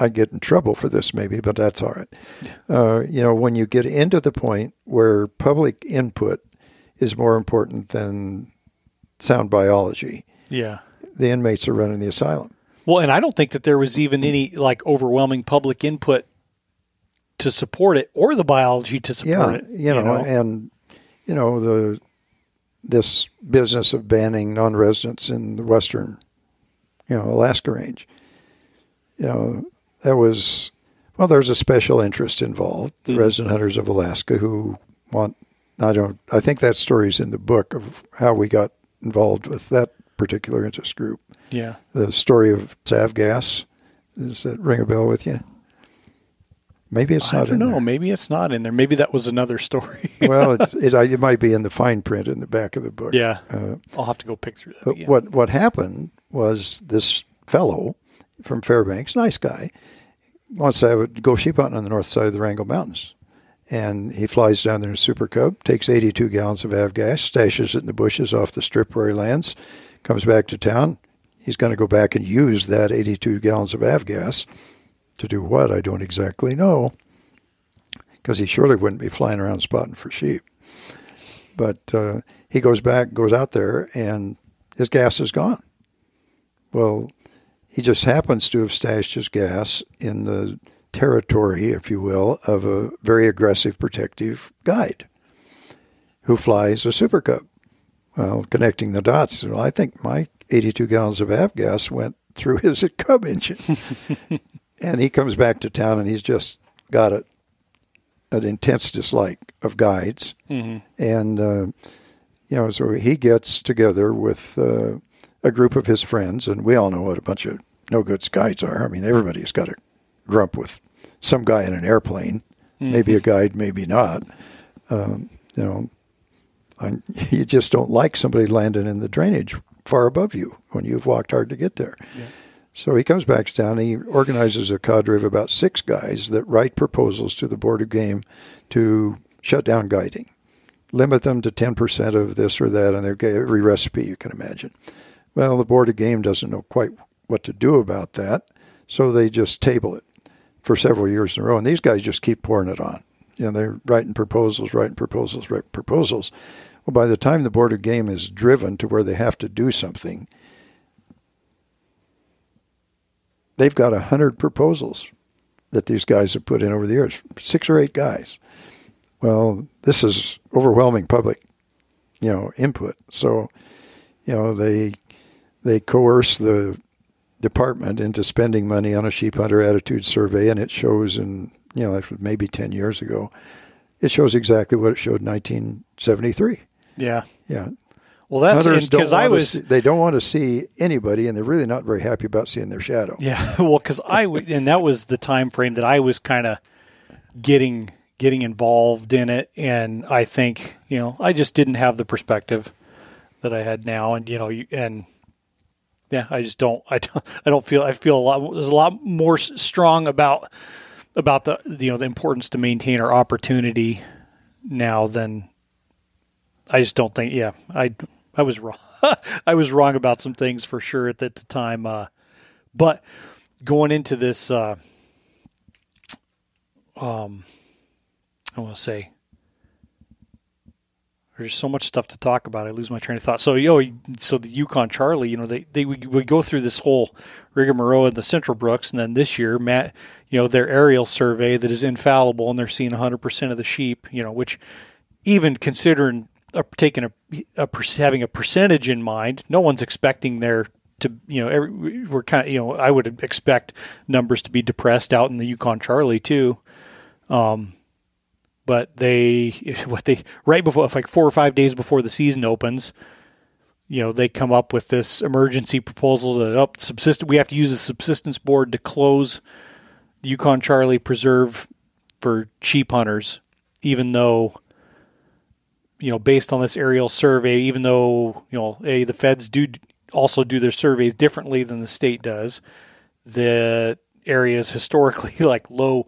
Speaker 3: I get in trouble for this maybe, but that's all right. Uh, you know, when you get into the point where public input is more important than sound biology,
Speaker 1: yeah.
Speaker 3: the inmates are running the asylum.
Speaker 1: Well, and I don't think that there was even any like overwhelming public input to support it or the biology to support
Speaker 3: Yeah,
Speaker 1: it.
Speaker 3: you know, and you know the this business of banning non-residents in the western, you know, Alaska range. You know, that was well. There's a special interest involved, the resident hunters of Alaska who want. I don't. I think that story's in the book of how we got involved with that particular interest group.
Speaker 1: yeah.
Speaker 3: The story of Savgas. Does that ring a bell with you? Maybe it's not.
Speaker 1: I don't
Speaker 3: in
Speaker 1: know.
Speaker 3: there.
Speaker 1: Maybe it's not in there. Maybe that was another story. [laughs]
Speaker 3: well, [laughs] it, it, it might be in the fine print in the back of the book.
Speaker 1: yeah.
Speaker 3: Uh,
Speaker 1: I'll have to go pick through that.
Speaker 3: but
Speaker 1: again.
Speaker 3: what what happened was this fellow from Fairbanks, nice guy, wants to have a, go sheep hunting on the north side of the Wrangell Mountains, and he flies down there in a Super Cub, takes 82 gallons of avgas, stashes it in the bushes off the strip where he lands, comes back to town. He's going to go back and use that 82 gallons of avgas to do what? I don't exactly know, because he surely wouldn't be flying around spotting for sheep. But uh, he goes back, goes out there, and his gas is gone. Well, he just happens to have stashed his gas in the territory, if you will, of a very aggressive protective guide who flies a Super Cub. Well, connecting the dots, well, I think my 82 gallons of avgas went through [laughs] his Cub engine. [laughs] and he comes back to town and he's just got a, an intense dislike of guides.
Speaker 1: Mhm.
Speaker 3: And, uh, you know, so he gets together with uh, a group of his friends, and we all know what a bunch of no good guides are. I mean, everybody's got a grump with some guy in an airplane, maybe a guide, maybe not. Um, you know, I, [laughs] you just don't like somebody landing in the drainage far above you when you've walked hard to get there. So he comes back to town. And he organizes a cadre of about six guys that write proposals to the Board of Game to shut down guiding, limit them to 10% of this or that, and they every recipe you can imagine. Well, the Board of Game doesn't know quite what to do about that, so they just table it for several years in a row. And these guys just keep pouring it on. You know, they're writing proposals, writing proposals, writing proposals. Well, by the time the Board of Game is driven to where they have to do something, they've got a hundred proposals that these guys have put in over the years, six or eight guys. Well, this is overwhelming public, you know, input. So, you know, they they coerce the department into spending money on a sheep hunter attitude survey, and it shows in you know that was maybe ten years ago. It shows exactly what it showed in 1973.
Speaker 1: Yeah.
Speaker 3: Yeah,
Speaker 1: Well, that's because I was.
Speaker 3: see- they don't want to see anybody, and they're really not very happy about seeing their shadow.
Speaker 1: Yeah, [laughs] well, because I and that was the time frame that I was kind of getting getting involved in it, and I think you know I just didn't have the perspective that I had now, and you know, you, and yeah, I just don't, I don't, [laughs] I don't feel, I feel a lot, there's a lot more strong about about the you know the importance to maintain our opportunity now than I just don't think. Yeah, I I was wrong. [laughs] I was wrong about some things for sure at the, at the time. Uh, but going into this, uh, um, I want to say there's so much stuff to talk about. I lose my train of thought. So yo, so the Yukon Charlie, you know, they they would would go through this whole rigmarole in the Central Brooks, and then this year, Matt, you know, their aerial survey that is infallible, and they're seeing 100 percent of the sheep. You know, which even considering taking a, a having a percentage in mind, no one's expecting their to you know every, we're kind of you know I would expect numbers to be depressed out in the Yukon Charlie too. Um, but they [laughs] what they right before like four or five days before the season opens, you know, they come up with this emergency proposal that up oh, subsist. We have to use the subsistence board to close the Yukon Charlie Preserve for sheep hunters, even though you know, based on this aerial survey, even though you know, a the feds do also do their surveys differently than the state does, the areas historically [laughs] like low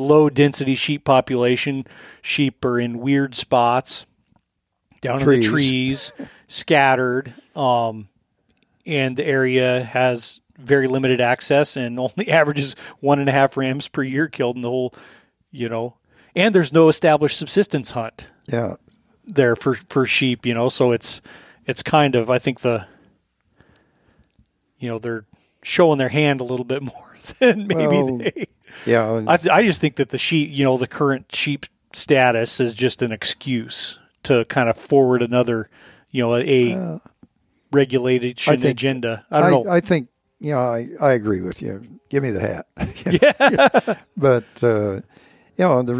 Speaker 1: low density sheep population. Sheep are in weird spots down trees. in the trees, scattered, um, and the area has very limited access and only [laughs] averages one and a half rams per year killed in the whole, you know, and there's no established subsistence hunt.
Speaker 3: Yeah,
Speaker 1: there for for sheep, you know, so it's it's kind of I think the you know they're showing their hand a little bit [laughs] more than maybe well, they.
Speaker 3: Yeah,
Speaker 1: I, I just think that the sheep, you know, the current sheep status is just an excuse to kind of forward another, you know, a uh, regulation think, agenda. I don't I, know.
Speaker 3: I think you know I, I agree with you. Give me the hat. [laughs] yeah. [laughs] but uh, you know the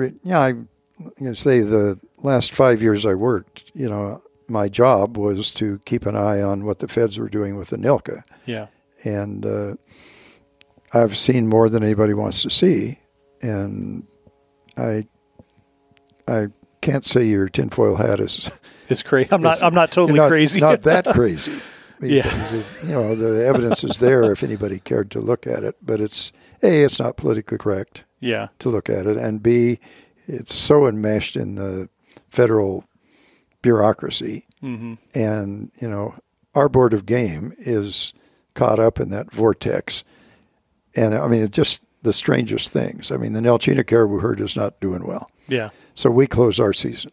Speaker 3: going to say the last five years I worked, you know, my job was to keep an eye on what the feds were doing with the ANILCA.
Speaker 1: Yeah.
Speaker 3: And uh, I've seen more than anybody wants to see, and I I can't say your tinfoil hat is. [laughs]
Speaker 1: It's crazy. I'm not. I'm not totally
Speaker 3: not,
Speaker 1: crazy.
Speaker 3: not [laughs] that crazy. [laughs]
Speaker 1: yeah.
Speaker 3: It, you know the evidence is there if anybody cared to look at it, but it's a it's not politically correct.
Speaker 1: Yeah.
Speaker 3: To look at it, and b it's so enmeshed in the federal bureaucracy,
Speaker 1: mm-hmm.
Speaker 3: and you know our board of game is caught up in that vortex, and I mean it's just the strangest things. I mean the Nelchina caribou herd is not doing well.
Speaker 1: Yeah.
Speaker 3: So we close our season,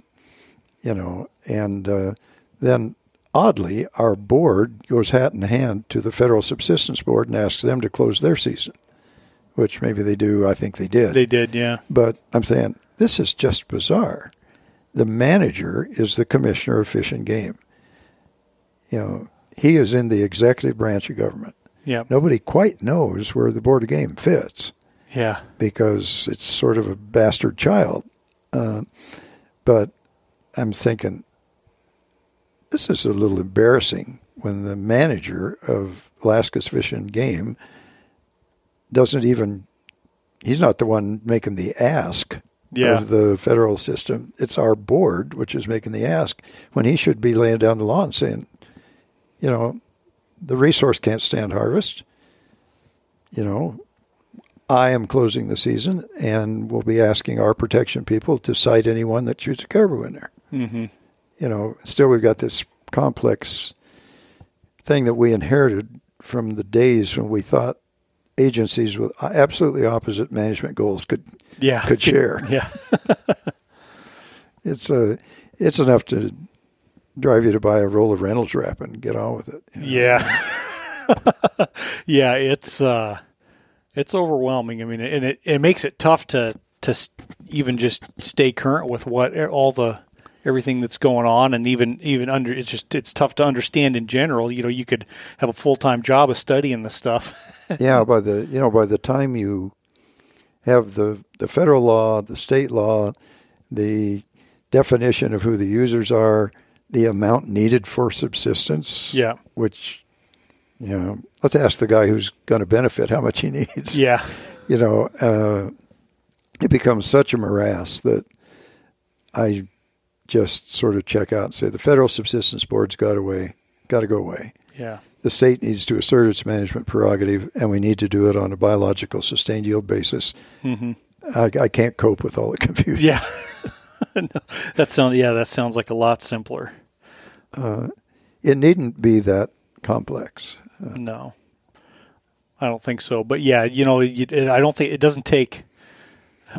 Speaker 3: you know, and uh, then oddly our board goes hat in hand to the federal subsistence board and asks them to close their season, which maybe they do. I think they did.
Speaker 1: They did, yeah.
Speaker 3: But I'm saying this is just bizarre. The manager is the commissioner of fish and game. You know, he is in the executive branch of government.
Speaker 1: Yeah.
Speaker 3: Nobody quite knows where the board of game fits.
Speaker 1: Yeah.
Speaker 3: Because it's sort of a bastard child. Uh, but I'm thinking this is a little embarrassing when the manager of Alaska's Fish and Game doesn't even he's not the one making the ask
Speaker 1: yeah.
Speaker 3: of the federal system. It's our board which is making the ask when he should be laying down the law and saying, you know, the resource can't stand harvest. You know, I am closing the season, and we'll be asking our protection people to cite anyone that shoots a caribou in there.
Speaker 1: Mm-hmm.
Speaker 3: You know, still we've got this complex thing that we inherited from the days when we thought agencies with absolutely opposite management goals could
Speaker 1: yeah.
Speaker 3: could share. [laughs]
Speaker 1: Yeah. [laughs]
Speaker 3: it's a uh, it's enough to drive you to buy a roll of Reynolds wrap and get on with it.
Speaker 1: You know? Yeah. [laughs] yeah, it's uh it's overwhelming. I mean, and it, it makes it tough to to even just stay current with what all the everything that's going on and even even under it's just it's tough to understand in general you know you could have a full-time job of studying the stuff [laughs]
Speaker 3: yeah by the you know by the time you have the the federal law, the state law, the definition of who the users are, the amount needed for subsistence.
Speaker 1: Yeah.
Speaker 3: Which, you know, let's ask the guy who's going to benefit how much he [laughs] needs.
Speaker 1: Yeah.
Speaker 3: You know, uh, it becomes such a morass that I just sort of check out and say the federal subsistence board's got away, got to go away.
Speaker 1: Yeah
Speaker 3: the state needs to assert its management prerogative, and we need to do it on a biological sustained yield basis.
Speaker 1: Mm-hmm.
Speaker 3: I, I, can't cope with all the [laughs] confusion.
Speaker 1: Yeah, no, [laughs] that sounds yeah, that sounds like a lot simpler.
Speaker 3: Uh, it needn't be that complex.
Speaker 1: Uh, no, I don't think so. But yeah, you know, it, I don't think it doesn't take.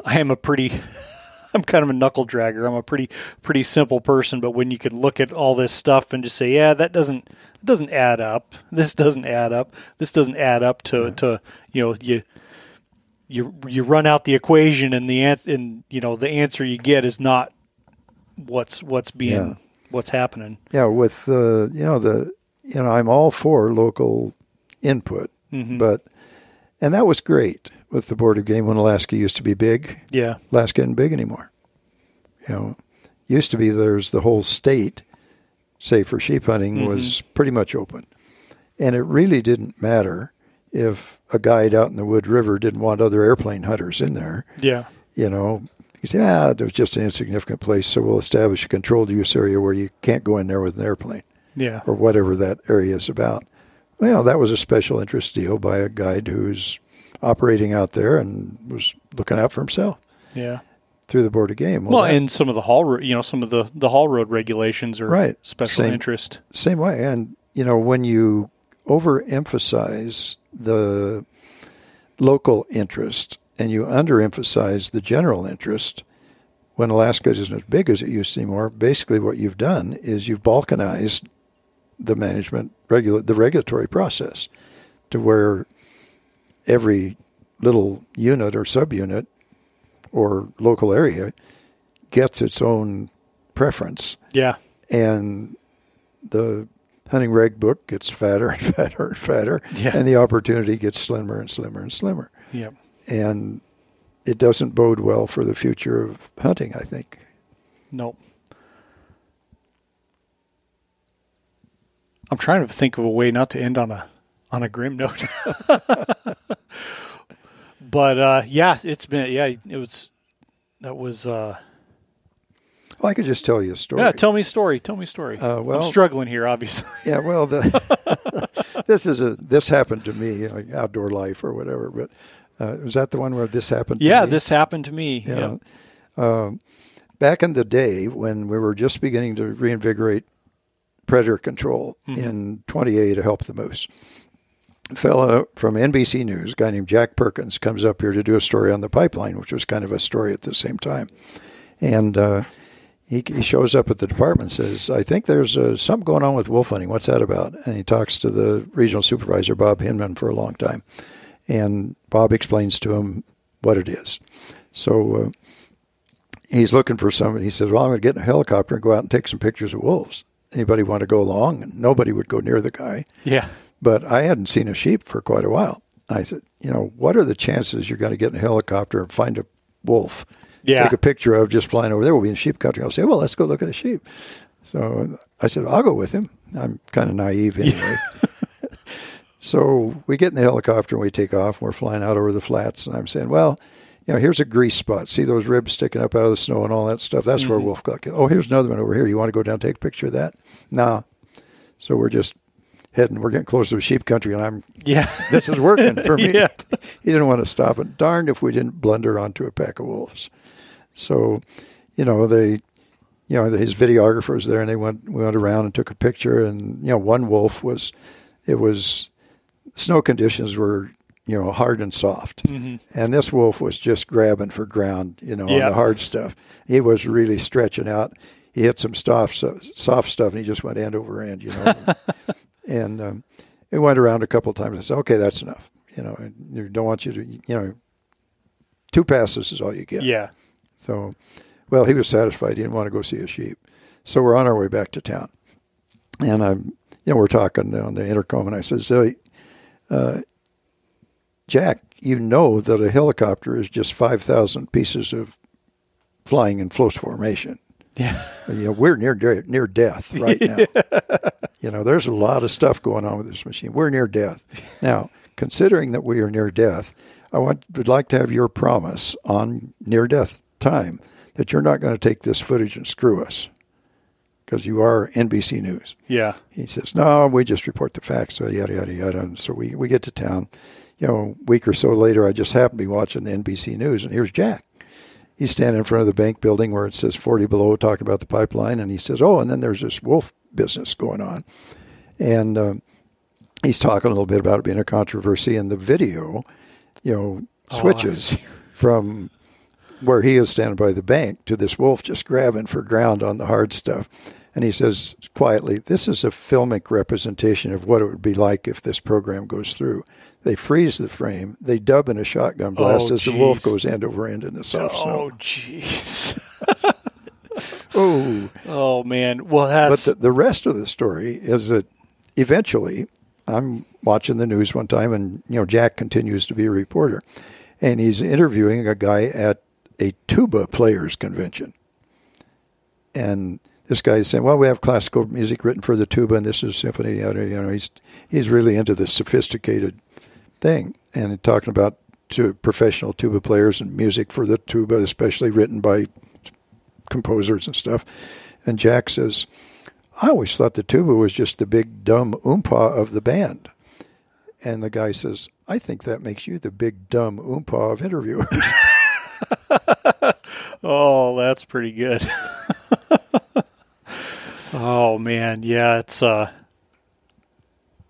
Speaker 1: I am a pretty [laughs] I'm kind of a knuckle dragger. I'm a pretty pretty simple person, but when you could look at all this stuff and just say, yeah, that doesn't doesn't add up. This doesn't add up. This doesn't add up to yeah. to you know you you you run out the equation and the and you know the answer you get is not what's what's being yeah. what's happening.
Speaker 3: Yeah, with the you know the you know I'm all for local input,
Speaker 1: mm-hmm.
Speaker 3: but and that was great with the Board of Game when Alaska used to be big.
Speaker 1: Yeah,
Speaker 3: Alaska isn't big anymore. You know, used to be there's the whole state say for sheep hunting, was pretty much open. And it really didn't matter if a guide out in the Wood River didn't want other airplane hunters in there.
Speaker 1: Yeah.
Speaker 3: You know, you say, ah, there's just an insignificant place, so we'll establish a controlled use area where you can't go in there with an airplane
Speaker 1: Yeah.
Speaker 3: or whatever that area is about. Well, that was a special interest deal by a guide who's operating out there and was looking out for himself
Speaker 1: Yeah.
Speaker 3: through the board of game.
Speaker 1: Well,
Speaker 3: that-
Speaker 1: and some of the hall, you know, some of the the Haul Road regulations are
Speaker 3: Right.
Speaker 1: special
Speaker 3: Same.
Speaker 1: interest.
Speaker 3: Same way. And, you know, when you overemphasize the local interest and you underemphasize the general interest, when Alaska isn't as big as it used to anymore, basically what you've done is you've balkanized the management, regula- the regulatory process to where every little unit or subunit or local area gets its own preference
Speaker 1: Yeah.
Speaker 3: and the hunting reg book gets fatter and [laughs] fatter and fatter,
Speaker 1: Yeah.
Speaker 3: and the opportunity gets slimmer and slimmer and slimmer.
Speaker 1: Yeah.
Speaker 3: And it doesn't bode well for the future of hunting, I think.
Speaker 1: Nope. I'm trying to think of a way not to end on a on a grim note. [laughs] but uh, yeah, it's been yeah, it was that was uh,
Speaker 3: Well, I could just tell you a story.
Speaker 1: yeah. Tell me a story. Tell me a story.
Speaker 3: Uh, well-
Speaker 1: I'm struggling here, obviously.
Speaker 3: Yeah, well, the, [laughs] this is a this happened to me, like outdoor life or whatever. But uh, was that the one where this happened? to
Speaker 1: yeah, this happened to me.
Speaker 3: Yeah.
Speaker 1: Yeah.
Speaker 3: Um, back in the day when we were just beginning to reinvigorate predator control in 28 to help the moose, a fellow from NBC News, a guy named Jack Perkins, comes up here to do a story on the pipeline, which was kind of a story at the same time. And uh, he, he shows up at the department and says, I think there's uh, something going on with wolf hunting. What's that about? And he talks to the regional supervisor, Bob Hinman, for a long time. And Bob explains to him what it is. So uh, he's looking for somebody. He says, Well, I'm going to get in a helicopter and go out and take some pictures of wolves. Anybody want to go along? And nobody would go near the guy.
Speaker 1: Yeah.
Speaker 3: But I hadn't seen a sheep for quite a while. I said, You know, what are the chances you're going to get in a helicopter and find a wolf?
Speaker 1: Yeah.
Speaker 3: Take a picture of just flying over there. We'll be in sheep country. I'll say, Well, let's go look at a sheep. So I said, I'll go with him. I'm kind of naive anyway. [laughs] so we get in the helicopter and we take off. And we're flying out over the flats. And I'm saying, Well, you know, here's a grease spot. See those ribs sticking up out of the snow and all that stuff? That's where mm-hmm. wolf got killed. Oh, here's another one over here. You want to go down and take a picture of that? No. So we're just heading. We're getting closer to the sheep country, and I'm
Speaker 1: Yeah.
Speaker 3: this is working for [laughs] me.
Speaker 1: Yeah. [laughs]
Speaker 3: He didn't want to stop it. Darned if we didn't blunder onto a pack of wolves. So, you know, they, you know, his videographer was there, and they went went around and took a picture. And you know, one wolf was, it was, snow conditions were you know hard and soft, and this wolf was just grabbing for ground, you know, on the hard stuff. He was really stretching out. He hit some soft soft stuff, and he just went end over end, you know. [laughs] and um, it went around a couple of times. I said, "Okay, that's enough." You know, you don't want you to, you know, two passes is all you get.
Speaker 1: Yeah.
Speaker 3: So, well, he was satisfied. He didn't want to go see a sheep. So we're on our way back to town, and I'm, you know, we're talking on the intercom, and I said, "So, uh, Jack, you know that a helicopter is just five thousand pieces of flying in close formation."
Speaker 1: Yeah. [laughs]
Speaker 3: You know, we're near de- near death right now. [laughs] you know, there's a lot of stuff going on with this machine. We're near death now. Considering that we are near death, I want would like to have your promise on near death time that you're not going to take this footage and screw us because you are NBC News.
Speaker 1: Yeah.
Speaker 3: He says, "No, we just report the facts." So yada yada yada. And so we we get to town. You know, a week or so later, I just happened to be watching the NBC News, and here's Jack. He's standing in front of the bank building where it says 40 below, talking about the pipeline, and he says, "Oh, and then there's this wolf business going on," and um, he's talking a little bit about it being a controversy. And the video, you know,
Speaker 1: Oh,
Speaker 3: switches from where he is standing by the bank to this wolf just grabbing for ground on the hard stuff. And he says quietly, This is a filmic representation of what it would be like if this program goes through. They freeze the frame, they dub in a shotgun blast
Speaker 1: Oh,
Speaker 3: as the wolf goes end over end in the soft
Speaker 1: Oh,
Speaker 3: snow.
Speaker 1: Oh, jeez. [laughs]
Speaker 3: Oh,
Speaker 1: oh man. Well,
Speaker 3: but the, the rest of the story is that eventually I'm watching the news one time and you know Jack continues to be a reporter and he's interviewing a guy at a tuba players convention and this guy is saying, "Well, we have classical music written for the tuba, and this is symphony." You know, he's he's really into the sophisticated thing, and talking about to professional tuba players and music for the tuba, especially written by composers and stuff. And Jack says, "I always thought the tuba was just the big dumb oompa of the band." And the guy says, "I think that makes you the big dumb oompa of interviewers." [laughs] [laughs]
Speaker 1: oh, that's pretty good. [laughs] oh man, yeah, it's uh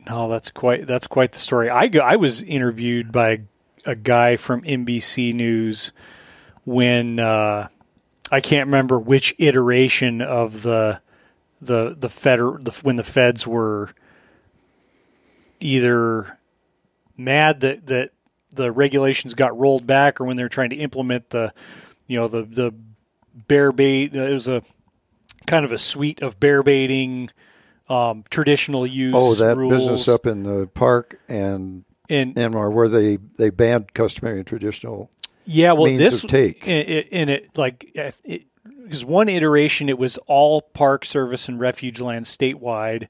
Speaker 1: no, that's quite that's quite the story. I go, I was interviewed by a guy from NBC News when uh, I can't remember which iteration of the the the fed the, when the feds were either mad that that the regulations got rolled back or when they're trying to implement the you know the the bear bait it was a kind of a suite of bear baiting um, traditional use
Speaker 3: oh that
Speaker 1: rules.
Speaker 3: business up in the park and
Speaker 1: and
Speaker 3: Myanmar where they they banned customary and traditional
Speaker 1: yeah well this
Speaker 3: take.
Speaker 1: in it, in it like it, because one iteration it was all park service and refuge land statewide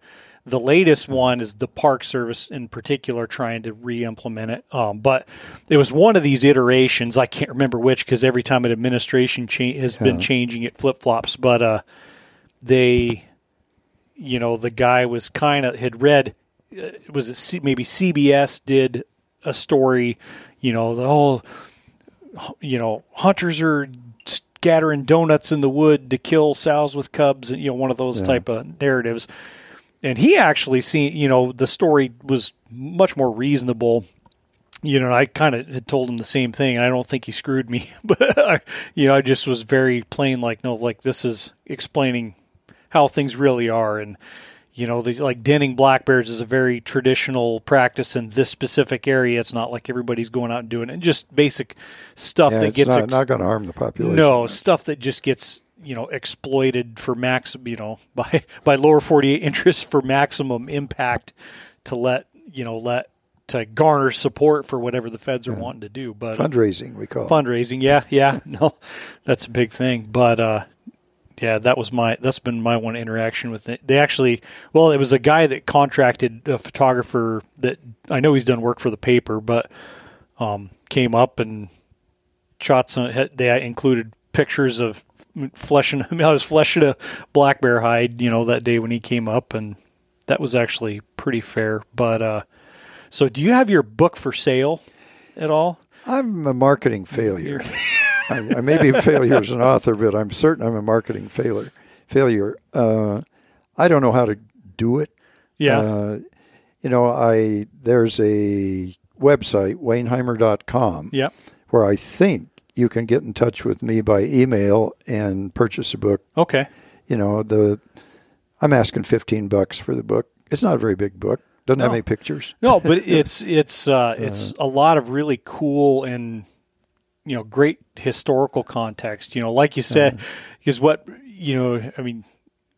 Speaker 1: the latest one is the Park Service in particular trying to re-implement it. Um, but it was one of these iterations. I can't remember which because every time an administration cha- has been changing, it flip flops. But uh, they, you know, the guy was kind of had read. Uh, was it C- maybe CBS did a story? You know, the whole, you know, hunters are scattering donuts in the wood to kill sows with cubs. And you know, one of those type of narratives and he actually seen you know the story was much more reasonable. You know i kind of had told him the same thing and i don't think he screwed me [laughs] but I, you know i just was very plain like no like this is explaining how things really are. And you know the, like denning black bears is a very traditional practice in this specific area. It's not like everybody's going out and doing it. And just basic stuff
Speaker 3: Yeah,
Speaker 1: that
Speaker 3: it's
Speaker 1: gets
Speaker 3: not,
Speaker 1: ex-
Speaker 3: not going to harm the population.
Speaker 1: no, stuff that just gets you know exploited for max, you know, [laughs] by by lower forty eight interests for maximum impact to let you know let to garner support for whatever the feds are wanting to do. But
Speaker 3: fundraising we call it.
Speaker 1: fundraising, yeah, yeah, [laughs] no, that's a big thing. But uh, yeah, that was my that's been my one interaction with it. They actually, well, it was a guy that contracted a photographer that I know he's done work for the paper, but um, came up and shot some. They included pictures of fleshing. [laughs] I mean, I was fleshing a black bear hide, you know, that day when he came up, and that was actually pretty fair. But uh, so, do you have your book for sale at all?
Speaker 3: I'm a marketing failure. [laughs] I, I may be a failure as an author, but I'm certain I'm a marketing failure. Failure. Uh, I don't know how to do it.
Speaker 1: Yeah.
Speaker 3: Uh, you know, I there's a website wayneheimer.com
Speaker 1: Yep.
Speaker 3: where I think you can get in touch with me by email and purchase a book.
Speaker 1: Okay.
Speaker 3: You know, the I'm asking 15 bucks for the book. It's not a very big book. Doesn't have any pictures.
Speaker 1: No, but [laughs] it's it's uh, it's a lot of really cool and you know great historical context. You know, like you said, because what you know, I mean,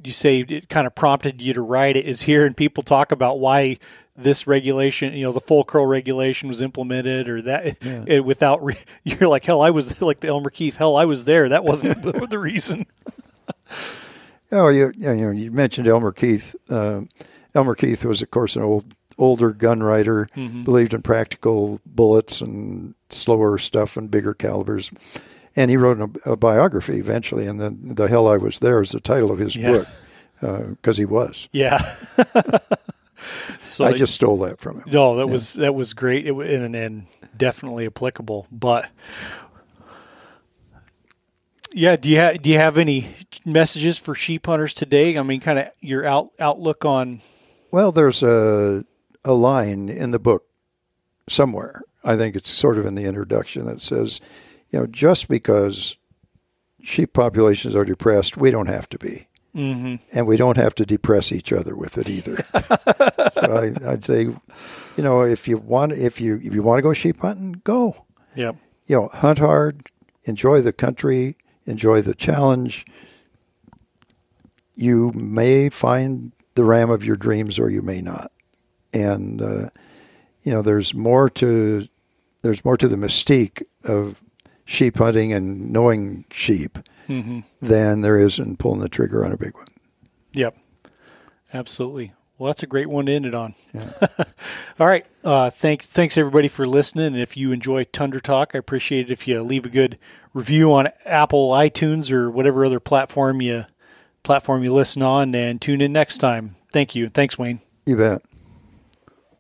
Speaker 1: you say it kind of prompted you to write it is here, and people talk about why this regulation, you know, the full curl regulation was implemented, or that [laughs] it, without re- [laughs] you're like hell, I was [laughs] like the Elmer Keith, hell, I was there. That wasn't the reason.
Speaker 3: Oh, you you know you mentioned Elmer Keith. Uh, Elmer Keith was, of course, an old older gun writer. Believed in practical bullets and slower stuff and bigger calibers. And he wrote a, a biography eventually, and then "The Hell I Was There is the title of his
Speaker 1: Yeah.
Speaker 3: book because he was.
Speaker 1: Yeah. So
Speaker 3: I just stole that from him.
Speaker 1: No, that was that was great it, and, and definitely applicable. But yeah, do you have do you have any messages for sheep hunters today? I mean, kind of your out, outlook on.
Speaker 3: Well, there's a a line in the book somewhere. I think it's sort of in the introduction that says, you know, just because sheep populations are depressed, we don't have to be, mm-hmm. and we don't have to depress each other with it either. [laughs] so I, I'd say, you know, if you want, if you if you want to go sheep hunting, go.
Speaker 1: Yep.
Speaker 3: You know, hunt hard, enjoy the country, enjoy the challenge. You may find the ram of your dreams, or you may not and uh, you know there's more to there's more to the mystique of sheep hunting and knowing sheep than there is in pulling the trigger on a big one.
Speaker 1: Yep. Absolutely. Well, that's a great one to end it on. Yeah. [laughs] All right. Uh, thank, thanks everybody for listening. And if you enjoy Tundra Talk, I appreciate it if you leave a good review on Apple, iTunes, or whatever other platform you platform you listen on. And tune in next time. Thank you. Thanks, Wayne.
Speaker 3: You bet.